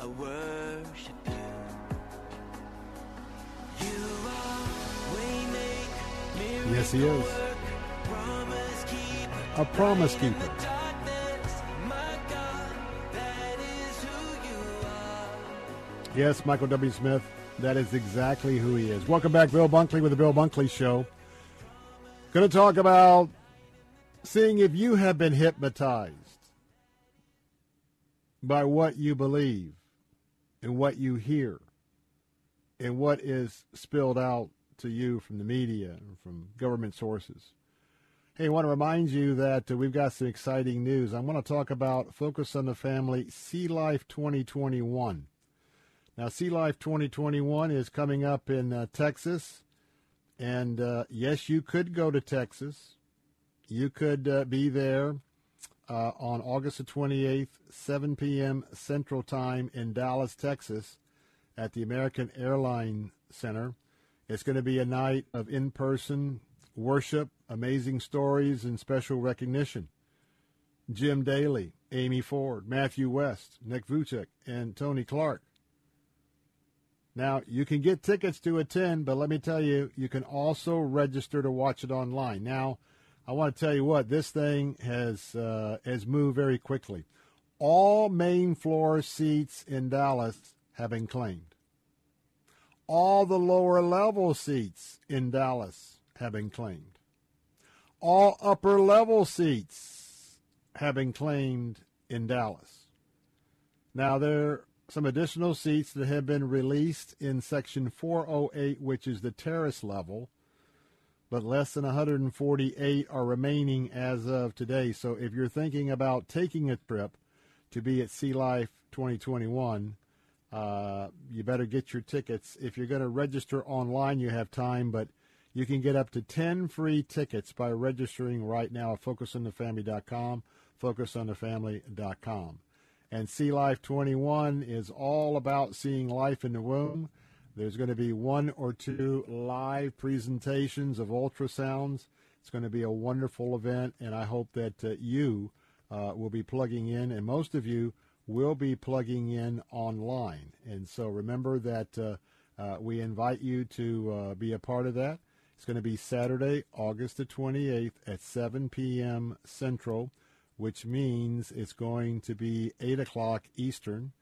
I worship you. You are waymaker, Yes, he is. promise keeper. A promise keeper. Darkness, my God, that is who you are. Yes, Michael W. Smith. That is exactly who he is. Welcome back, Bill Bunkley with the Bill Bunkley Show. Going to talk about seeing if you have been hypnotized by what you believe and what you hear and what is spilled out to you from the media and from government sources. Hey, I want to remind you that uh, we've got some exciting news. I want to talk about Focus on the Family See Life 2021. Now, See Life 2021 is coming up in uh, Texas. And uh, yes, you could go to Texas. You could uh, be there uh, on August the 28th, 7 p.m. Central Time in Dallas, Texas, at the American Airline Center. It's going to be a night of in person worship, amazing stories, and special recognition. Jim Daly, Amy Ford, Matthew West, Nick Vujicic, and Tony Clark. Now, you can get tickets to attend, but let me tell you, you can also register to watch it online. Now, I want to tell you what, this thing has, uh, has moved very quickly. All main floor seats in Dallas have been claimed. All the lower level seats in Dallas have been claimed. All upper level seats have been claimed in Dallas. Now, there are some additional seats that have been released in Section 408, which is the terrace level, but less than 148 are remaining as of today. So if you're thinking about taking a trip to be at See Life 2021, uh, you better get your tickets. If you're going to register online, you have time, but you can get up to 10 free tickets by registering right now at focusonthefamily.com, focusonthefamily.com. And See Life 21 is all about seeing life in the womb. There's going to be one or two live presentations of ultrasounds. It's going to be a wonderful event, and I hope that uh, you uh, will be plugging in, and most of you will be plugging in online. And so remember that uh, uh, we invite you to uh, be a part of that. It's going to be Saturday, August the 28th at 7 p.m. Central, which means it's going to be 8 o'clock Eastern.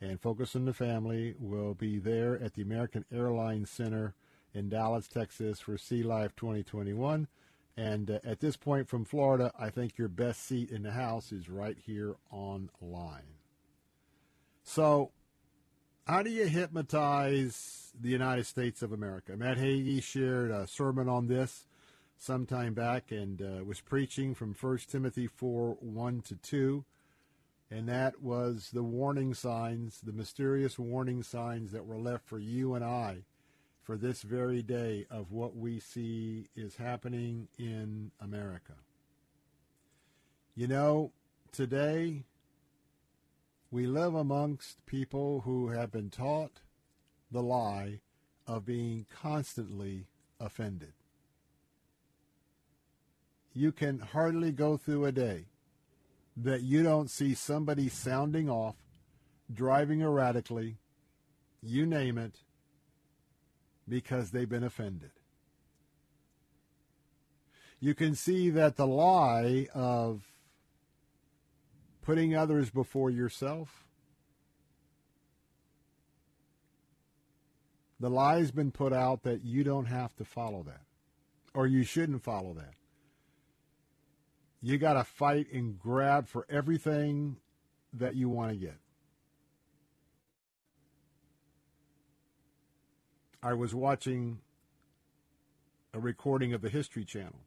And Focus on the Family will be there at the American Airlines Center in Dallas, Texas for See Life 2021. And uh, at this point from Florida, I think your best seat in the house is right here online. So, how do you hypnotize the United States of America. Matt Hagee shared a sermon on this some time back and uh, was preaching from 1 Timothy 4 1 to 2. And that was the warning signs, the mysterious warning signs that were left for you and I for this very day of what we see is happening in America. You know, today we live amongst people who have been taught the lie of being constantly offended. You can hardly go through a day that you don't see somebody sounding off, driving erratically, you name it, because they've been offended. You can see that the lie of putting others before yourself, the lie's been put out that you don't have to follow that, or you shouldn't follow that. You got to fight and grab for everything that you want to get. I was watching a recording of the History Channel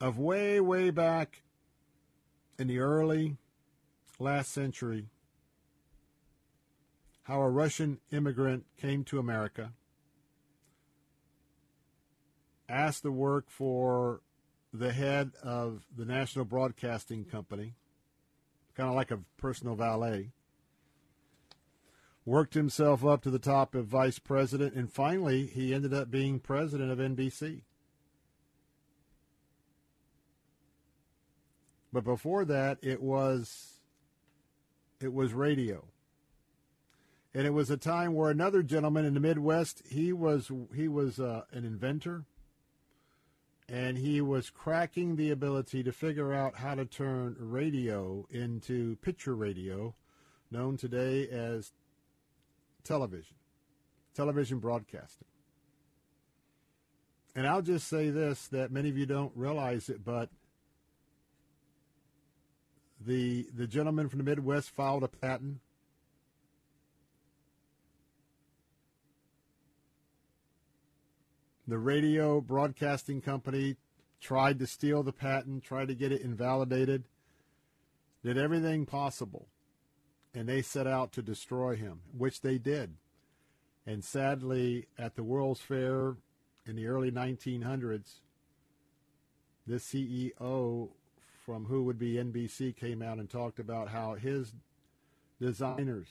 of way, way back in the early last century how a Russian immigrant came to America, asked to work for the head of the National Broadcasting Company, kind of like a personal valet worked himself up to the top of vice president, and finally he ended up being president of NBC. But before that, it was it was radio. And it was a time where another gentleman in the Midwest, he was he was uh, an inventor, and he was cracking the ability to figure out how to turn radio into picture radio, known today as television, television broadcasting. And I'll just say this that many of you don't realize it, but the the gentleman from the Midwest filed a patent. The radio broadcasting company tried to steal the patent, tried to get it invalidated, did everything possible and they set out to destroy him, which they did. And sadly, at the World's Fair in the early 1900s, this CEO from who would be NBC came out and talked about how his designers,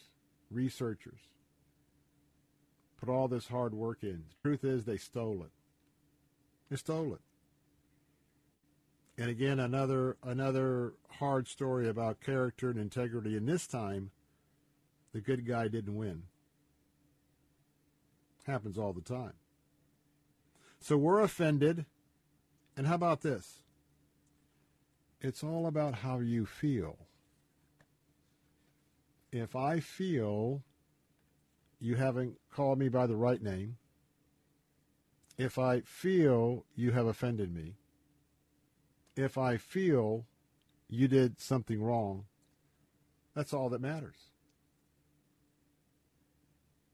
researchers, put all this hard work in. The truth is, they stole it. They stole it. And again, another another hard story about character and integrity. And this time, the good guy didn't win. Happens all the time. So we're offended. And how about this? It's all about how you feel. If I feel you haven't called me by the right name, if I feel you have offended me, if I feel you did something wrong, that's all that matters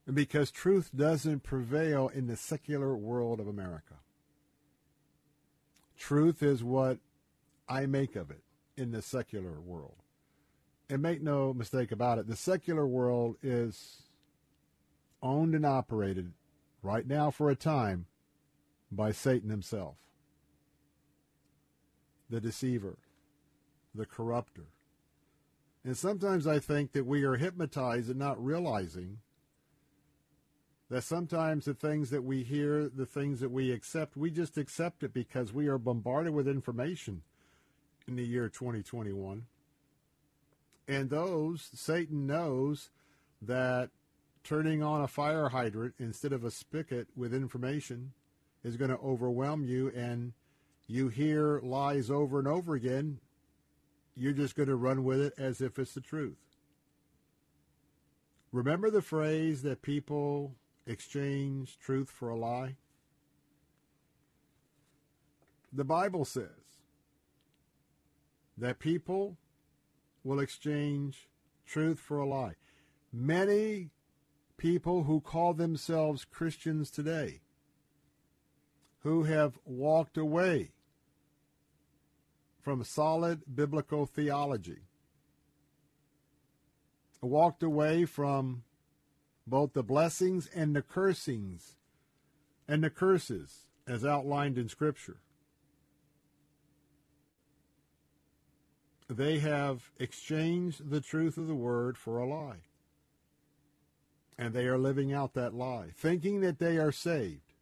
And because truth doesn't prevail in the secular world of America. Truth is what I make of it in the secular world. And make no mistake about it, the secular world is owned and operated right now for a time by Satan himself, the deceiver, the corrupter. And sometimes I think that we are hypnotized and not realizing that sometimes the things that we hear, the things that we accept, we just accept it because we are bombarded with information in the year 2021. And those, Satan knows that turning on a fire hydrant instead of a spigot with information is going to overwhelm you, and you hear lies over and over again. You're just going to run with it as if it's the truth. Remember the phrase that people exchange truth for a lie? The Bible says that people will exchange truth for a lie. Many people who call themselves Christians today who have walked away from solid biblical theology, walked away from both the blessings and the cursings and the curses as outlined in Scripture. They have exchanged the truth of the word for a lie. And they are living out that lie, thinking that they are saved.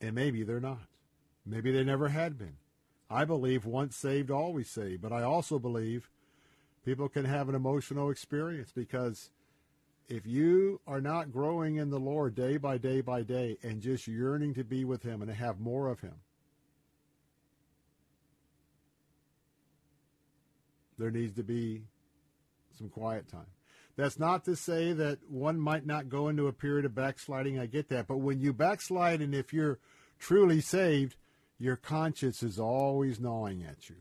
And maybe they're not. Maybe they never had been. I believe once saved, always saved. But I also believe people can have an emotional experience because if you are not growing in the Lord day by day by day and just yearning to be with Him and to have more of Him, there needs to be some quiet time. That's not to say that one might not go into a period of backsliding. I get that. But when you backslide and if you're truly saved, your conscience is always gnawing at you.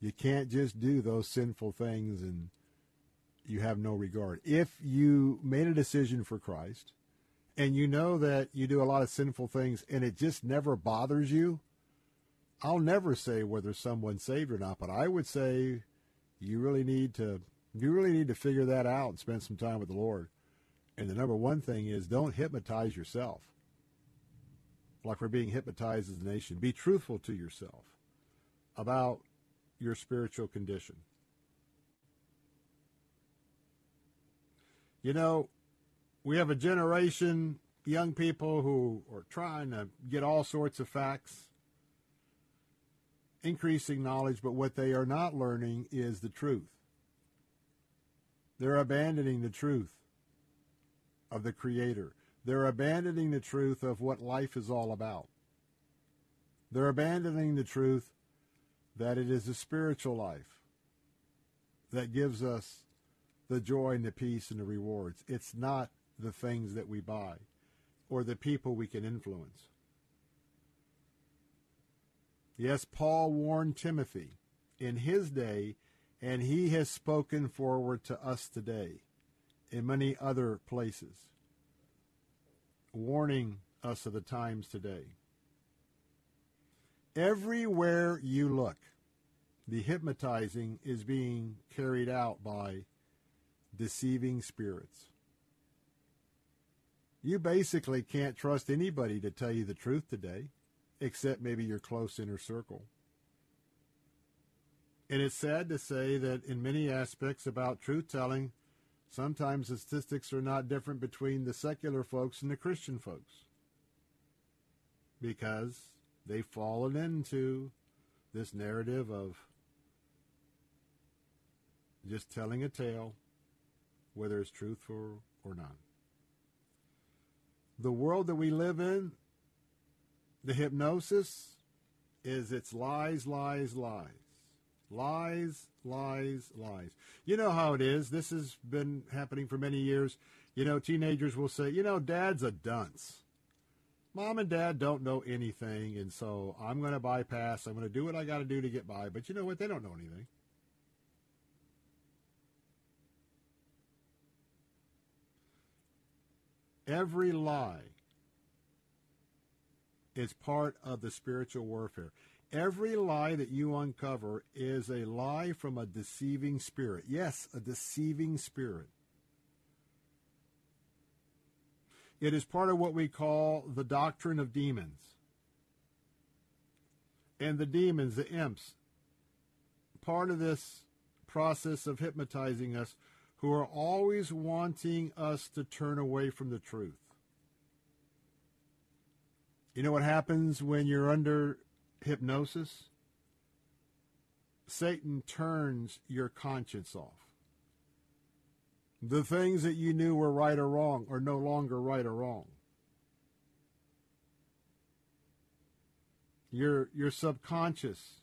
You can't just do those sinful things and you have no regard. If you made a decision for Christ and you know that you do a lot of sinful things and it just never bothers you, I'll never say whether someone's saved or not, but I would say you really need to you really need to figure that out and spend some time with the Lord. And the number one thing is don't hypnotize yourself. Like we're being hypnotized as a nation. Be truthful to yourself about your spiritual condition. You know, we have a generation, young people who are trying to get all sorts of facts, increasing knowledge, but what they are not learning is the truth. They're abandoning the truth of the Creator. They're abandoning the truth of what life is all about. They're abandoning the truth that it is a spiritual life that gives us the joy and the peace and the rewards. It's not the things that we buy or the people we can influence. Yes, Paul warned Timothy in his day, and he has spoken forward to us today in many other places, warning us of the times today. Everywhere you look, the hypnotizing is being carried out by deceiving spirits. You basically can't trust anybody to tell you the truth today, except maybe your close inner circle. And it's sad to say that in many aspects about truth telling, sometimes the statistics are not different between the secular folks and the Christian folks. Because they've fallen into this narrative of just telling a tale whether it's truthful or not. The world that we live in, the hypnosis is it's lies, lies, lies. Lies, lies, lies. You know how it is. This has been happening for many years. You know, teenagers will say, you know, dad's a dunce. Mom and dad don't know anything, and so I'm going to bypass. I'm going to do what I got to do to get by. But you know what? They don't know anything. Every lie is part of the spiritual warfare. Every lie that you uncover is a lie from a deceiving spirit. Yes, a deceiving spirit. It is part of what we call the doctrine of demons. And the demons, the imps, part of this process of hypnotizing us who are always wanting us to turn away from the truth. You know what happens when you're under hypnosis? Satan turns your conscience off. The things that you knew were right or wrong are no longer right or wrong. Your, your subconscious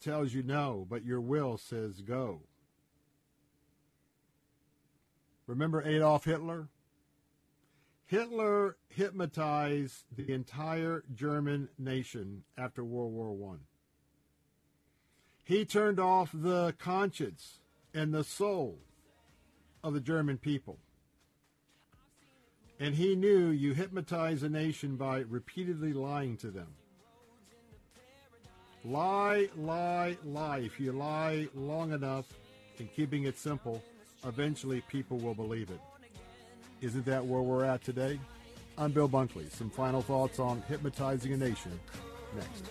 tells you no, but your will says go. Remember Adolf Hitler? Hitler hypnotized the entire German nation after World War I. He turned off the conscience and the soul of the German people. And he knew you hypnotize a nation by repeatedly lying to them. Lie, lie, lie. If you lie long enough and keeping it simple, eventually people will believe it. Isn't that where we're at today? I'm Bill Bunkley. Some final thoughts on hypnotizing a nation next.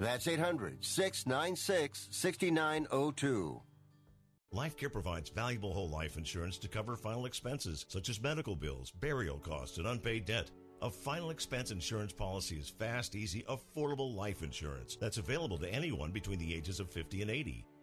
That's 800 696 6902. Life Care provides valuable whole life insurance to cover final expenses such as medical bills, burial costs, and unpaid debt. A final expense insurance policy is fast, easy, affordable life insurance that's available to anyone between the ages of 50 and 80.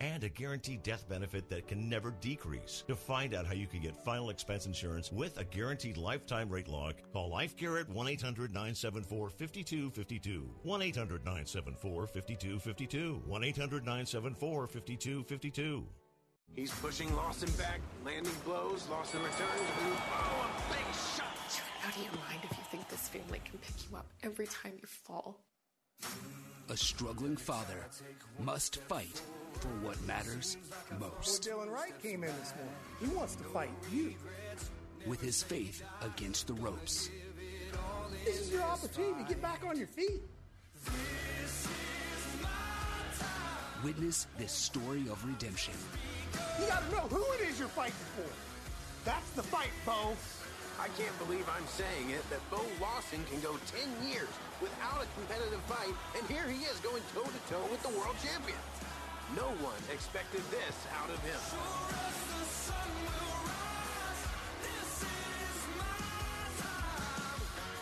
and a guaranteed death benefit that can never decrease. To find out how you can get final expense insurance with a guaranteed lifetime rate lock, call Life Care at 1 800 974 5252. 1 800 974 5252. 1 800 974 5252. He's pushing Lawson back, landing blows, Lawson returns, and oh, a big shot. You're out of your mind if you think this family can pick you up every time you fall. A struggling father must fight for what matters most. Well, Dylan Wright came in this morning. He wants to fight you. With his faith against the ropes. This is your opportunity to get back on your feet. Witness this story of redemption. You gotta know who it is you're fighting for. That's the fight, Bo. I can't believe I'm saying it that Bo Lawson can go 10 years without a competitive fight, and here he is going toe to toe with the world champion. No one expected this out of him.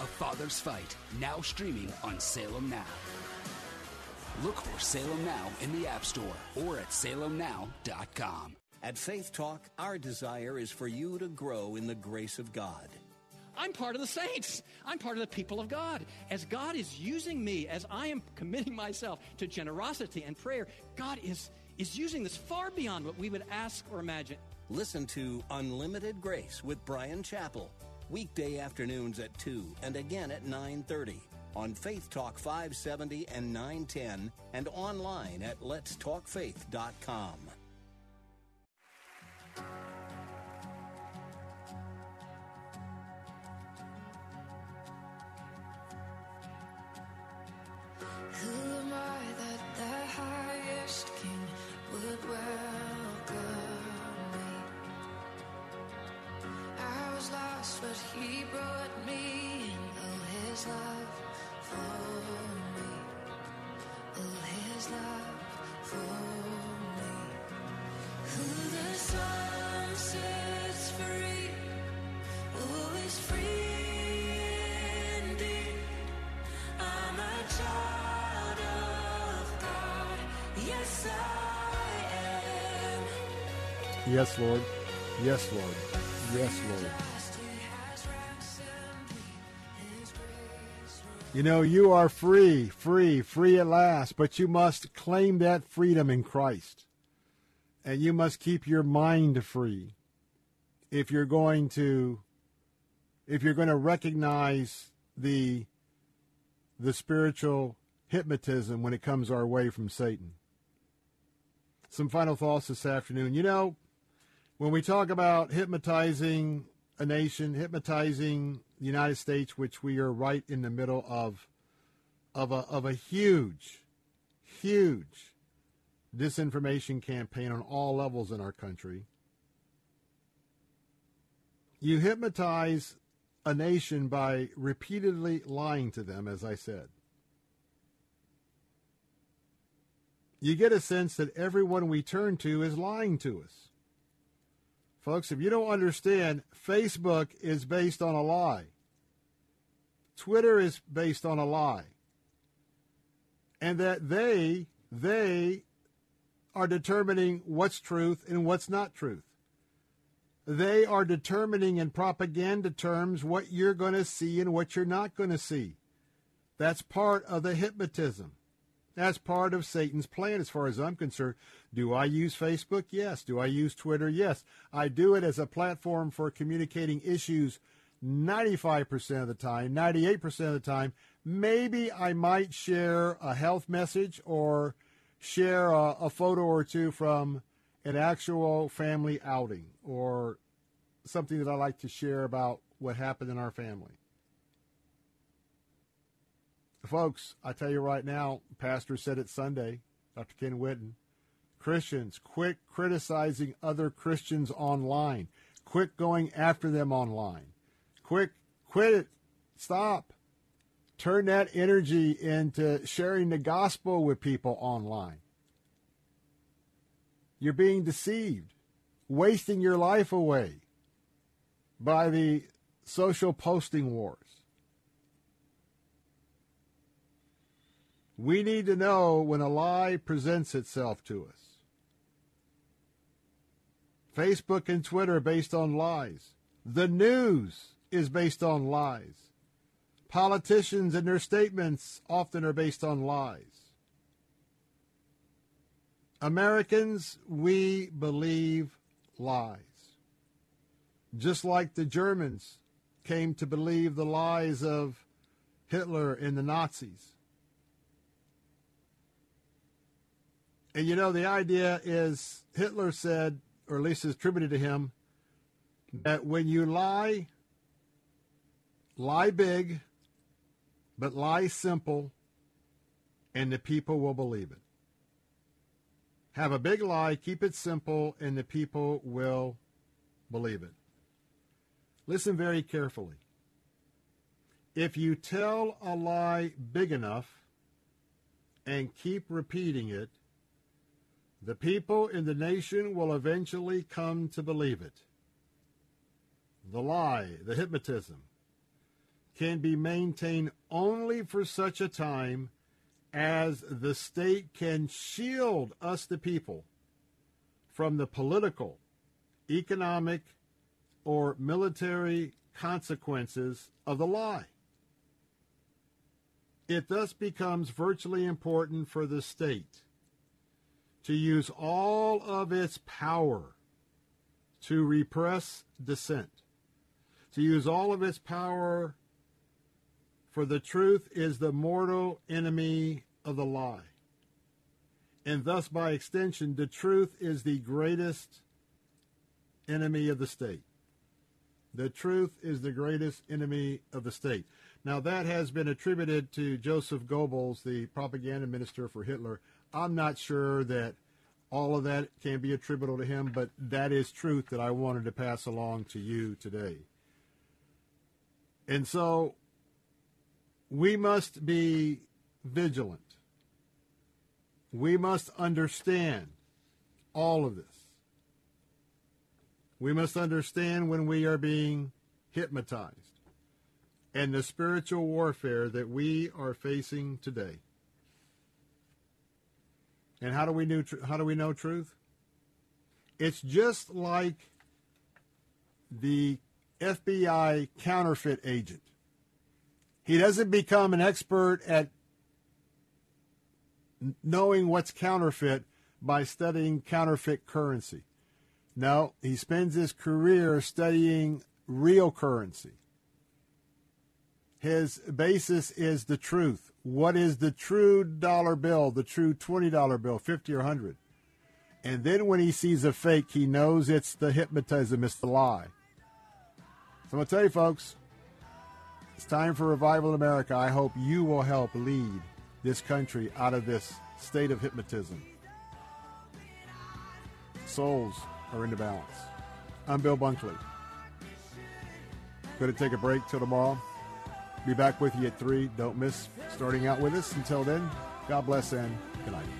A Father's Fight, now streaming on Salem Now. Look for Salem Now in the App Store or at salemnow.com. At Faith Talk, our desire is for you to grow in the grace of God. I'm part of the saints. I'm part of the people of God. As God is using me, as I am committing myself to generosity and prayer, God is, is using this far beyond what we would ask or imagine. Listen to Unlimited Grace with Bryan Chapell, weekday afternoons at 2 and again at 9:30 on Faith Talk 570 and 910 and online at letstalkfaith.com. Who am I that the highest king would welcome me? I was lost, but he brought me in. His love for me. His love for me. Who the sets free, always free. Yes, Lord. Yes, Lord. Yes, Lord. You know, you are free, free, free at last, but you must claim that freedom in Christ. And you must keep your mind free if you're going to if you're going to recognize the the spiritual hypnotism when it comes our way from Satan. Some final thoughts this afternoon. You know, when we talk about hypnotizing a nation, hypnotizing the United States, which we are right in the middle of, of a, of a huge, huge disinformation campaign on all levels in our country. You hypnotize a nation by repeatedly lying to them, as I said. You get a sense that everyone we turn to is lying to us. Folks, if you don't understand, Facebook is based on a lie. Twitter is based on a lie. And that they, they are determining what's truth and what's not truth. They are determining in propaganda terms what you're going to see and what you're not going to see. That's part of the hypnotism. That's part of Satan's plan, as far as I'm concerned. Do I use Facebook? Yes. Do I use Twitter? Yes. I do it as a platform for communicating issues 95% of the time, 98% of the time. Maybe I might share a health message or share a, a photo or two from an actual family outing or something that I like to share about what happened in our family. Folks, I tell you right now, Pastor said it Sunday, Dr. Ken Whitten. Christians, quit criticizing other Christians online. Quit going after them online. Quit, quit it. Stop. Turn that energy into sharing the gospel with people online. You're being deceived, wasting your life away by the social posting wars. We need to know when a lie presents itself to us. Facebook and Twitter are based on lies. The news is based on lies. Politicians and their statements often are based on lies. Americans, we believe lies. Just like the Germans came to believe the lies of Hitler and the Nazis. And you know, the idea is Hitler said, or at least is attributed to him, that when you lie, lie big, but lie simple, and the people will believe it. Have a big lie, keep it simple, and the people will believe it. Listen very carefully. If you tell a lie big enough and keep repeating it, the people in the nation will eventually come to believe it. The lie, the hypnotism, can be maintained only for such a time as the state can shield us, the people, from the political, economic, or military consequences of the lie. It thus becomes virtually important for the state to use all of its power to repress dissent, to use all of its power, for the truth is the mortal enemy of the lie. And thus, by extension, the truth is the greatest enemy of the state. The truth is the greatest enemy of the state. Now, that has been attributed to Joseph Goebbels, the propaganda minister for Hitler. I'm not sure that all of that can be attributable to him, but that is truth that I wanted to pass along to you today. And so we must be vigilant. We must understand all of this. We must understand when we are being hypnotized and the spiritual warfare that we are facing today. And how do we know? How do we know truth? It's just like the FBI counterfeit agent. He doesn't become an expert at knowing what's counterfeit by studying counterfeit currency. No, he spends his career studying real currency. His basis is the truth. What is the true dollar bill, the true $20 bill, 50 or 100? And then when he sees a fake, he knows it's the hypnotism, it's the lie. So I'm going to tell you, folks, it's time for revival America. I hope you will help lead this country out of this state of hypnotism. Souls are in the balance. I'm Bill Bunkley. Going to take a break till tomorrow. Be back with you at 3. Don't miss starting out with us. Until then, God bless and good night.